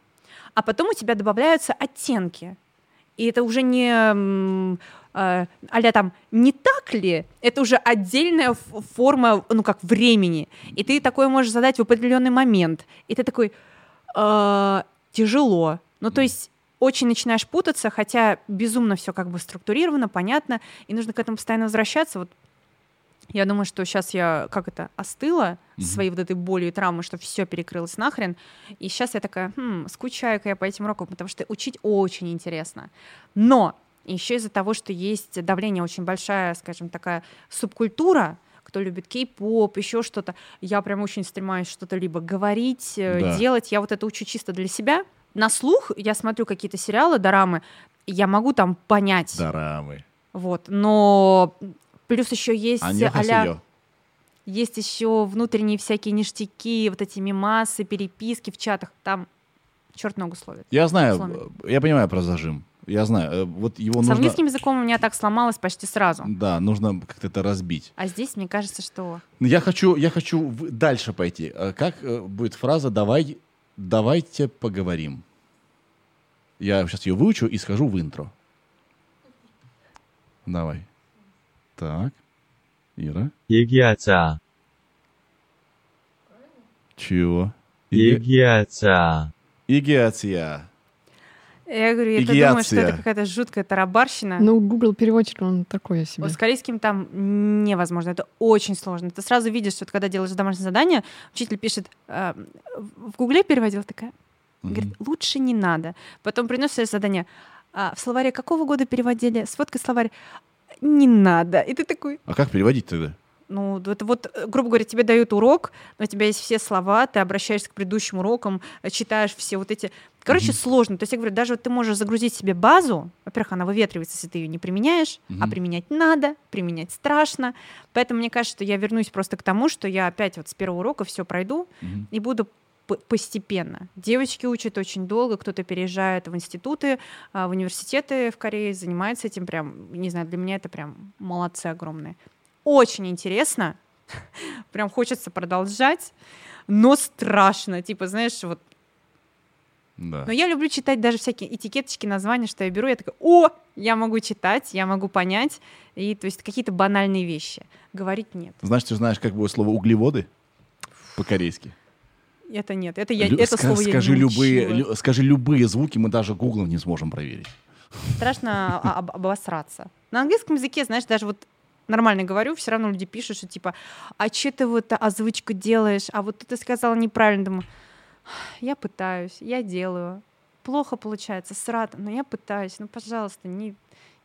а потом у тебя добавляются оттенки. И это уже не э, а там не так ли? Это уже отдельная форма, ну как времени. И ты такое можешь задать в определенный момент. И ты такой э, тяжело. Ну то есть очень начинаешь путаться, хотя безумно все как бы структурировано, понятно, и нужно к этому постоянно возвращаться. Вот я думаю, что сейчас я как это остыла mm-hmm. своей вот этой болью и травмой, что все перекрылось нахрен. И сейчас я такая, хм, скучаю-ка я по этим урокам, потому что учить очень интересно. Но еще из-за того, что есть давление очень большая, скажем, такая субкультура, кто любит кей-поп, еще что-то, я прям очень стремаюсь что-то либо говорить, э, да. делать. Я вот это учу чисто для себя, на слух я смотрю какие-то сериалы, дорамы, я могу там понять. Дорамы. Вот, но плюс еще есть а есть еще внутренние всякие ништяки, вот эти мемасы, переписки в чатах, там черт ногу словит. Я знаю, сломит. я понимаю про зажим. Я знаю, э, вот его С нужно... Английским языком у меня так сломалось почти сразу. Да, нужно как-то это разбить. А здесь, мне кажется, что... Ну, я хочу, я хочу дальше пойти. Э, как э, будет фраза «давай, давайте поговорим»? Я сейчас ее выучу и схожу в интро. Давай. Так. Ира. Егиаца. Чего? Егиация. Егиация. Я говорю, я думаю, что это какая-то жуткая тарабарщина. Ну, Google переводчик, он такой себе. С корейским там невозможно, это очень сложно. Ты сразу видишь, что когда делаешь домашнее задание, учитель пишет, э, в Гугле переводил такая, говорит, лучше не надо. Потом приносишь задание, а, в словаре какого года переводили, сфоткай словарь, не надо. И ты такой... А как переводить тогда? Ну, это вот, грубо говоря, тебе дают урок, у тебя есть все слова, ты обращаешься к предыдущим урокам, читаешь все вот эти... Короче, mm-hmm. сложно. То есть я говорю, даже вот ты можешь загрузить себе базу, во-первых, она выветривается, если ты ее не применяешь, mm-hmm. а применять надо, применять страшно. Поэтому мне кажется, что я вернусь просто к тому, что я опять вот с первого урока все пройду mm-hmm. и буду постепенно. Девочки учат очень долго, кто-то переезжает в институты, а, в университеты в Корее, занимается этим прям, не знаю, для меня это прям молодцы огромные очень интересно, прям хочется продолжать, но страшно, типа, знаешь, вот Да. Но я люблю читать даже всякие этикеточки, названия, что я беру, я такая, о, я могу читать, я могу понять, и то есть какие-то банальные вещи. Говорить нет. Знаешь, ты знаешь, как будет слово углеводы по-корейски? Это нет, это я, Лю- это слово я скажи не любые, лю- скажи любые звуки, мы даже гуглом не сможем проверить. Страшно а- об- обосраться. На английском языке, знаешь, даже вот нормально говорю, все равно люди пишут, что типа, а что ты вот озвучку делаешь, а вот ты сказала неправильно, думаю, я пытаюсь, я делаю, плохо получается, срато, но я пытаюсь, ну, пожалуйста, не,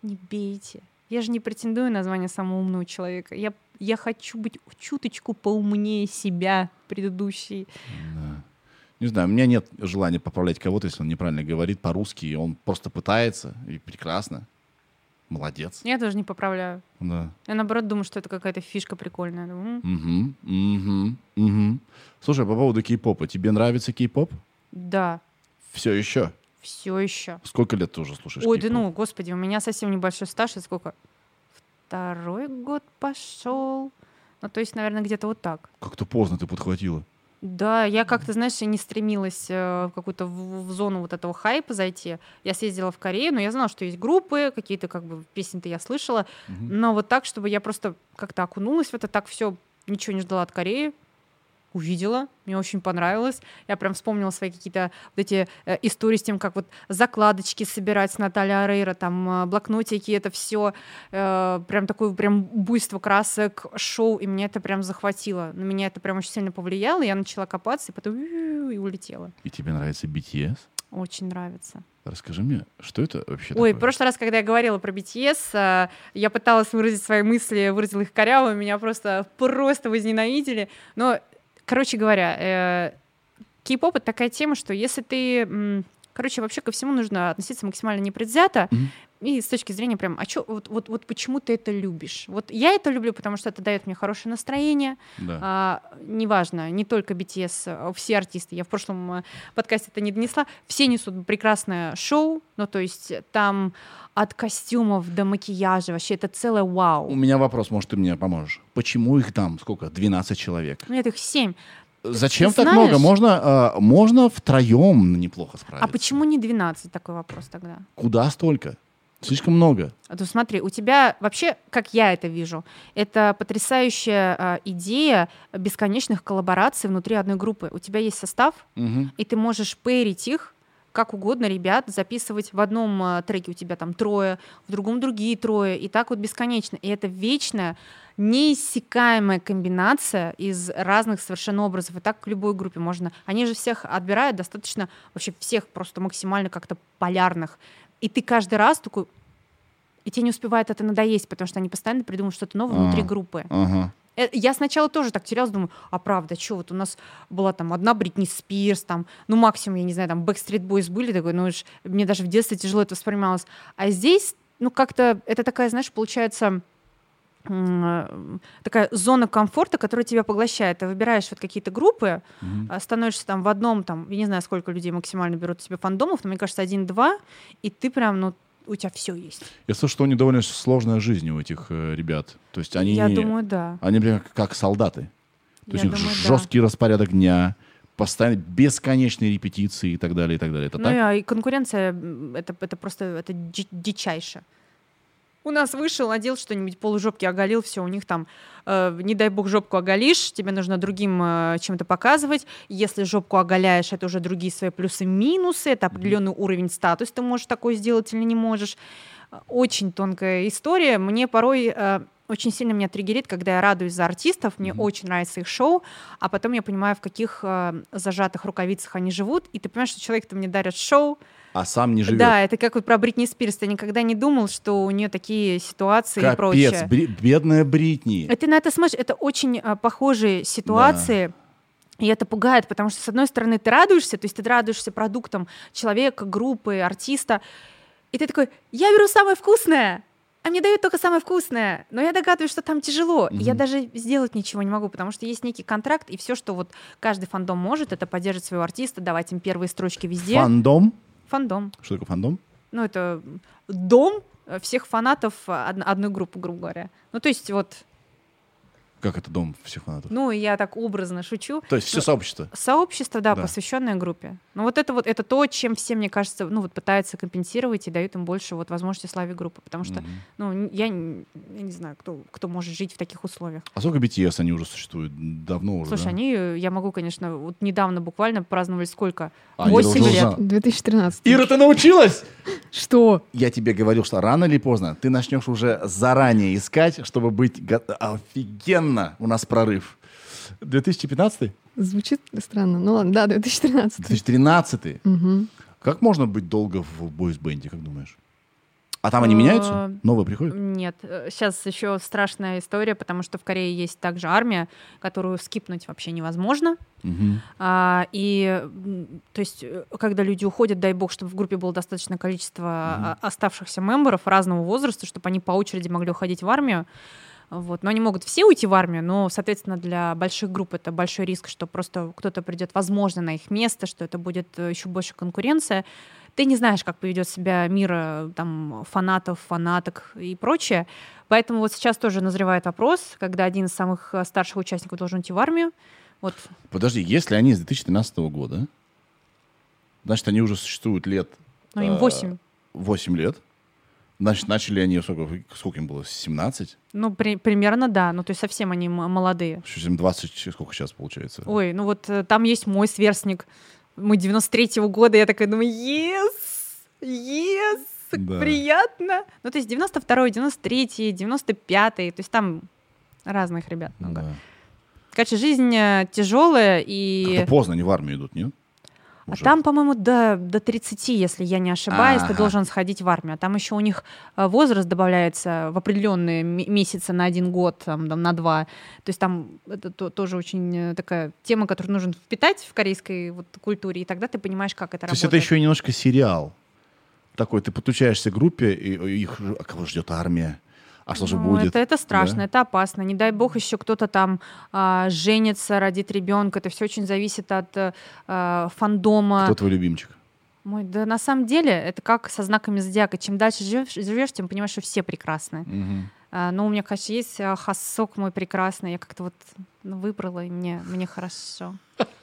не бейте. Я же не претендую на звание самого умного человека. Я, я хочу быть чуточку поумнее себя предыдущей. Да. Не знаю, у меня нет желания поправлять кого-то, если он неправильно говорит по-русски, и он просто пытается, и прекрасно. Молодец. Я тоже не поправляю. Да. Я наоборот думаю, что это какая-то фишка прикольная. Думаю, «М, Угу, угу, угу. Слушай, по поводу кей-попа. Тебе нравится кей-поп? Да, Все еще? все еще. Сколько лет ты уже слушаешь Ой, да ну, господи, у меня совсем небольшой стаж, это сколько? Второй год пошел. Ну, то есть, наверное, где-то вот так. Как-то поздно ты подхватила. Да, я как-то, знаешь, не стремилась э, в какую-то в, в зону вот этого хайпа зайти. Я съездила в Корею, но я знала, что есть группы, какие-то как бы песни-то я слышала. Мгм. Но вот так, чтобы я просто как-то окунулась в это, так все, ничего не ждала от Кореи. Увидела, мне очень понравилось. Я прям вспомнила свои какие-то вот эти э, истории с тем, как вот закладочки собирать с Натальей Арейра, там э, блокнотики, это все прям такое прям буйство красок, шоу, и меня это прям захватило. На меня это прям очень сильно повлияло, я начала копаться, и потом и улетела. И тебе нравится BTS? Очень нравится. Расскажи мне, что это вообще Ой, в такое? прошлый раз, когда я говорила про BTS, э, я пыталась выразить свои мысли, выразила их коряво, меня просто просто возненавидели. Но, короче говоря, э, кей-поп — это такая тема, что если ты... Короче, вообще ко всему нужно относиться максимально непредвзято. Мгм. И с точки зрения прям, а чё, вот, вот, вот почему ты это любишь? Вот я это люблю, потому что это дает мне хорошее настроение, Да. а, неважно, не только BTS, все артисты. Я в прошлом э, подкасте это не донесла. Все несут прекрасное шоу, ну то есть там от костюмов до макияжа вообще это целое У вау. меня вопрос, может, ты мне поможешь. Почему их там, сколько, 12 человек? У меня их семь. Зачем Ты так знаешь- много? Можно, э, можно втроем неплохо справиться. А почему не 12? Такой вопрос тогда. Куда столько? Слишком много. А то смотри, у тебя вообще, как я это вижу, это потрясающая а, идея бесконечных коллабораций внутри одной группы. У тебя есть состав, Мгм. и ты можешь пэрить их как угодно, ребят, записывать в одном а, треке у тебя там трое, в другом другие трое, и так вот бесконечно. И это вечная, неиссякаемая комбинация из разных совершенно образов. И так к любой группе можно. Они же всех отбирают достаточно, вообще всех просто максимально как-то полярных. И ты каждый раз такой... И тебе не успевает это надоесть, потому что они постоянно придумывают что-то новое внутри А. группы. Э, Я сначала тоже так терялась, думаю, а правда, что вот у нас была там одна Бритни Спирс, там, ну максимум, я не знаю, там Backstreet Boys были, такой, ну уж мне даже в детстве тяжело это воспринималось. А здесь, ну как-то, это такая, знаешь, получается такая зона комфорта, которая тебя поглощает. Ты выбираешь вот какие-то группы, а, становишься там в одном, там, я не знаю, сколько людей максимально берут себе фандомов, но мне кажется, один-два, и ты прям, ну, у тебя все есть. Я слышу, что у них довольно сложная жизнь у этих э, ребят. То есть они, Я думаю, да. они прям как солдаты. То есть Я у них думаю, да. жесткий распорядок дня, постоянно бесконечные репетиции и так далее, и так далее. Это Ну так? и, а, и конкуренция, это, это просто это ди- дичайше. У нас вышел, надел что-нибудь, полужопки оголил, все, у них там, э, не дай бог, жопку оголишь, тебе нужно другим э, чем-то показывать. Если жопку оголяешь, это уже другие свои плюсы-минусы, это определенный уровень статус, ты можешь такое сделать или не можешь. Очень тонкая история. Мне порой э, очень сильно меня триггерит, когда я радуюсь за артистов, мне Мгм. очень нравится их шоу, а потом я понимаю, в каких э, зажатых рукавицах они живут, и ты понимаешь, что человек-то мне дарит шоу, А сам не живет. да, это как вот про Бритни Спирс. Ты никогда не думал, что у нее такие ситуации и Капец, прочее. Бри- бедная Бритни. И ты на это смотришь, это очень а, похожие ситуации. И это пугает, потому что, с одной стороны, ты радуешься, то есть ты радуешься продуктам человека, группы, артиста, и ты такой, я беру самое вкусное, а мне дают только самое вкусное. Но я догадываюсь, что там тяжело. И я даже сделать ничего не могу, потому что есть некий контракт, и все, что вот каждый фандом может, это поддерживать своего артиста, давать им первые строчки везде. Фандом? Фандом. Что такое фандом? Ну, это дом всех фанатов од- одной группы, грубо говоря. Ну, то есть вот Как это дом всех фанатов? Ну, я так образно шучу. То есть все Ну, сообщество? Сообщество, да, Да. посвященное группе. Ну, вот это вот это то, чем все, мне кажется, ну, вот пытаются компенсировать и дают им больше вот возможности славе группы. Потому что, Мгм. ну, я, я не знаю, кто, кто может жить в таких условиях. А сколько BTS они уже существуют? Давно уже, Слушай, да? они, э, я могу, конечно, вот недавно буквально праздновали сколько? А, я Восемь уже лет. узнал. 2013. Ира, ты научилась? Что? Я тебе говорил, что рано или поздно ты начнешь уже заранее искать, чтобы быть го- офигенно. У нас прорыв. 2015? Звучит странно. Ну ладно, да, 2013. 2013? Мгм. Как можно быть долго в бойс-бенде, как думаешь? А там они меняются? Новые приходят? Нет, сейчас еще страшная история, потому что в Корее есть также армия, которую скипнуть вообще невозможно. Мгм. А, и, то есть, э, когда люди уходят, дай бог, чтобы в группе было достаточное количество а, оставшихся мемберов разного возраста, чтобы они по очереди могли уходить в армию. Вот. Но они могут все уйти в армию, но, соответственно, для больших групп это большой риск, что просто кто-то придет, возможно, на их место, что это будет э, еще больше конкуренция. Ты не знаешь, как поведет себя мир э, там, фанатов, фанаток и прочее. Поэтому вот сейчас тоже назревает вопрос, когда один из самых э, старших участников должен уйти в армию. Вот Подожди, если они с 2013 года, значит, они уже существуют лет... Ну, им э, 8. 8 лет. Значит, начали они, сколько, сколько им было, 17? Ну, при- примерно, да. Ну, то есть совсем они молодые. Что им 20, сколько сейчас получается? Ой, ну вот э, там есть мой сверстник. Мы 93-го года, я такая думаю, yes, yes, Да. приятно. Ну, то есть 92-й, 93-й, 95-й, то есть там разных ребят много. Да. Короче, жизнь тяжелая, и... Как-то поздно они в армию идут, нет? А Уже. там, по-моему, до, до 30, если я не ошибаюсь, ты Ага. должен сходить в армию. А там еще у них э, возраст добавляется в определенные месяцы на один год, там, там, на два. То есть там это то- тоже очень э, такая тема, которую нужно впитать в корейской вот, культуре, и тогда ты понимаешь, как это То есть работает. это еще немножко сериал. Такой, ты подключаешься к группе, и их а кого ждет армия? А что же Ну, будет? Это, это страшно, Да? это опасно. Не дай бог еще кто-то там а, женится, родит ребенка. Это все очень зависит от а, фандома. Кто твой любимчик? Мой, да на самом деле это как со знаками зодиака. Чем дальше живешь, живешь, тем понимаешь, что все прекрасны. Мгм. А, ну, у меня, конечно, есть а, Хасок мой прекрасный. Я как-то вот выбрала, и мне, мне хорошо.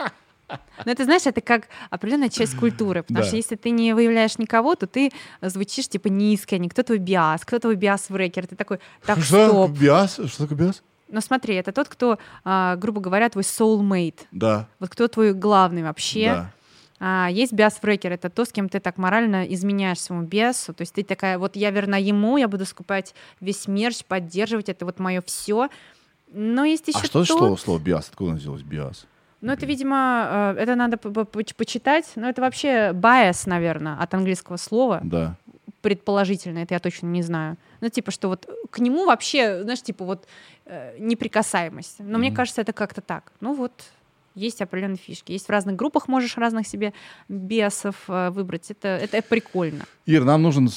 Но это, знаешь, это как определенная часть культуры. Потому Да. что если ты не выявляешь никого, то ты звучишь типа неискренне. Кто твой биас? Кто твой биас в рэкер? Ты такой, так, что стоп. биас? Что такое биас? Ну смотри, это тот, кто, а, грубо говоря, твой soulmate. Да. Вот кто твой главный вообще. да. А, есть биас-фрекер, это то, с кем ты так морально изменяешь своему биасу. То есть ты такая, вот я верна ему, я буду скупать весь мерч, поддерживать, это вот мое все. Но есть еще А что то... слово, слово биас? Откуда оно взялось, биас? Ну, это, видимо, э, это надо по- по- поч- почитать. Но это вообще bias, наверное, от английского слова. Да. Предположительно, это я точно не знаю. Ну, типа, что вот к нему вообще, знаешь, типа вот э, неприкасаемость. Но мне Мгм. кажется, это как-то так. Ну вот, есть определенные фишки. Есть в разных группах, можешь разных себе биасов э, выбрать. Это, это прикольно. Ир, нам нужен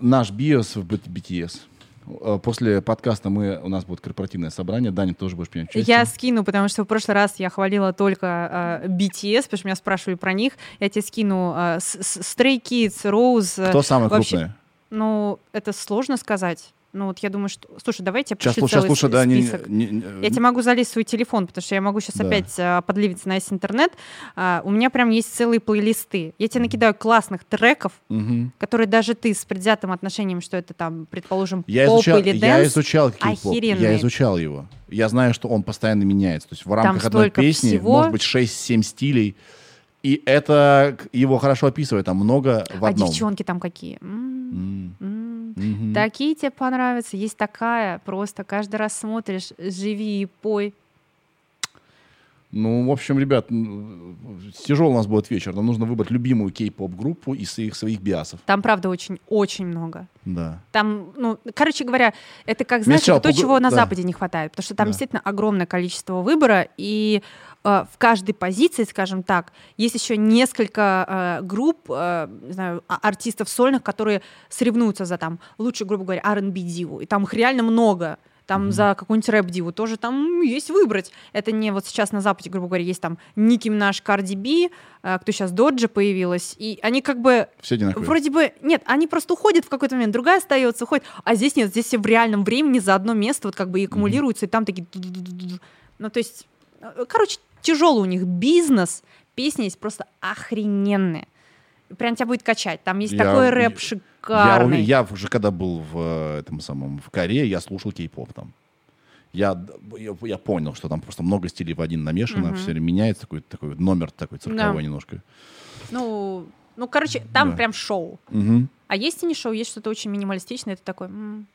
наш биос в BTS. Э, После подкаста мы, у нас будет корпоративное собрание. Даня тоже будешь принять участие. Я скину, потому что в прошлый раз я хвалила только э, BTS, потому что меня спрашивали про них. Я тебе скину э, Stray Kids, Rose. э, Кто самый вообще- крупный? Ну, это сложно сказать. Ну, вот я думаю, что... Слушай, давайте я Сейчас, пришлю сейчас, целый слушай, да, не, не- не- Я тебе могу залезть в свой телефон, потому что я могу сейчас Да. опять а, подливиться на весь интернет. А, у меня прям есть целые плейлисты. Я тебе накидаю классных треков, Мгм. которые даже ты с предвзятым отношением, что это там, предположим, Я поп изучал, или я dance, изучал K-pop, я изучал его. Я знаю, что он постоянно меняется. То есть в рамках одной столько песни всего. может быть 6-7 стилей. И это его хорошо описывает, там много в а одном. девчонки там какие? М, М, м. Мгм. Такие тебе понравятся. Есть такая, просто каждый раз смотришь, живи и пой. Ну, в общем, ребят, тяжелый у нас будет вечер. Нам нужно выбрать любимую кей-поп группу из своих, своих биасов. Там, правда, очень-очень много. Да. Там, ну, короче говоря, это как, знаешь, сначала это то, чего на да. Западе не хватает, потому что там Да. действительно огромное количество выбора, и в каждой позиции, скажем так, есть еще несколько э, групп, э, не знаю, а- артистов сольных, которые соревнуются за там лучшую, грубо говоря, R&B диву, и там их реально много. там mm-hmm. за какую-нибудь рэп-диву тоже там есть выбрать. Это не вот сейчас на Западе, грубо говоря, есть там Ники Минаж, Карди Би, э, кто сейчас Доджи появилась, и они как бы... Все одинаковые. Вроде бы... Нет, они просто уходят в какой-то момент, другая остается, уходит, а здесь нет, здесь все в реальном времени за одно место вот как бы и аккумулируются, mm-hmm. и там такие... Ну, то есть, э, короче, тяжелый у них бизнес, песни есть просто охрененные. Прям тебя будет качать. Там есть я, такой рэп шикарный. Я, я уже когда был в э, этом самом в Корее, я слушал кей-поп там. Я, я, я понял, что там просто много стилей в один намешано, угу. все время меняется такой, такой номер такой цирковой да. немножко. Ну, ну, короче, там да. прям шоу. Угу. А есть и не шоу, есть что-то очень минималистичное, это такой, м-м,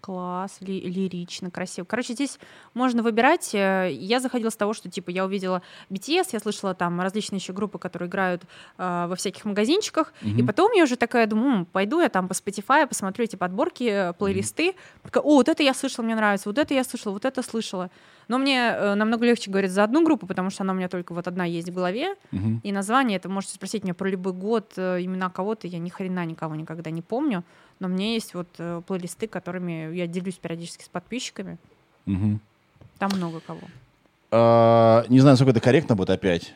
класс, ли, лирично, красиво. Короче, здесь можно выбирать. Э, я заходила с того, что, типа, я увидела BTS, я слышала там различные еще группы, которые играют э, во всяких магазинчиках, mm-hmm. и потом я уже такая думаю, пойду я там по Spotify, посмотрю эти подборки, э, плейлисты, mm-hmm. такая, о, вот это я слышала, мне нравится, вот это я слышала, вот это слышала. Но мне э, намного легче говорить за одну группу, потому что она у меня только вот одна есть в голове, mm-hmm. и название, это можете спросить меня про любой год, э, имена кого-то, я ни хрена никого никогда не помню, но мне есть вот э, плейлисты, которыми я делюсь периодически с подписчиками. Угу. Там много кого. А, не знаю, насколько это корректно будет опять.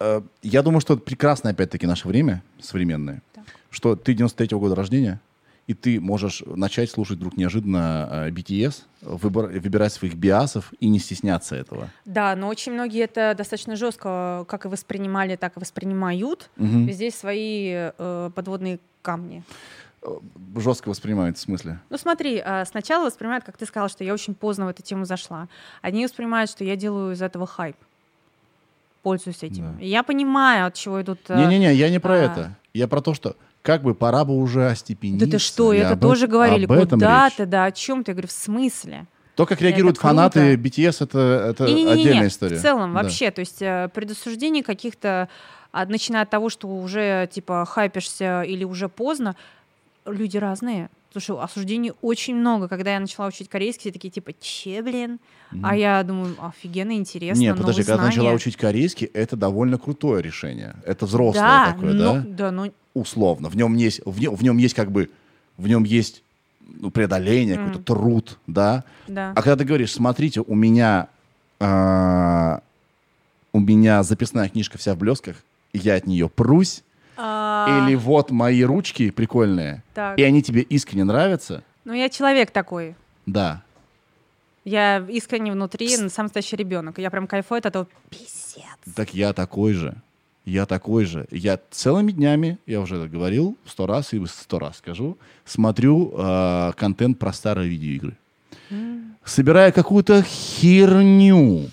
А, я думаю, что это прекрасное, опять-таки, наше время современное. Так. Что ты 93-го года рождения, и ты можешь начать слушать вдруг неожиданно э, BTS, выбор, выбирать своих биасов и не стесняться этого. Да, но очень многие это достаточно жестко как и воспринимали, так и воспринимают. Угу. Здесь свои э, подводные камни. Э, жестко воспринимают в смысле? Ну смотри, а, сначала воспринимают, как ты сказала, что я очень поздно в эту тему зашла. Одни воспринимают, что я делаю из этого хайп. Пользуюсь этим. Да. Я понимаю, от чего идут... Э, Не-не-не, я не про а... это. Я про то, что как бы пора бы уже остепениться. Да ты что, это об... тоже говорили. Куда ты, да, о чем ты? Я говорю, в смысле? То, как реагируют это фанаты BTS, это, это не, не, не, отдельная не, история. В целом, да. вообще, то есть э, предосуждений каких-то, а, начиная от того, что уже типа хайпишься или уже поздно, люди разные. Слушай, осуждений очень много. Когда я начала учить корейский, все такие типа, че, блин? Mm. А я думаю, офигенно интересно. Нет, подожди, когда знания. начала учить корейский, это довольно крутое решение. Это взрослое да, такое, но, да? Да, но... Условно. В нем есть, в нем, в нем есть как бы, в нем есть ну, преодоление, mm. какой-то труд, да? Да. А когда ты говоришь, смотрите, у меня, э, у меня записная книжка вся в блесках, я от нее прусь, а... Или вот мои ручки прикольные, так. и они тебе искренне нравятся. Ну, я человек такой. Да. Я искренне внутри сам настоящий ребенок. Я прям кайфую от этого. Писец. Так я такой же. Я такой же. Я целыми днями, я уже это говорил сто раз и сто раз скажу, смотрю э, контент про старые видеоигры. Mm. Собирая какую-то херню.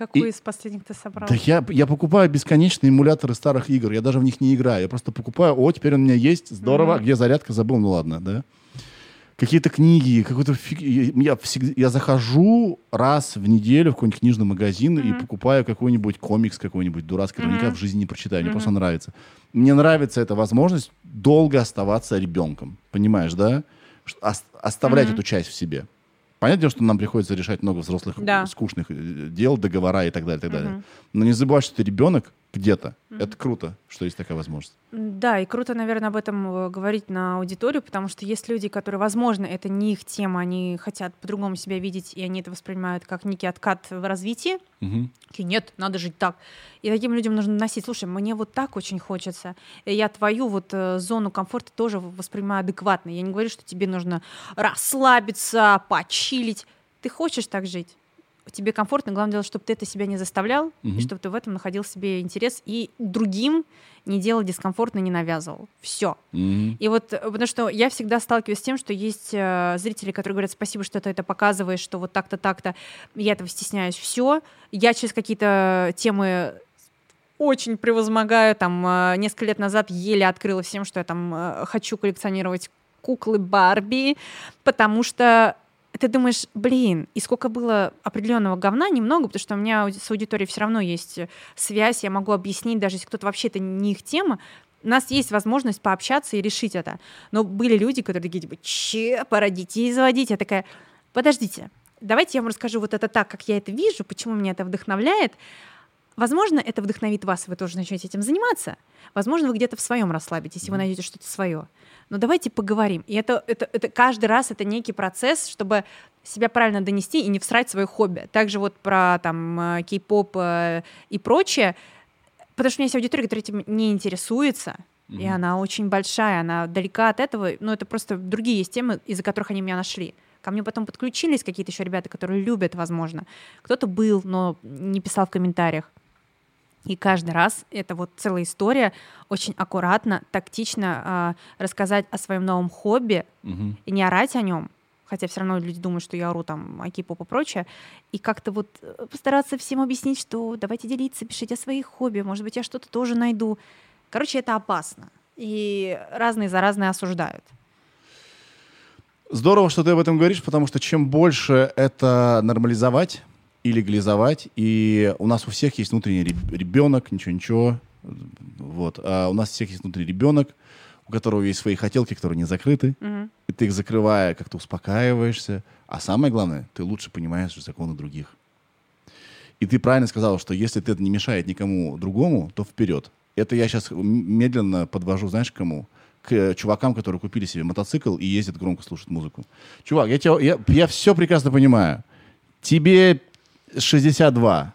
Какую и... из последних ты собрал? Да я, я покупаю бесконечные эмуляторы старых игр. Я даже в них не играю. Я просто покупаю, о, теперь он у меня есть, здорово. Mm-hmm. Где зарядка? Забыл, ну ладно, да. Какие-то книги, какой-то фиг... я, всегда... я захожу раз в неделю в какой-нибудь книжный магазин mm-hmm. и покупаю какой-нибудь комикс какой-нибудь дурацкий, который mm-hmm. никогда в жизни не прочитаю. Мне mm-hmm. просто нравится. Мне нравится эта возможность долго оставаться ребенком. Понимаешь, да? Оставлять mm-hmm. эту часть в себе. Понятно, что нам приходится решать много взрослых да. скучных э, дел, договора и так далее, и так далее. Но не забывай, что ты ребенок где-то. Mm-hmm. Это круто, что есть такая возможность. Да, и круто, наверное, об этом э, говорить на аудиторию, потому что есть люди, которые, возможно, это не их тема, они хотят по-другому себя видеть, и они это воспринимают как некий откат в развитии. Mm-hmm. И нет, надо жить так. И таким людям нужно носить, слушай, мне вот так очень хочется. И я твою вот э, зону комфорта тоже воспринимаю адекватно. Я не говорю, что тебе нужно расслабиться, почилить. Ты хочешь так жить? Тебе комфортно, главное дело, чтобы ты это себя не заставлял, угу. и чтобы ты в этом находил себе интерес, и другим не делал дискомфортно, не навязывал. Все. Угу. И вот, потому что я всегда сталкиваюсь с тем, что есть э, зрители, которые говорят, спасибо, что ты это показываешь, что вот так-то, так-то, я этого стесняюсь. Все. Я через какие-то темы очень превозмогаю. Там э, несколько лет назад еле открыла всем, что я там э, хочу коллекционировать куклы Барби, потому что ты думаешь, блин, и сколько было определенного говна, немного, потому что у меня с аудиторией все равно есть связь, я могу объяснить, даже если кто-то вообще это не их тема, у нас есть возможность пообщаться и решить это. Но были люди, которые такие, типа, че, пора детей заводить? Я такая, подождите, давайте я вам расскажу вот это так, как я это вижу, почему меня это вдохновляет, Возможно, это вдохновит вас, и вы тоже начнете этим заниматься. Возможно, вы где-то в своем расслабитесь, и вы найдете что-то свое. Но давайте поговорим. И это, это, это каждый раз это некий процесс, чтобы себя правильно донести и не всрать свое хобби. Также вот про там э, кей-поп э, и прочее. Потому что у меня есть аудитория, которая этим не интересуется, mm-hmm. и она очень большая, она далека от этого. Но это просто другие есть темы, из-за которых они меня нашли. Ко мне потом подключились какие-то еще ребята, которые любят, возможно. Кто-то был, но не писал в комментариях. И каждый раз это вот целая история, очень аккуратно, тактично э, рассказать о своем новом хобби угу. и не орать о нем, хотя все равно люди думают, что я ору там о кей-поп и прочее, и как-то вот э, постараться всем объяснить, что давайте делиться, пишите о своих хобби, может быть, я что-то тоже найду. Короче, это опасно, и разные за разные осуждают. Здорово, что ты об этом говоришь, потому что чем больше это нормализовать, и легализовать. И у нас у всех есть внутренний ребенок, ничего-ничего. Вот. А у нас у всех есть внутренний ребенок, у которого есть свои хотелки, которые не закрыты. Угу. И ты их закрывая, как-то успокаиваешься. А самое главное, ты лучше понимаешь законы других. И ты правильно сказал, что если это не мешает никому другому, то вперед. Это я сейчас медленно подвожу, знаешь, к кому? К чувакам, которые купили себе мотоцикл и ездят громко слушать музыку. Чувак, я, тебя, я, я все прекрасно понимаю. Тебе 62.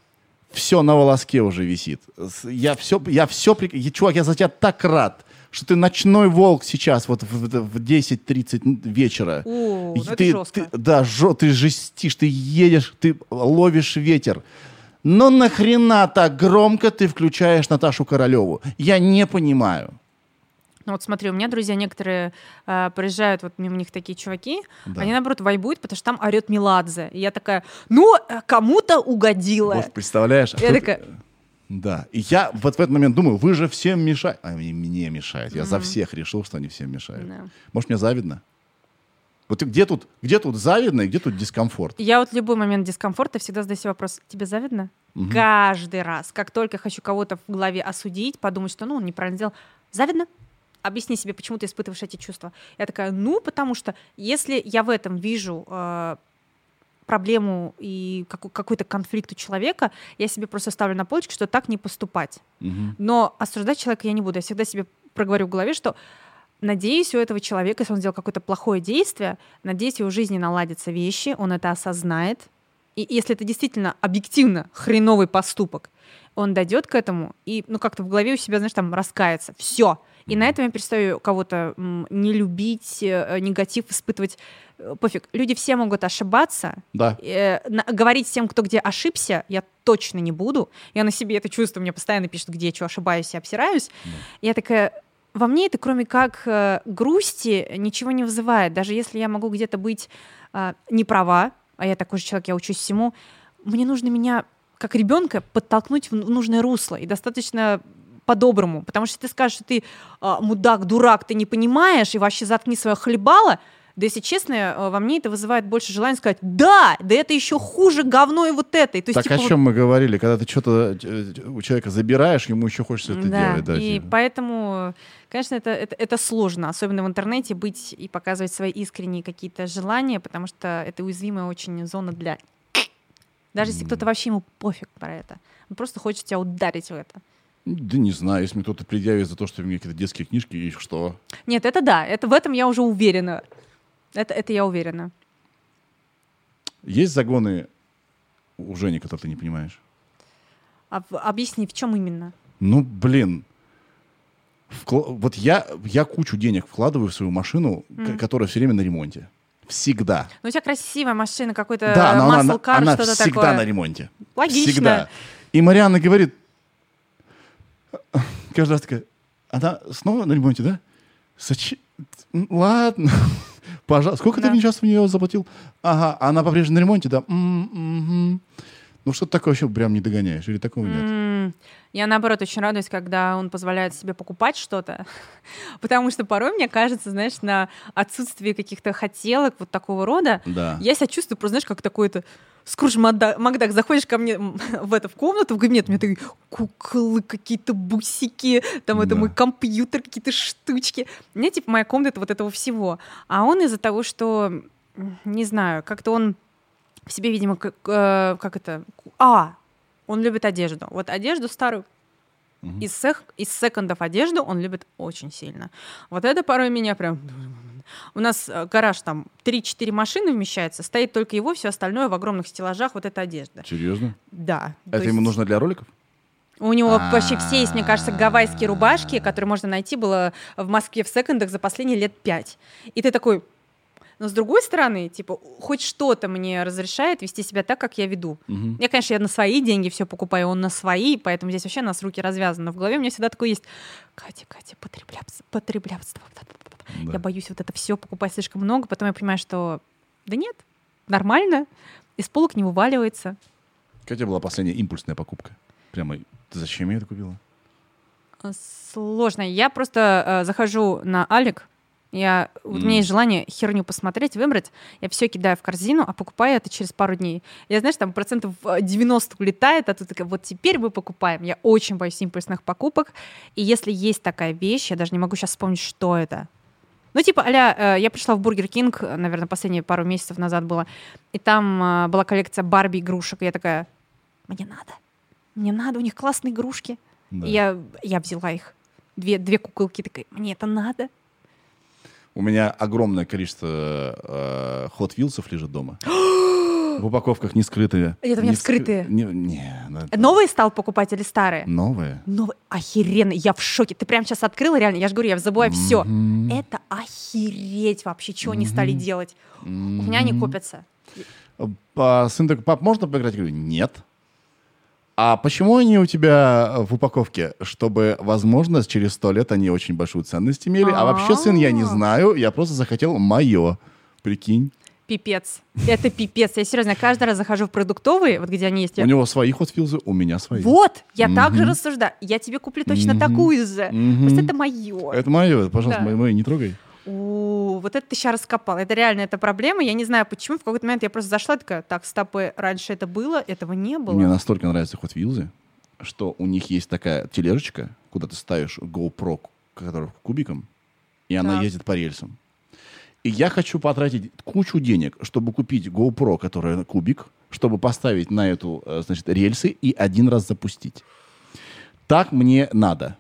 Все на волоске уже висит. Я все, я все, чувак, я за тебя так рад что ты ночной волк сейчас вот в, в 10-30 вечера. О, ну ты, это ты, да, жё, ты жестишь, ты едешь, ты ловишь ветер. Но нахрена так громко ты включаешь Наташу Королеву? Я не понимаю. Ну вот смотри, у меня друзья некоторые э, проезжают, вот мимо них такие чуваки, да. они наоборот вайбуют, потому что там орет Меладзе. И я такая, ну, э, кому-то угодила. Вот, представляешь? А я такая... Да. И я вот в этот момент думаю, вы же всем мешаете. А они мне мешают. Я mm-hmm. за всех решил, что они всем мешают. Yeah. Может, мне завидно? Вот где тут, где тут завидно и где тут дискомфорт? Я вот любой момент дискомфорта всегда задаю себе вопрос, тебе завидно? Угу. Каждый раз, как только хочу кого-то в голове осудить, подумать, что ну он неправильно сделал, завидно? Объясни себе, почему ты испытываешь эти чувства. Я такая, ну, потому что если я в этом вижу э, проблему и как, какой-то конфликт у человека, я себе просто ставлю на полочку, что так не поступать. Угу. Но осуждать человека я не буду. Я всегда себе проговорю в голове, что надеюсь, у этого человека, если он сделал какое-то плохое действие, надеюсь, его жизни наладятся вещи, он это осознает. И если это действительно объективно хреновый поступок, он дойдет к этому и, ну, как-то в голове у себя, знаешь, там раскается. Все. И на этом я перестаю кого-то не любить, э, негатив испытывать. Э, пофиг. Люди все могут ошибаться. Да. Э, говорить тем, кто где ошибся, я точно не буду. Я на себе это чувствую, мне постоянно пишут, где я что ошибаюсь и обсираюсь. Да. Я такая, во мне это, кроме как э, грусти, ничего не вызывает. Даже если я могу где-то быть э, не права, а я такой же человек, я учусь всему, мне нужно меня как ребенка подтолкнуть в нужное русло. И достаточно по-доброму. Потому что ты скажешь, что ты э, мудак, дурак, ты не понимаешь, и вообще заткни свое хлебало, да, если честно, э, во мне это вызывает больше желания сказать, да, да это еще хуже говно и вот это. И, то есть, так типа, о чем вот... мы говорили, когда ты что-то э, у человека забираешь, ему еще хочется это да, делать. Да, и типа. поэтому, конечно, это, это, это сложно, особенно в интернете, быть и показывать свои искренние какие-то желания, потому что это уязвимая очень зона для... Даже если кто-то вообще ему пофиг про это. Он просто хочет тебя ударить в это. Да не знаю, если мне кто-то предъявит за то, что у меня какие-то детские книжки, и что? Нет, это да, это в этом я уже уверена. Это, это я уверена. Есть загоны у Жени, которые ты не понимаешь? А, объясни, в чем именно? Ну, блин. Вкл... Вот я, я кучу денег вкладываю в свою машину, mm. которая все время на ремонте. Всегда. Ну, у тебя красивая машина, какой-то да, muscle car, она, что-то всегда такое. на ремонте. Логично. Всегда. И Марианна говорит, каждый раз такая, она снова на ремонте, да? Зачем? Ладно. Пожалуйста. Сколько да. ты мне сейчас в нее заплатил? Ага, она по-прежнему на ремонте, да? М-м-м. Ну, что-то такое вообще прям не догоняешь, или такого нет? Я, наоборот, очень радуюсь, когда он позволяет себе покупать что-то, потому что порой, мне кажется, знаешь, на отсутствие каких-то хотелок вот такого рода, да. я себя чувствую просто, знаешь, как такой-то Скрудж Макдак, заходишь ко мне в эту в комнату, в кабинет, у меня такие куклы, какие-то бусики, там да. это мой компьютер, какие-то штучки. У меня, типа, моя комната вот этого всего. А он из-за того, что, не знаю, как-то он в себе, видимо, как, э, как это... А, он любит одежду. Вот одежду старую из, сек, из секондов одежду он любит очень сильно. Вот это порой меня прям... У нас э, гараж там 3-4 машины вмещается, стоит только его, все остальное в огромных стеллажах, вот эта одежда. Серьезно? Да. то Это ему есть нужно для роликов? У него вообще все есть, мне кажется, А. гавайские рубашки, которые можно найти было в Москве в секондах за последние лет пять. И ты такой... Но с другой стороны, типа, хоть что-то мне разрешает вести себя так, как я веду. Мгм. Я, конечно, я на свои деньги все покупаю, он на свои, поэтому здесь вообще у нас руки развязаны. Но в голове у меня всегда такое есть. Катя, Катя, потреблятство, потреблятство. Да. Я боюсь вот это все покупать слишком много, потом я понимаю, что да нет, нормально, из полок не вываливается. Какая тебя была последняя импульсная покупка? Прямо, ты зачем я это купила? Э, Сложно. Я просто э, захожу на Алик, я, вот у меня есть желание херню посмотреть, выбрать, я все кидаю в корзину, а покупаю это через пару дней. Я, знаешь, там процентов э, 90 улетает, а тут такая, вот теперь мы покупаем. Я очень боюсь импульсных покупок, и если есть такая вещь, я даже не могу сейчас вспомнить, что это. Ну, типа, а я пришла в Burger King, э, наверное, последние пару месяцев назад было, и там э, была коллекция Барби игрушек, и я такая, мне надо, мне надо, у них классные игрушки. Да. И Я, я взяла их. Две, две куколки такая, мне это надо. У меня огромное количество э, Hot Wheels лежит дома. В упаковках не скрытые. Это у меня Не скры- вскрытые. Не, не, ну это Новые стал покупать или старые? Новые. Новые. Охеренно. Я в шоке. Ты прям сейчас открыла, реально. Я же говорю, я забываю все. Мгм. Это охереть вообще, чего они стали делать. У меня они копятся. А, сын такой, пап, можно поиграть? Я говорю, нет. А почему они у тебя в упаковке? Чтобы, возможно, через сто лет они очень большую ценность имели. А вообще, сын, я не А. знаю. Я просто захотел мое. Прикинь. Пипец. Это пипец. Я серьезно, каждый раз захожу в продуктовые, вот где они есть. я- У него свои Hot Wheels, у меня свои. Вот, я так же рассуждаю. Я тебе куплю точно такую же. Мгм. Просто это мое. Это мое, пожалуйста, Да. мои не трогай. У, вот это ты сейчас раскопал. Это реально это проблема. Я не знаю почему. В какой-то момент я просто зашла такая, так, стопы, раньше это было, этого не было. Мне настолько нравятся Hot Wheels, что у них есть такая тележечка, куда ты ставишь GoPro, который кубиком, и она Так. ездит по рельсам. И я хочу потратить кучу денег, чтобы купить GoPro, которая кубик, чтобы поставить на эту, э, значит, рельсы и один раз запустить. Так мне надо.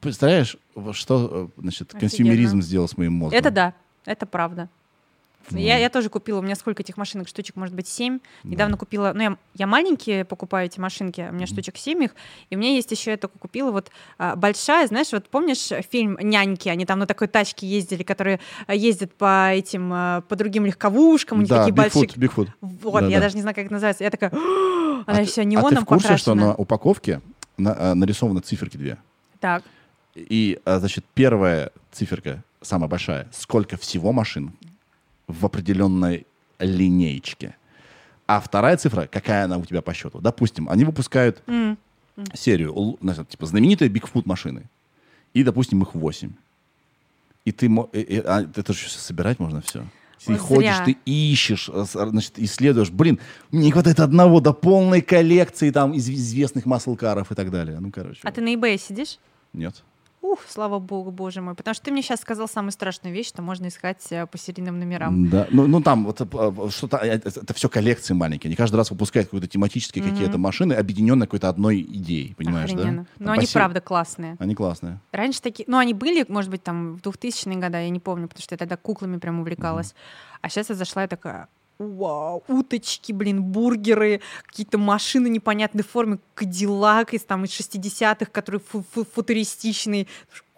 Представляешь, что, э, значит, Офигенно. консюмеризм сделал с моим мозгом? Это да, это правда. Ну. Я, я тоже купила, у меня сколько этих машинок, штучек, может быть, семь. Недавно купила, ну, я, я маленькие покупаю эти машинки, у меня штучек семь их, и у меня есть еще, я только купила вот а, большая, знаешь, вот помнишь фильм «Няньки», они там на такой тачке ездили, которые а, ездят по этим, а, по другим легковушкам, у них Да, такие большие... Бигфут, Бигфут. Вот, Да, я да. даже не знаю, как это называется. Я такая, она А ты- вся а ты неоном в курсе, что покрашена. на упаковке на- э, нарисованы циферки две? Так, И, а, значит, первая циферка, самая большая, сколько всего машин в определенной линеечке. А вторая цифра, какая она у тебя по счету. Допустим, они выпускают М. серию, л- значит, типа, знаменитые Бигфут машины. И, допустим, их 8. И ты, а, это же собирать можно все. Ты Ой, ходишь, зря. ты ищешь, э, значит, исследуешь. Блин, мне не хватает одного до полной коллекции там из известных маслкаров и так далее. Ну, короче. а ты на eBay сидишь? Нет. Ух, слава богу, боже мой. Потому что ты мне сейчас сказал самую страшную вещь, что можно искать э, по серийным номерам. Да, ну, ну там вот э, что-то, э, это, все коллекции маленькие. Они каждый раз выпускают какие-то тематические Мгм. какие-то машины, объединенные какой-то одной идеей, понимаешь, Охрененно. да? Но Там они се- правда классные. Они классные. Раньше такие, ну они были, может быть, там в 2000-е годы, я не помню, потому что я тогда куклами прям увлекалась. А сейчас я зашла и такая, вау, уточки, блин, бургеры, какие-то машины непонятной формы, Кадиллак из там из 60-х, который фу- фу- футуристичный.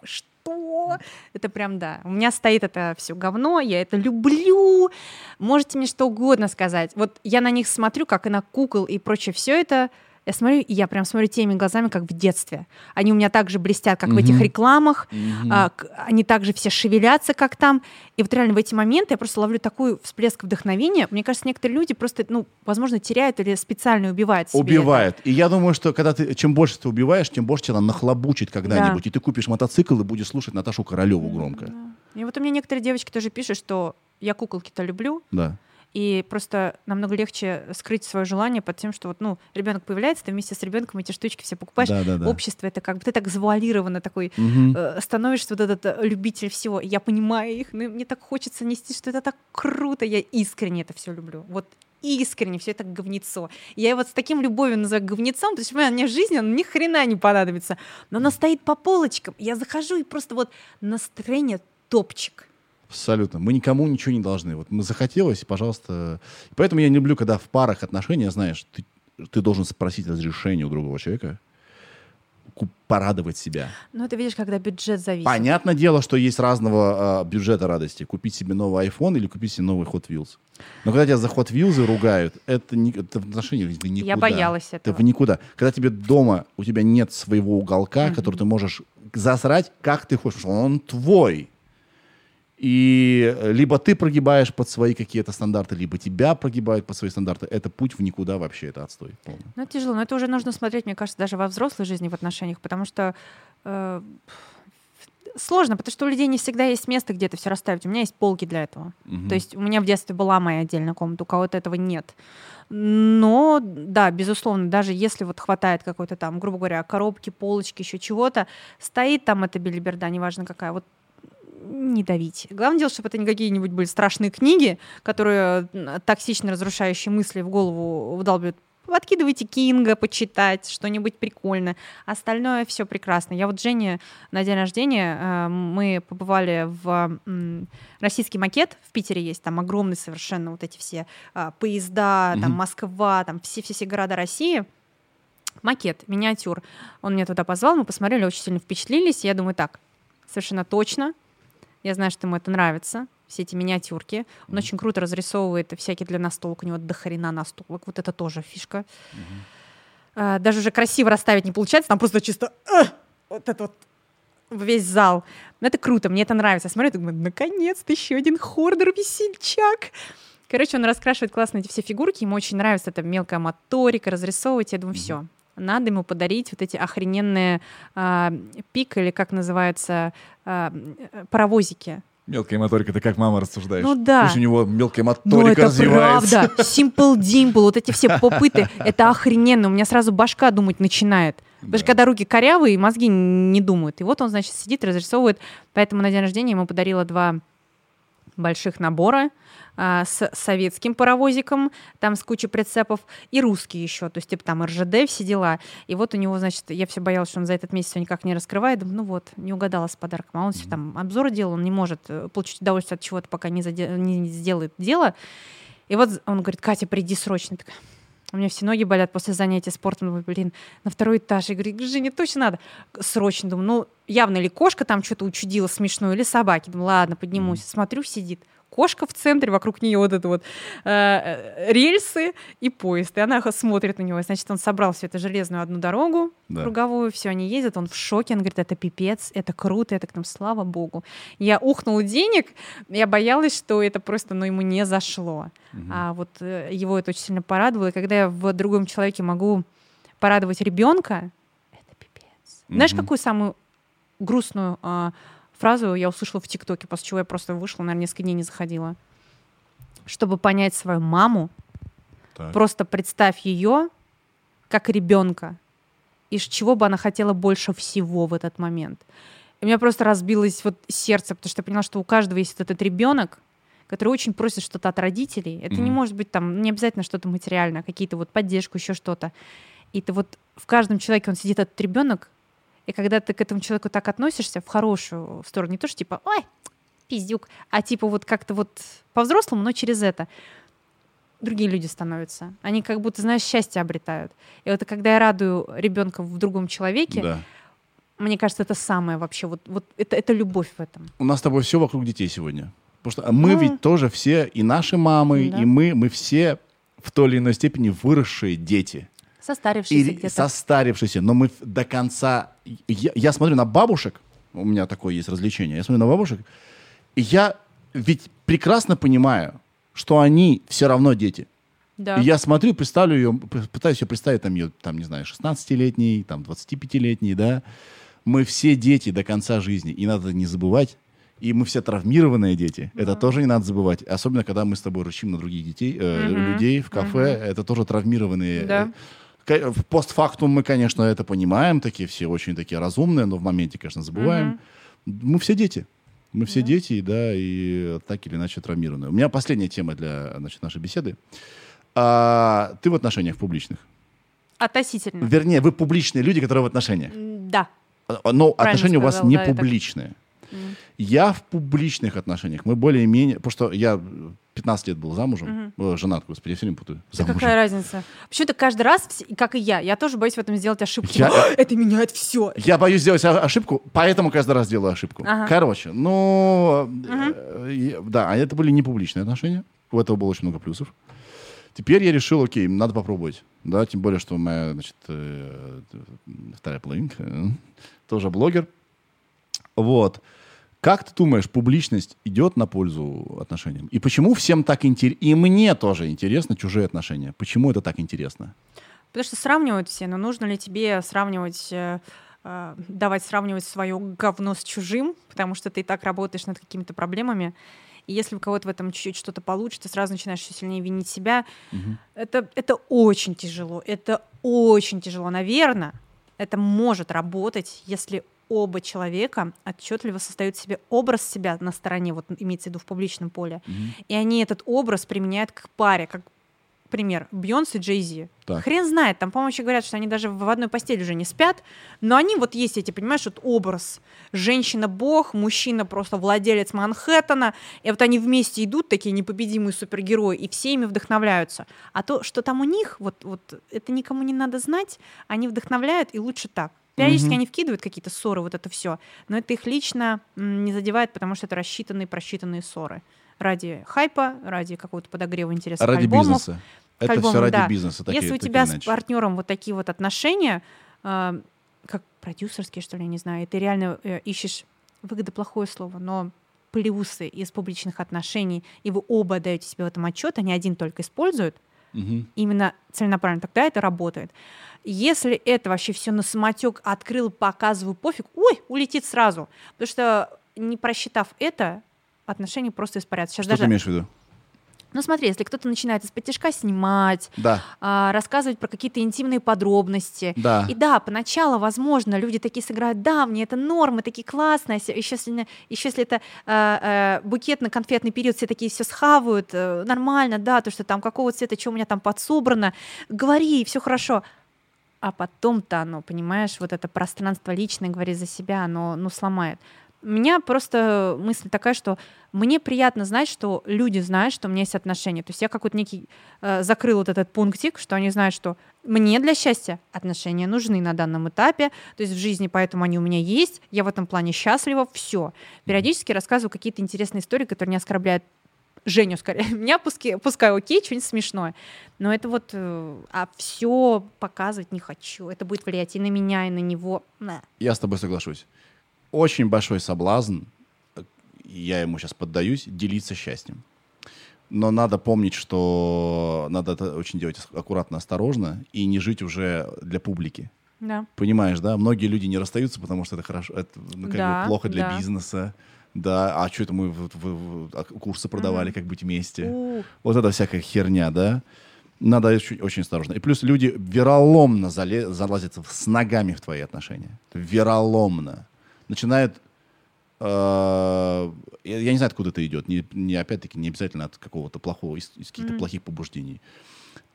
Что? Это прям да. У меня стоит это все говно, я это люблю. Можете мне что угодно сказать. Вот я на них смотрю, как и на кукол и прочее, все это. Я смотрю, и я прям смотрю теми глазами, как в детстве. Они у меня так же блестят, как в этих рекламах. Мгм. А, они также все шевелятся, как там. И вот реально в эти моменты я просто ловлю такой всплеск вдохновения. Мне кажется, некоторые люди просто, ну, возможно, теряют или специально убивают себе Убивает. И я думаю, что когда ты чем больше ты убиваешь, тем больше тебя нахлобучит когда-нибудь. Да. И ты купишь мотоцикл и будешь слушать Наташу Королеву это. громко. Да. И вот у меня некоторые девочки тоже пишут, что я куколки-то люблю, Да. И просто намного легче скрыть свое желание под тем, что вот, ну, ребенок появляется, ты вместе с ребенком эти штучки все покупаешь. Да, да, да. В обществе это как бы ты так завуалированно такой Мгм. э, становишься вот этот э, любитель всего. Я понимаю их, но мне так хочется нести, что это так круто. Я искренне это все люблю. Вот искренне все это говнецо. Я его с таким любовью называю говнецом, потому что мне жизнь, он ни хрена не понадобится. Но она стоит по полочкам. Я захожу и просто вот настроение топчик. Абсолютно. Мы никому ничего не должны. Вот мы захотелось, пожалуйста. Поэтому я не люблю, когда в парах отношения, знаешь, ты, ты должен спросить разрешение у другого человека порадовать себя. Ну, это видишь, когда бюджет зависит. Понятное дело, что есть разного э, бюджета радости. Купить себе новый iPhone или купить себе новый Hot Wheels. Но когда тебя за Hot Wheels ругают, это, не, это в отношениях никуда. Я боялась этого. Это в никуда. Когда тебе дома, у тебя нет своего уголка, mm-hmm. который ты можешь засрать, как ты хочешь. Он твой. И э, либо ты прогибаешь под свои какие-то стандарты, либо тебя прогибают под свои стандарты. Это путь в никуда вообще, это отстой. Полный. Ну, это тяжело. Но это уже нужно смотреть, мне кажется, даже во взрослой жизни в отношениях, потому что э, сложно, потому что у людей не всегда есть место где-то все расставить. У меня есть полки для этого. Угу. То есть у меня в детстве была моя отдельная комната, у кого-то этого нет. Но, да, безусловно, даже если вот хватает какой-то там, грубо говоря, коробки, полочки, еще чего-то, стоит там эта билиберда, неважно какая, вот не давить. Главное дело, чтобы это не какие-нибудь были страшные книги, которые токсично разрушающие мысли в голову вдалбливают. Откидывайте Кинга, почитать, что-нибудь прикольное. Остальное все прекрасно. Я вот Жене на день рождения э, мы побывали в российский макет в Питере есть, там огромный совершенно вот эти все э, поезда, там Москва, там все-все-все города России макет, миниатюр. Он меня туда позвал, мы посмотрели, очень сильно впечатлились. Я думаю, так, совершенно точно, я знаю, что ему это нравится, все эти миниатюрки. Он mm-hmm. очень круто разрисовывает всякие для настолок. У него дохрена настолок. Вот это тоже фишка. Mm-hmm. А, даже уже красиво расставить не получается. Там просто чисто а, вот это вот весь зал. Но это круто, мне это нравится. Я смотрю, думаю, наконец-то еще один хордер-весельчак. Короче, он раскрашивает классно эти все фигурки, ему очень нравится эта мелкая моторика, разрисовывать. Я думаю, все, надо ему подарить вот эти охрененные э, пик или как называется э, паровозики. Мелкая моторика, ты как мама рассуждаешь? Ну да. Пусть у него мелкая моторика ну, это развивается. правда. Simple Dimple, вот эти все попыты, это охрененно. У меня сразу башка думать начинает. Потому что когда руки корявые, мозги не думают. И вот он, значит, сидит, разрисовывает. Поэтому на день рождения ему подарила два больших набора а, с советским паровозиком, там с кучей прицепов, и русский еще, то есть типа там РЖД, все дела. И вот у него, значит, я все боялась, что он за этот месяц все никак не раскрывает. Думаю, ну вот, не угадала с подарком. А он все там обзор делал, он не может э, получить удовольствие от чего-то, пока не, заде- не сделает дело. И вот он говорит, Катя, приди срочно. такая, у меня все ноги болят после занятия спортом. Думаю, блин, на второй этаж. Я говорю, Женя, точно надо. Срочно. Думаю, ну, явно ли кошка там что-то учудила смешное, или собаки. Думаю, ладно, поднимусь. Смотрю, сидит кошка в центре, вокруг нее вот это вот э, э, рельсы и поезд. И она смотрит на него. Значит, он собрал всю эту железную одну дорогу да. круговую, все, они ездят, он в шоке, он говорит, это пипец, это круто, это к нам, слава богу. Я ухнула денег, я боялась, что это просто, ну, ему не зашло. Угу. А вот э, его это очень сильно порадовало. И когда я в другом человеке могу порадовать ребенка, это пипец. Угу. Знаешь, какую самую грустную э, фразу я услышала в ТикТоке, после чего я просто вышла, наверное, несколько дней не заходила. Чтобы понять свою маму, так. просто представь ее как ребенка, из чего бы она хотела больше всего в этот момент. И у меня просто разбилось вот сердце, потому что я поняла, что у каждого есть этот ребенок, который очень просит что-то от родителей. Это mm-hmm. не может быть там, не обязательно что-то материальное, какие-то вот поддержку, еще что-то. И ты вот в каждом человеке он сидит этот ребенок, и когда ты к этому человеку так относишься в хорошую сторону, не то, что типа, ой, пиздюк, а типа вот как-то вот по-взрослому, но через это другие люди становятся. Они как будто, знаешь, счастье обретают. И вот когда я радую ребенка в другом человеке, да. мне кажется, это самое вообще, вот, вот это, это любовь в этом. У нас с тобой все вокруг детей сегодня. Потому что мы ну, ведь тоже все, и наши мамы, да. и мы, мы все в той или иной степени выросшие дети. Состарившийся где-то. Состарившийся, но мы до конца... Я, я смотрю на бабушек, у меня такое есть развлечение, я смотрю на бабушек, и я ведь прекрасно понимаю, что они все равно дети. Да. И я смотрю, представлю ее, пытаюсь ее представить, там, ее, там, не знаю, 16-летней, там, 25-летней, да. Мы все дети до конца жизни, и надо не забывать, и мы все травмированные дети. Mm-hmm. Это тоже не надо забывать. Особенно, когда мы с тобой рычим на других детей, э, mm-hmm. людей в кафе. Mm-hmm. Это тоже травмированные. Да. В постфактум мы, конечно, это понимаем, такие все очень такие разумные, но в моменте, конечно, забываем. Mm-hmm. Мы все дети. Мы все да. дети, да, и так или иначе травмированы. У меня последняя тема для значит, нашей беседы. А, ты в отношениях публичных? Относительно. Вернее, вы публичные люди, которые в отношениях. Да. А, Но Правильно отношения у вас сказал, не да, публичные. Я в публичных отношениях. Мы более-менее... Потому что я 15 лет был замужем. Э, женат, господи, я все время путаю. Да Замужем. какая разница? Почему-то каждый раз, как и я, я тоже боюсь в этом сделать ошибку. Я- «А, Это меняет все. Я боюсь сделать ошибку, поэтому каждый раз делаю ошибку. Ага. Короче, ну, э, я- да, а это были не публичные отношения. У этого было очень много плюсов. Теперь я решил, окей, надо попробовать. Да, тем более, что моя, значит, э, вторая половинка э, тоже блогер. Вот. Как ты думаешь, публичность идет на пользу отношениям? И почему всем так интересно? И мне тоже интересно чужие отношения. Почему это так интересно? Потому что сравнивают все, но нужно ли тебе сравнивать, э, э, давать сравнивать свое говно с чужим, потому что ты и так работаешь над какими-то проблемами. И если у кого-то в этом чуть-чуть что-то получится, сразу начинаешь еще сильнее винить себя. Это, это очень тяжело. Это очень тяжело. Наверное, это может работать, если оба человека отчетливо создают себе образ себя на стороне, вот имеется в виду в публичном поле, и они этот образ применяют к паре, как пример, Бьонс и Джей Зи. Хрен знает, там, по-моему, еще говорят, что они даже в одной постели уже не спят, но они вот есть эти, понимаешь, вот образ. Женщина-бог, мужчина просто владелец Манхэттена, и вот они вместе идут, такие непобедимые супергерои, и все ими вдохновляются. А то, что там у них, вот, вот это никому не надо знать, они вдохновляют, и лучше так. Периодически Мгм. они вкидывают какие-то ссоры, вот это все, но это их лично не задевает, потому что это рассчитанные, просчитанные ссоры. Ради хайпа, ради какого-то подогрева интереса к Ради альбомов. бизнеса. к Это альбомам, все ради да. бизнеса. так и- Если у тебя с партнером вот такие вот отношения, э, как продюсерские, что ли, я не знаю, и ты реально э, ищешь, выгода плохое слово, но плюсы из публичных отношений, и вы оба даете себе в этом отчет, а не один только использует, Мгм. именно целенаправленно, тогда это работает. Если это вообще все на самотек открыл, показываю, пофиг, ой, улетит сразу. Потому что не просчитав это, отношения просто испарятся. Сейчас Что ты даже, имеешь в виду? Ну смотри, если кто-то начинает из-под тяжка снимать, Да, а, рассказывать про какие-то интимные подробности. да. И да, поначалу, возможно, люди такие сыграют, да, мне это нормы, такие классные, еще если, еще если это э, э, букетно-конфетный период, все такие все схавают, э, нормально, да, то, что там какого цвета, что у меня там подсобрано, говори, все хорошо. А потом-то оно, понимаешь, вот это пространство личное, говори за себя, оно ну, сломает. У меня просто мысль такая, что мне приятно знать, что люди знают, что у меня есть отношения. То есть я какой-то некий э, закрыл вот этот пунктик, что они знают, что мне для счастья отношения нужны на данном этапе, то есть в жизни, поэтому они у меня есть, я в этом плане счастлива, все. Периодически рассказываю какие-то интересные истории, которые не оскорбляют Женю скорее. Меня пускай, пускай окей, что-нибудь смешное. Но это вот... э, а все показывать не хочу. Это будет влиять и на меня, и на него. На. Я с тобой соглашусь. Очень большой соблазн, я ему сейчас поддаюсь, делиться счастьем. Но надо помнить, что надо это очень делать аккуратно, осторожно и не жить уже для публики. Да. Понимаешь, да? Многие люди не расстаются, потому что это хорошо, это ну, как Да, бы плохо для да. бизнеса. Да, а что это мы в- в- в- а, курсы продавали, как быть вместе? У, Вот это всякая херня, да? Надо очень, очень осторожно. И плюс люди вероломно зале- залазят с ногами в твои отношения. Вероломно. Начинают... э, я, я не знаю, откуда это идет. Не, не, опять-таки, не обязательно от какого-то плохого, из, из каких-то плохих побуждений.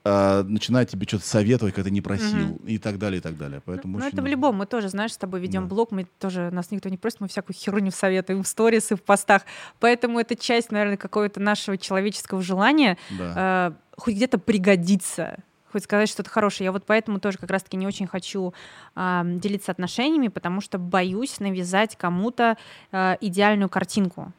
Э, начинает тебе что-то советовать, когда ты не просил, и так далее, и так далее. Поэтому Ну, очень это в любом. Мы тоже, знаешь, с тобой ведем Да. блог, мы тоже, нас никто не просит, мы всякую херню советуем в сторис и в постах. Поэтому это часть, наверное, какого-то нашего человеческого желания Да. э, хоть где-то пригодиться, хоть сказать что-то хорошее. Я вот поэтому тоже как раз-таки не очень хочу а, делиться отношениями, потому что боюсь навязать кому-то а, идеальную картинку.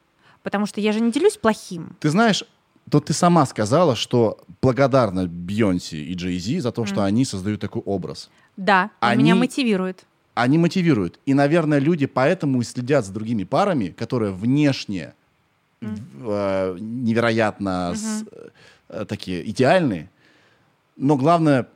Потому что я же не делюсь плохим. Ты знаешь, то ты сама сказала, что благодарна Бьонси и Джей Зи за то, что они создают такой образ. Да, и Они- меня мотивирует. Они мотивируют. И, наверное, люди поэтому и следят за другими парами, которые внешне э, невероятно с- э, такие идеальные, но главное,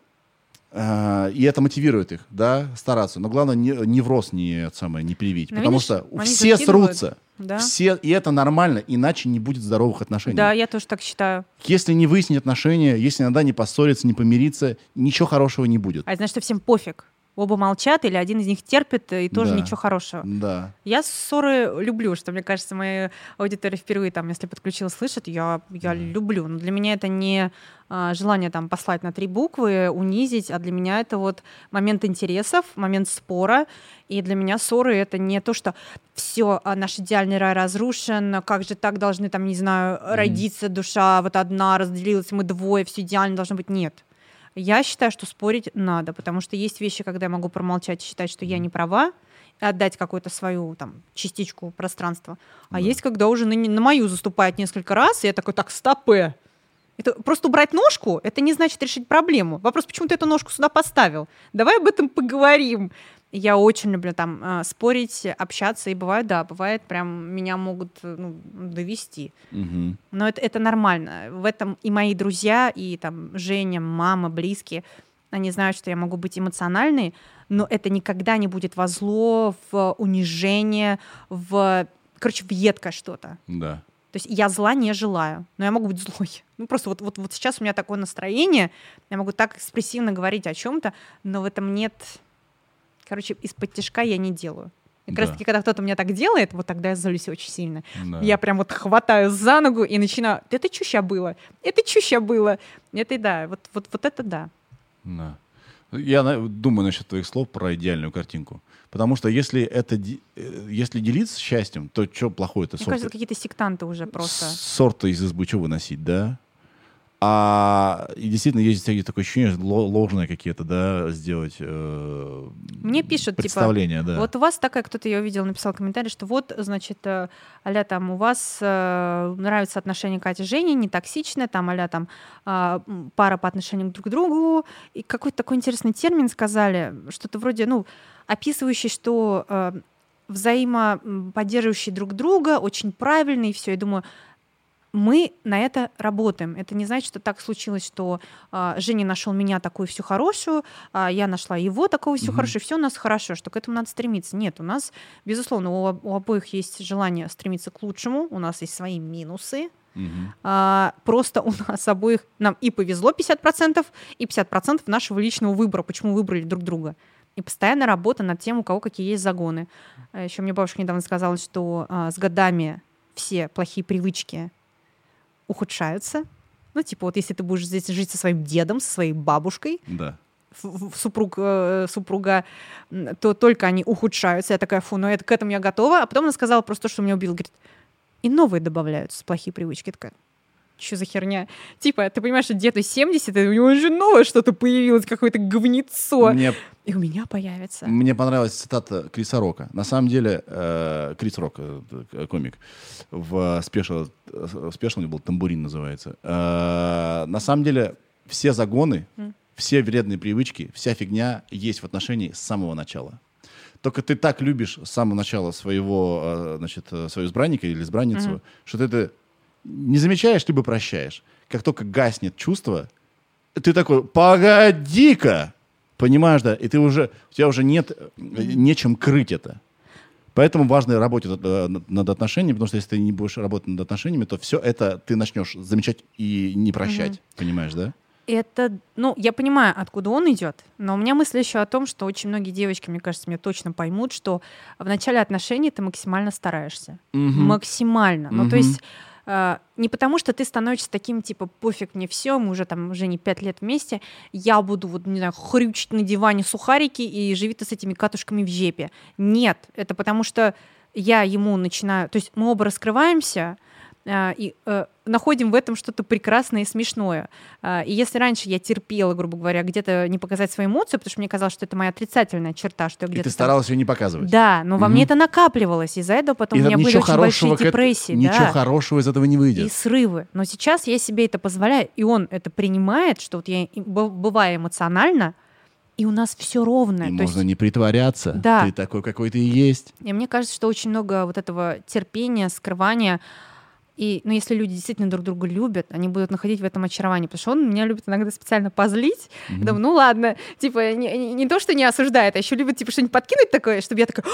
э, и это мотивирует их, да, стараться. Но главное, не, невроз не, самое, не привить. Ну, потому видишь, что все закидывают. срутся. Да. Все, и это нормально, иначе не будет здоровых отношений. Да, я тоже так считаю. Если не выяснить отношения, если иногда не поссориться, не помириться, ничего хорошего не будет. А это значит, что всем пофиг. Оба молчат, или один из них терпит, и тоже Да. ничего хорошего. Да. Я ссоры люблю, что, мне кажется, моя аудитория впервые там, если подключилась, слышит, я, я люблю. Но для меня это не а, желание там послать на три буквы, унизить, а для меня это вот момент интересов, момент спора. И для меня ссоры это не то, что все, наш идеальный рай разрушен, как же так должны там, не знаю, родиться душа вот одна, разделилась, мы двое, все идеально должно быть. Нет. Я считаю, что спорить надо, потому что есть вещи, когда я могу промолчать и считать, что я не права, и отдать какую-то свою там частичку пространства. А Да. есть, когда уже на, на мою заступает несколько раз, и я такой, так, стопы. Это просто убрать ножку, это не значит решить проблему. Вопрос, почему ты эту ножку сюда поставил? Давай об этом поговорим. Я очень люблю там э, спорить, общаться, и бывает, да, бывает, прям меня могут э, ну, довести. Мгм. Но это, это нормально. В этом и мои друзья, и там Женя, мама, близкие, они знают, что я могу быть эмоциональной, но это никогда не будет во зло, в унижение, в, короче, в едкое что-то. Да. То есть я зла не желаю, но я могу быть злой. Ну просто вот, вот, вот сейчас у меня такое настроение, я могу так экспрессивно говорить о чем-то, но в этом нет, короче, из-под тяжка я не делаю. И как раз Да. таки, когда кто-то меня так делает, вот тогда я злюсь очень сильно. Да. Я прям вот хватаю за ногу и начинаю, это что ща было? Это что ща было? Это да, вот, вот, вот это да. Да. Я думаю насчет твоих слов про идеальную картинку. Потому что если это э, если делиться счастьем, то что плохое-то? Мне Сорт, кажется, какие-то сектанты уже просто. сорта из избы что выносить, да? А и действительно есть такое ощущение, ло- ложные какие-то, да, сделать э, Мне пишут, типа, представления, да. Вот у вас такая, кто-то я увидел, написал комментарий, что вот, значит, э, аля там у вас э, нравится отношение Кати и Жени, не токсичное, там аля там м, пара по отношению друг к другу. И какой-то такой интересный термин сказали, что-то вроде, ну, описывающий, что э, взаимоподдерживающие друг друга, очень правильный, и все. Я думаю, мы на это работаем. Это не значит, что так случилось, что а, Женя нашел меня такую всю хорошую, а я нашла его такого всю Мгм. хорошую, все у нас хорошо, что к этому надо стремиться. Нет, у нас, безусловно, у, у обоих есть желание стремиться к лучшему, у нас есть свои минусы. Мгм. А, просто у нас обоих, нам и повезло 50%, и 50% нашего личного выбора, почему выбрали друг друга. И постоянная работа над тем, у кого какие есть загоны. Еще мне бабушка недавно сказала, что а, с годами все плохие привычки ухудшаются. Ну, типа, вот если ты будешь здесь жить со своим дедом, со своей бабушкой, Да. супруг, э, супруга, то только они ухудшаются. Я такая, фу, ну это, к этому я готова. А потом она сказала просто то, что меня убило. Говорит, и новые добавляются, плохие привычки. Я такая, что за херня? Типа, ты понимаешь, что деду 70, и у него уже новое что-то появилось, какое-то говнецо. Мне И у меня появится. Мне понравилась цитата Криса Рока. На самом деле, э, Крис Рок, э, э, комик, в special, в special был Tamborine называется. Э, на самом деле, все загоны, М. все вредные привычки, вся фигня есть в отношении с самого начала. Только ты так любишь с самого начала своего, э, значит, э, своего избранника или избранницу, Мгм. что ты это не замечаешь, либо прощаешь. Как только гаснет чувство, ты такой, погоди-ка, понимаешь, да, и ты уже, у тебя уже нет, э, нечем крыть это. Поэтому важно работать э, над- отношениями, потому что если ты не будешь работать над отношениями, то все это ты начнешь замечать и не прощать, понимаешь, да? Это, ну, я понимаю, откуда он идет, но у меня мысль еще о том, что очень многие девочки, мне кажется, меня точно поймут, что в начале отношений ты максимально стараешься. Мгм. Максимально. Ну, то есть не потому, что ты становишься таким, типа, пофиг мне все, мы уже там уже не пять лет вместе, я буду, вот, не знаю, хрючить на диване сухарики и живи ты с этими катушками в жепе. Нет, это потому что я ему начинаю... То есть мы оба раскрываемся, и э, находим в этом что-то прекрасное и смешное. А, И если раньше я терпела, грубо говоря, где-то не показать свои эмоции, потому что мне казалось, что это моя отрицательная черта, что я И где-то ты там- старалась ее не показывать. Да, но во Мгм. мне это накапливалось. Из-за этого потом И у меня были ничего очень большие депрессии. ничего да, хорошего из этого не и выйдет. срывы. Но сейчас я себе это позволяю, и он это принимает, что вот я и бываю эмоционально, и у нас все ровно. И То можно есть- не притворяться. Да. Ты такой, какой ты и есть. И мне кажется, что очень много вот этого терпения, скрывания. И, ну, если люди действительно друг друга любят, они будут находить в этом очарование. Потому что он меня любит иногда специально позлить. Мгм. думаю, ну ладно, типа, не, не- не то, что не осуждает, а еще любит, типа, что-нибудь подкинуть такое, чтобы я такая...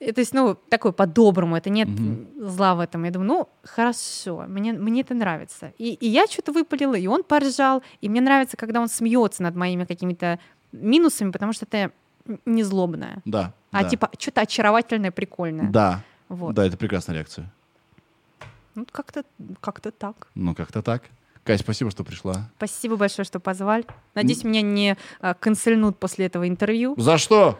То есть, ну, такое по-доброму, это нет Мгм. зла в этом. Я думаю, ну, хорошо, мне, мне это нравится. И, и я что-то выпалила, и он поржал, и мне нравится, когда он смеется над моими какими-то минусами, потому что это не злобная, Да. а да. типа что-то очаровательное, прикольное. Да. Вот. Да, это прекрасная реакция. Ну, как-то как так. Ну, как-то так. Кать, спасибо, что пришла. Спасибо большое, что позвали. Надеюсь, меня не а, канцельнут после этого интервью. За что?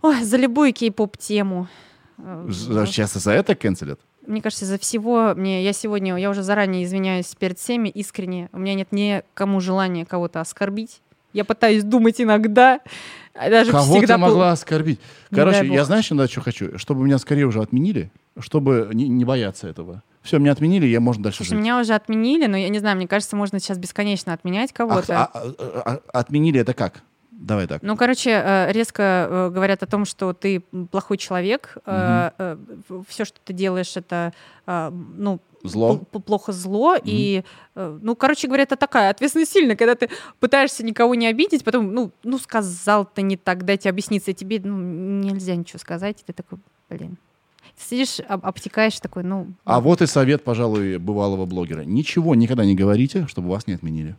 Ой, за любую кей-поп тему. За- Сейчас и за это канцелят? Мне кажется, за всего мне я сегодня, я уже заранее извиняюсь перед всеми искренне. У меня нет никому желания кого-то оскорбить. Я пытаюсь думать иногда, а даже Кого всегда ты могла оскорбить? Не Короче, я знаешь, иногда что хочу? Чтобы меня скорее уже отменили, чтобы не, не бояться этого. Все, меня отменили, я можно дальше Слушай, жить. меня уже отменили, но я не знаю, мне кажется, можно сейчас бесконечно отменять А- кого-то. а- а- а- отменили это как? Давай так. Ну, короче, э, резко э, говорят о том, что ты плохой человек, все, что ты делаешь, это э, ну Зло. пл- плохо зло и э, ну, короче говоря, это такая ответственность сильная, когда ты пытаешься никого не обидеть, потом ну ну сказал ты не так, дайте объясниться, и тебе ну нельзя ничего сказать, и ты такой, блин. Сидишь, об- обтекаешь такой, ну. А вот и совет, пожалуй, бывалого блогера. Ничего никогда не говорите, чтобы вас не отменили.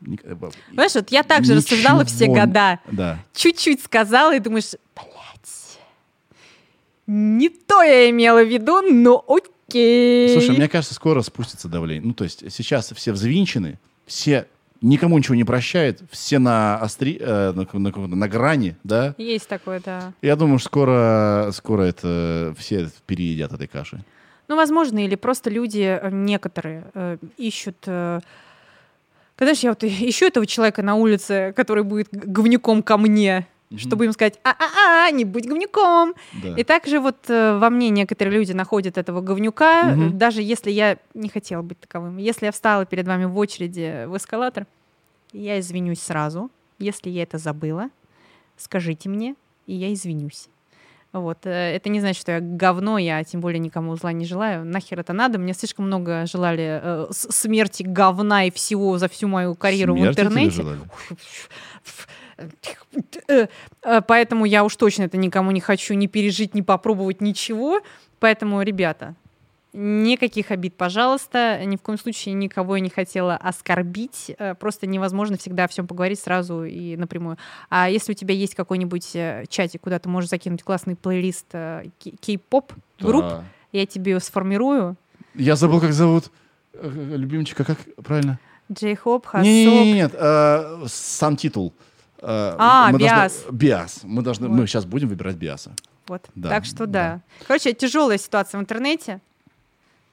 Ник- э, Знаешь, вот я также рассуждала все Ничего. года. Да. чуть-чуть сказала, и думаешь, блядь, не то я имела в виду, но окей. Слушай, мне кажется, скоро спустится давление. Ну, то есть сейчас все взвинчены, все никому ничего не прощают, все на остри, э, на, на каком-то- на грани, да. Есть такое, да. Я думаю, что скоро, скоро это все переедят этой каши. Ну, возможно, или просто люди э, некоторые э, ищут... Э, когда же я вот ищу этого человека на улице, который будет говнюком ко мне, чтобы им сказать, а-а-а, не будь говнюком. Да. И также вот э, во мне некоторые люди находят этого говнюка, э, даже если я не хотела быть таковым. Если я встала перед вами в очереди в эскалатор, я извинюсь сразу. Если я это забыла, скажите мне, и я извинюсь. Вот. э, Это не значит, что я говно, я тем более никому зла не желаю. Нахер это надо? Мне слишком много желали э, смерти, говна и всего за всю мою карьеру Смерти в интернете. Э, э, Поэтому я уж точно это никому не хочу ни пережить, ни попробовать ничего. Поэтому, ребята, никаких обид, пожалуйста. Ни в коем случае никого я не хотела оскорбить. Э, Просто невозможно всегда о всем поговорить сразу и напрямую. А если у тебя есть какой-нибудь э, чатик, куда ты можешь закинуть классный плейлист э, кей- кей-поп групп, Да. я тебе его сформирую. Я забыл, как зовут любимчика, как правильно? Джей-хоп, Не, не, хасок. не, нет, э, сам титул. А, мы должны- Биас. Биас. Мы должны, Вот. мы сейчас будем выбирать Биаса. Вот. Да, так что да. да. Короче, тяжелая ситуация в интернете.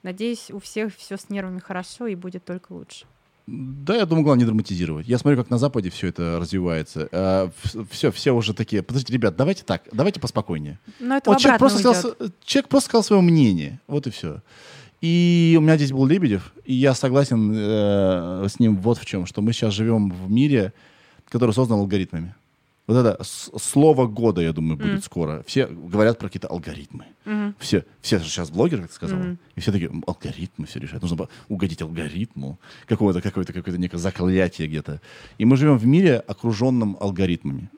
Надеюсь, у всех все с нервами хорошо и будет только лучше. Да, я думаю, главное не драматизировать. Я смотрю, как на Западе все это развивается. все, все уже такие. Подождите, ребят, давайте так, давайте поспокойнее. Но это Вот человек просто, сказал, уйдет. человек просто сказал свое мнение. Вот и все. И у меня здесь был Лебедев, и я согласен э, с ним вот в чем, что мы сейчас живем в мире, который создан алгоритмами. Вот это слово года, я думаю, будет Мгм. скоро. Все говорят про какие-то алгоритмы. Мгм. Все, все же сейчас блогеры, как ты сказала, Мгм. и все такие, «М, алгоритмы все решают. Нужно угодить алгоритму, какого-то, какое-то, какое-то некое заклятие где-то. И мы живем в мире, окруженном алгоритмами.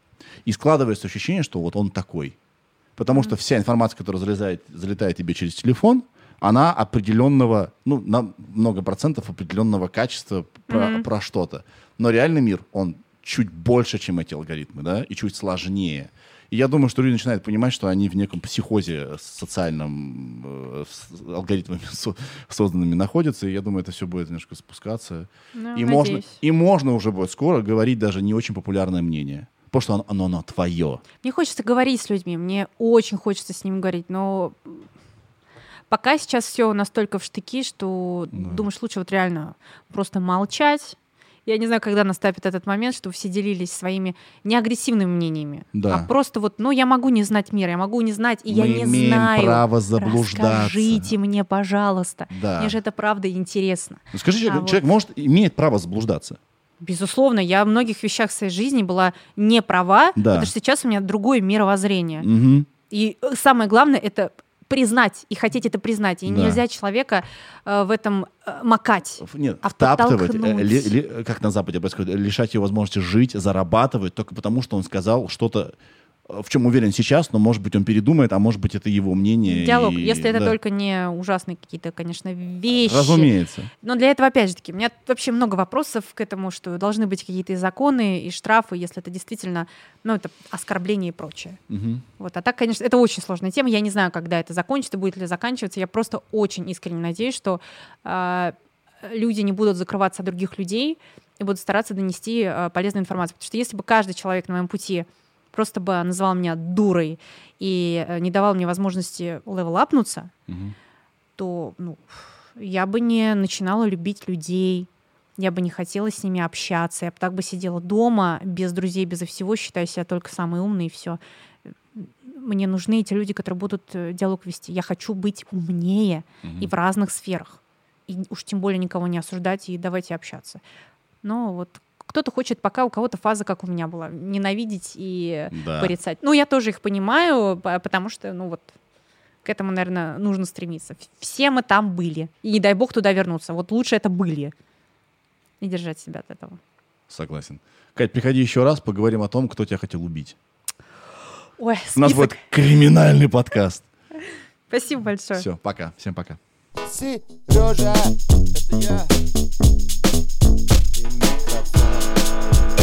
И складывается ощущение, что вот он такой. Потому что вся информация, которая залезает, залетает тебе через телефон, она определенного, ну, на много процентов определенного качества про, Мгм. про что-то. Но реальный мир, он чуть больше, чем эти алгоритмы, да, и чуть сложнее. И я думаю, что люди начинают понимать, что они в неком психозе социальном э, с алгоритмами со- созданными находятся, и я думаю, это все будет немножко спускаться. Ну, и, можно, и можно уже будет скоро говорить даже не очень популярное мнение. Потому что оно, оно, оно твое. Мне хочется говорить с людьми, мне очень хочется с ними говорить, но пока сейчас все настолько в штыки, что Да. думаешь, лучше вот реально просто молчать. Я не знаю, когда наступит этот момент, что все делились своими не агрессивными мнениями, Да. а просто вот, ну, я могу не знать мира, я могу не знать, и я Мы не имеем знаю. право заблуждаться. Расскажите мне, пожалуйста. Да. Мне же это правда интересно. Ну, скажи, человек, А вот- человек может, имеет право заблуждаться. Безусловно, я в многих вещах в своей жизни была не права, Да. потому что сейчас у меня другое мировоззрение. Мгм. И э, самое главное это признать и хотеть это признать. И Да. нельзя человека э, в этом э, макать. Нет, А втаптывать, э, ли- ли- как на Западе происходит, лишать его возможности жить, зарабатывать, только потому что он сказал что-то в чем уверен сейчас, но, может быть, он передумает, а может быть, это его мнение. Диалог, и... если это да. только не ужасные какие-то, конечно, вещи. Разумеется. Но для этого, опять же таки, у меня вообще много вопросов к этому, что должны быть какие-то и законы, и штрафы, если это действительно, ну, это оскорбление и прочее. Угу. Вот, а так, конечно, это очень сложная тема. Я не знаю, когда это закончится, будет ли заканчиваться. Я просто очень искренне надеюсь, что э, люди не будут закрываться от других людей и будут стараться донести э, полезную информацию. Потому что если бы каждый человек на моем пути просто бы называл меня дурой и э, не давал мне возможности левелапнуться, угу. то ну, я бы не начинала любить людей, я бы не хотела с ними общаться, я бы так бы сидела дома, без друзей, без всего, считая себя только самой умной и все. Мне нужны эти люди, которые будут э, диалог вести. Я хочу быть умнее угу. и в разных сферах. И уж тем более никого не осуждать и давайте общаться. Но вот кто-то хочет, пока у кого-то фаза, как у меня была, ненавидеть и да. порицать. Ну, я тоже их понимаю, потому что, ну вот, к этому, наверное, нужно стремиться. Все мы там были. И не дай бог туда вернуться. Вот лучше это были. И держать себя от этого. Согласен. Кать, приходи еще раз, поговорим о том, кто тебя хотел убить. Ой, У нас будет криминальный подкаст. Спасибо большое. Все, пока. Всем пока. Сережа, это я. They make.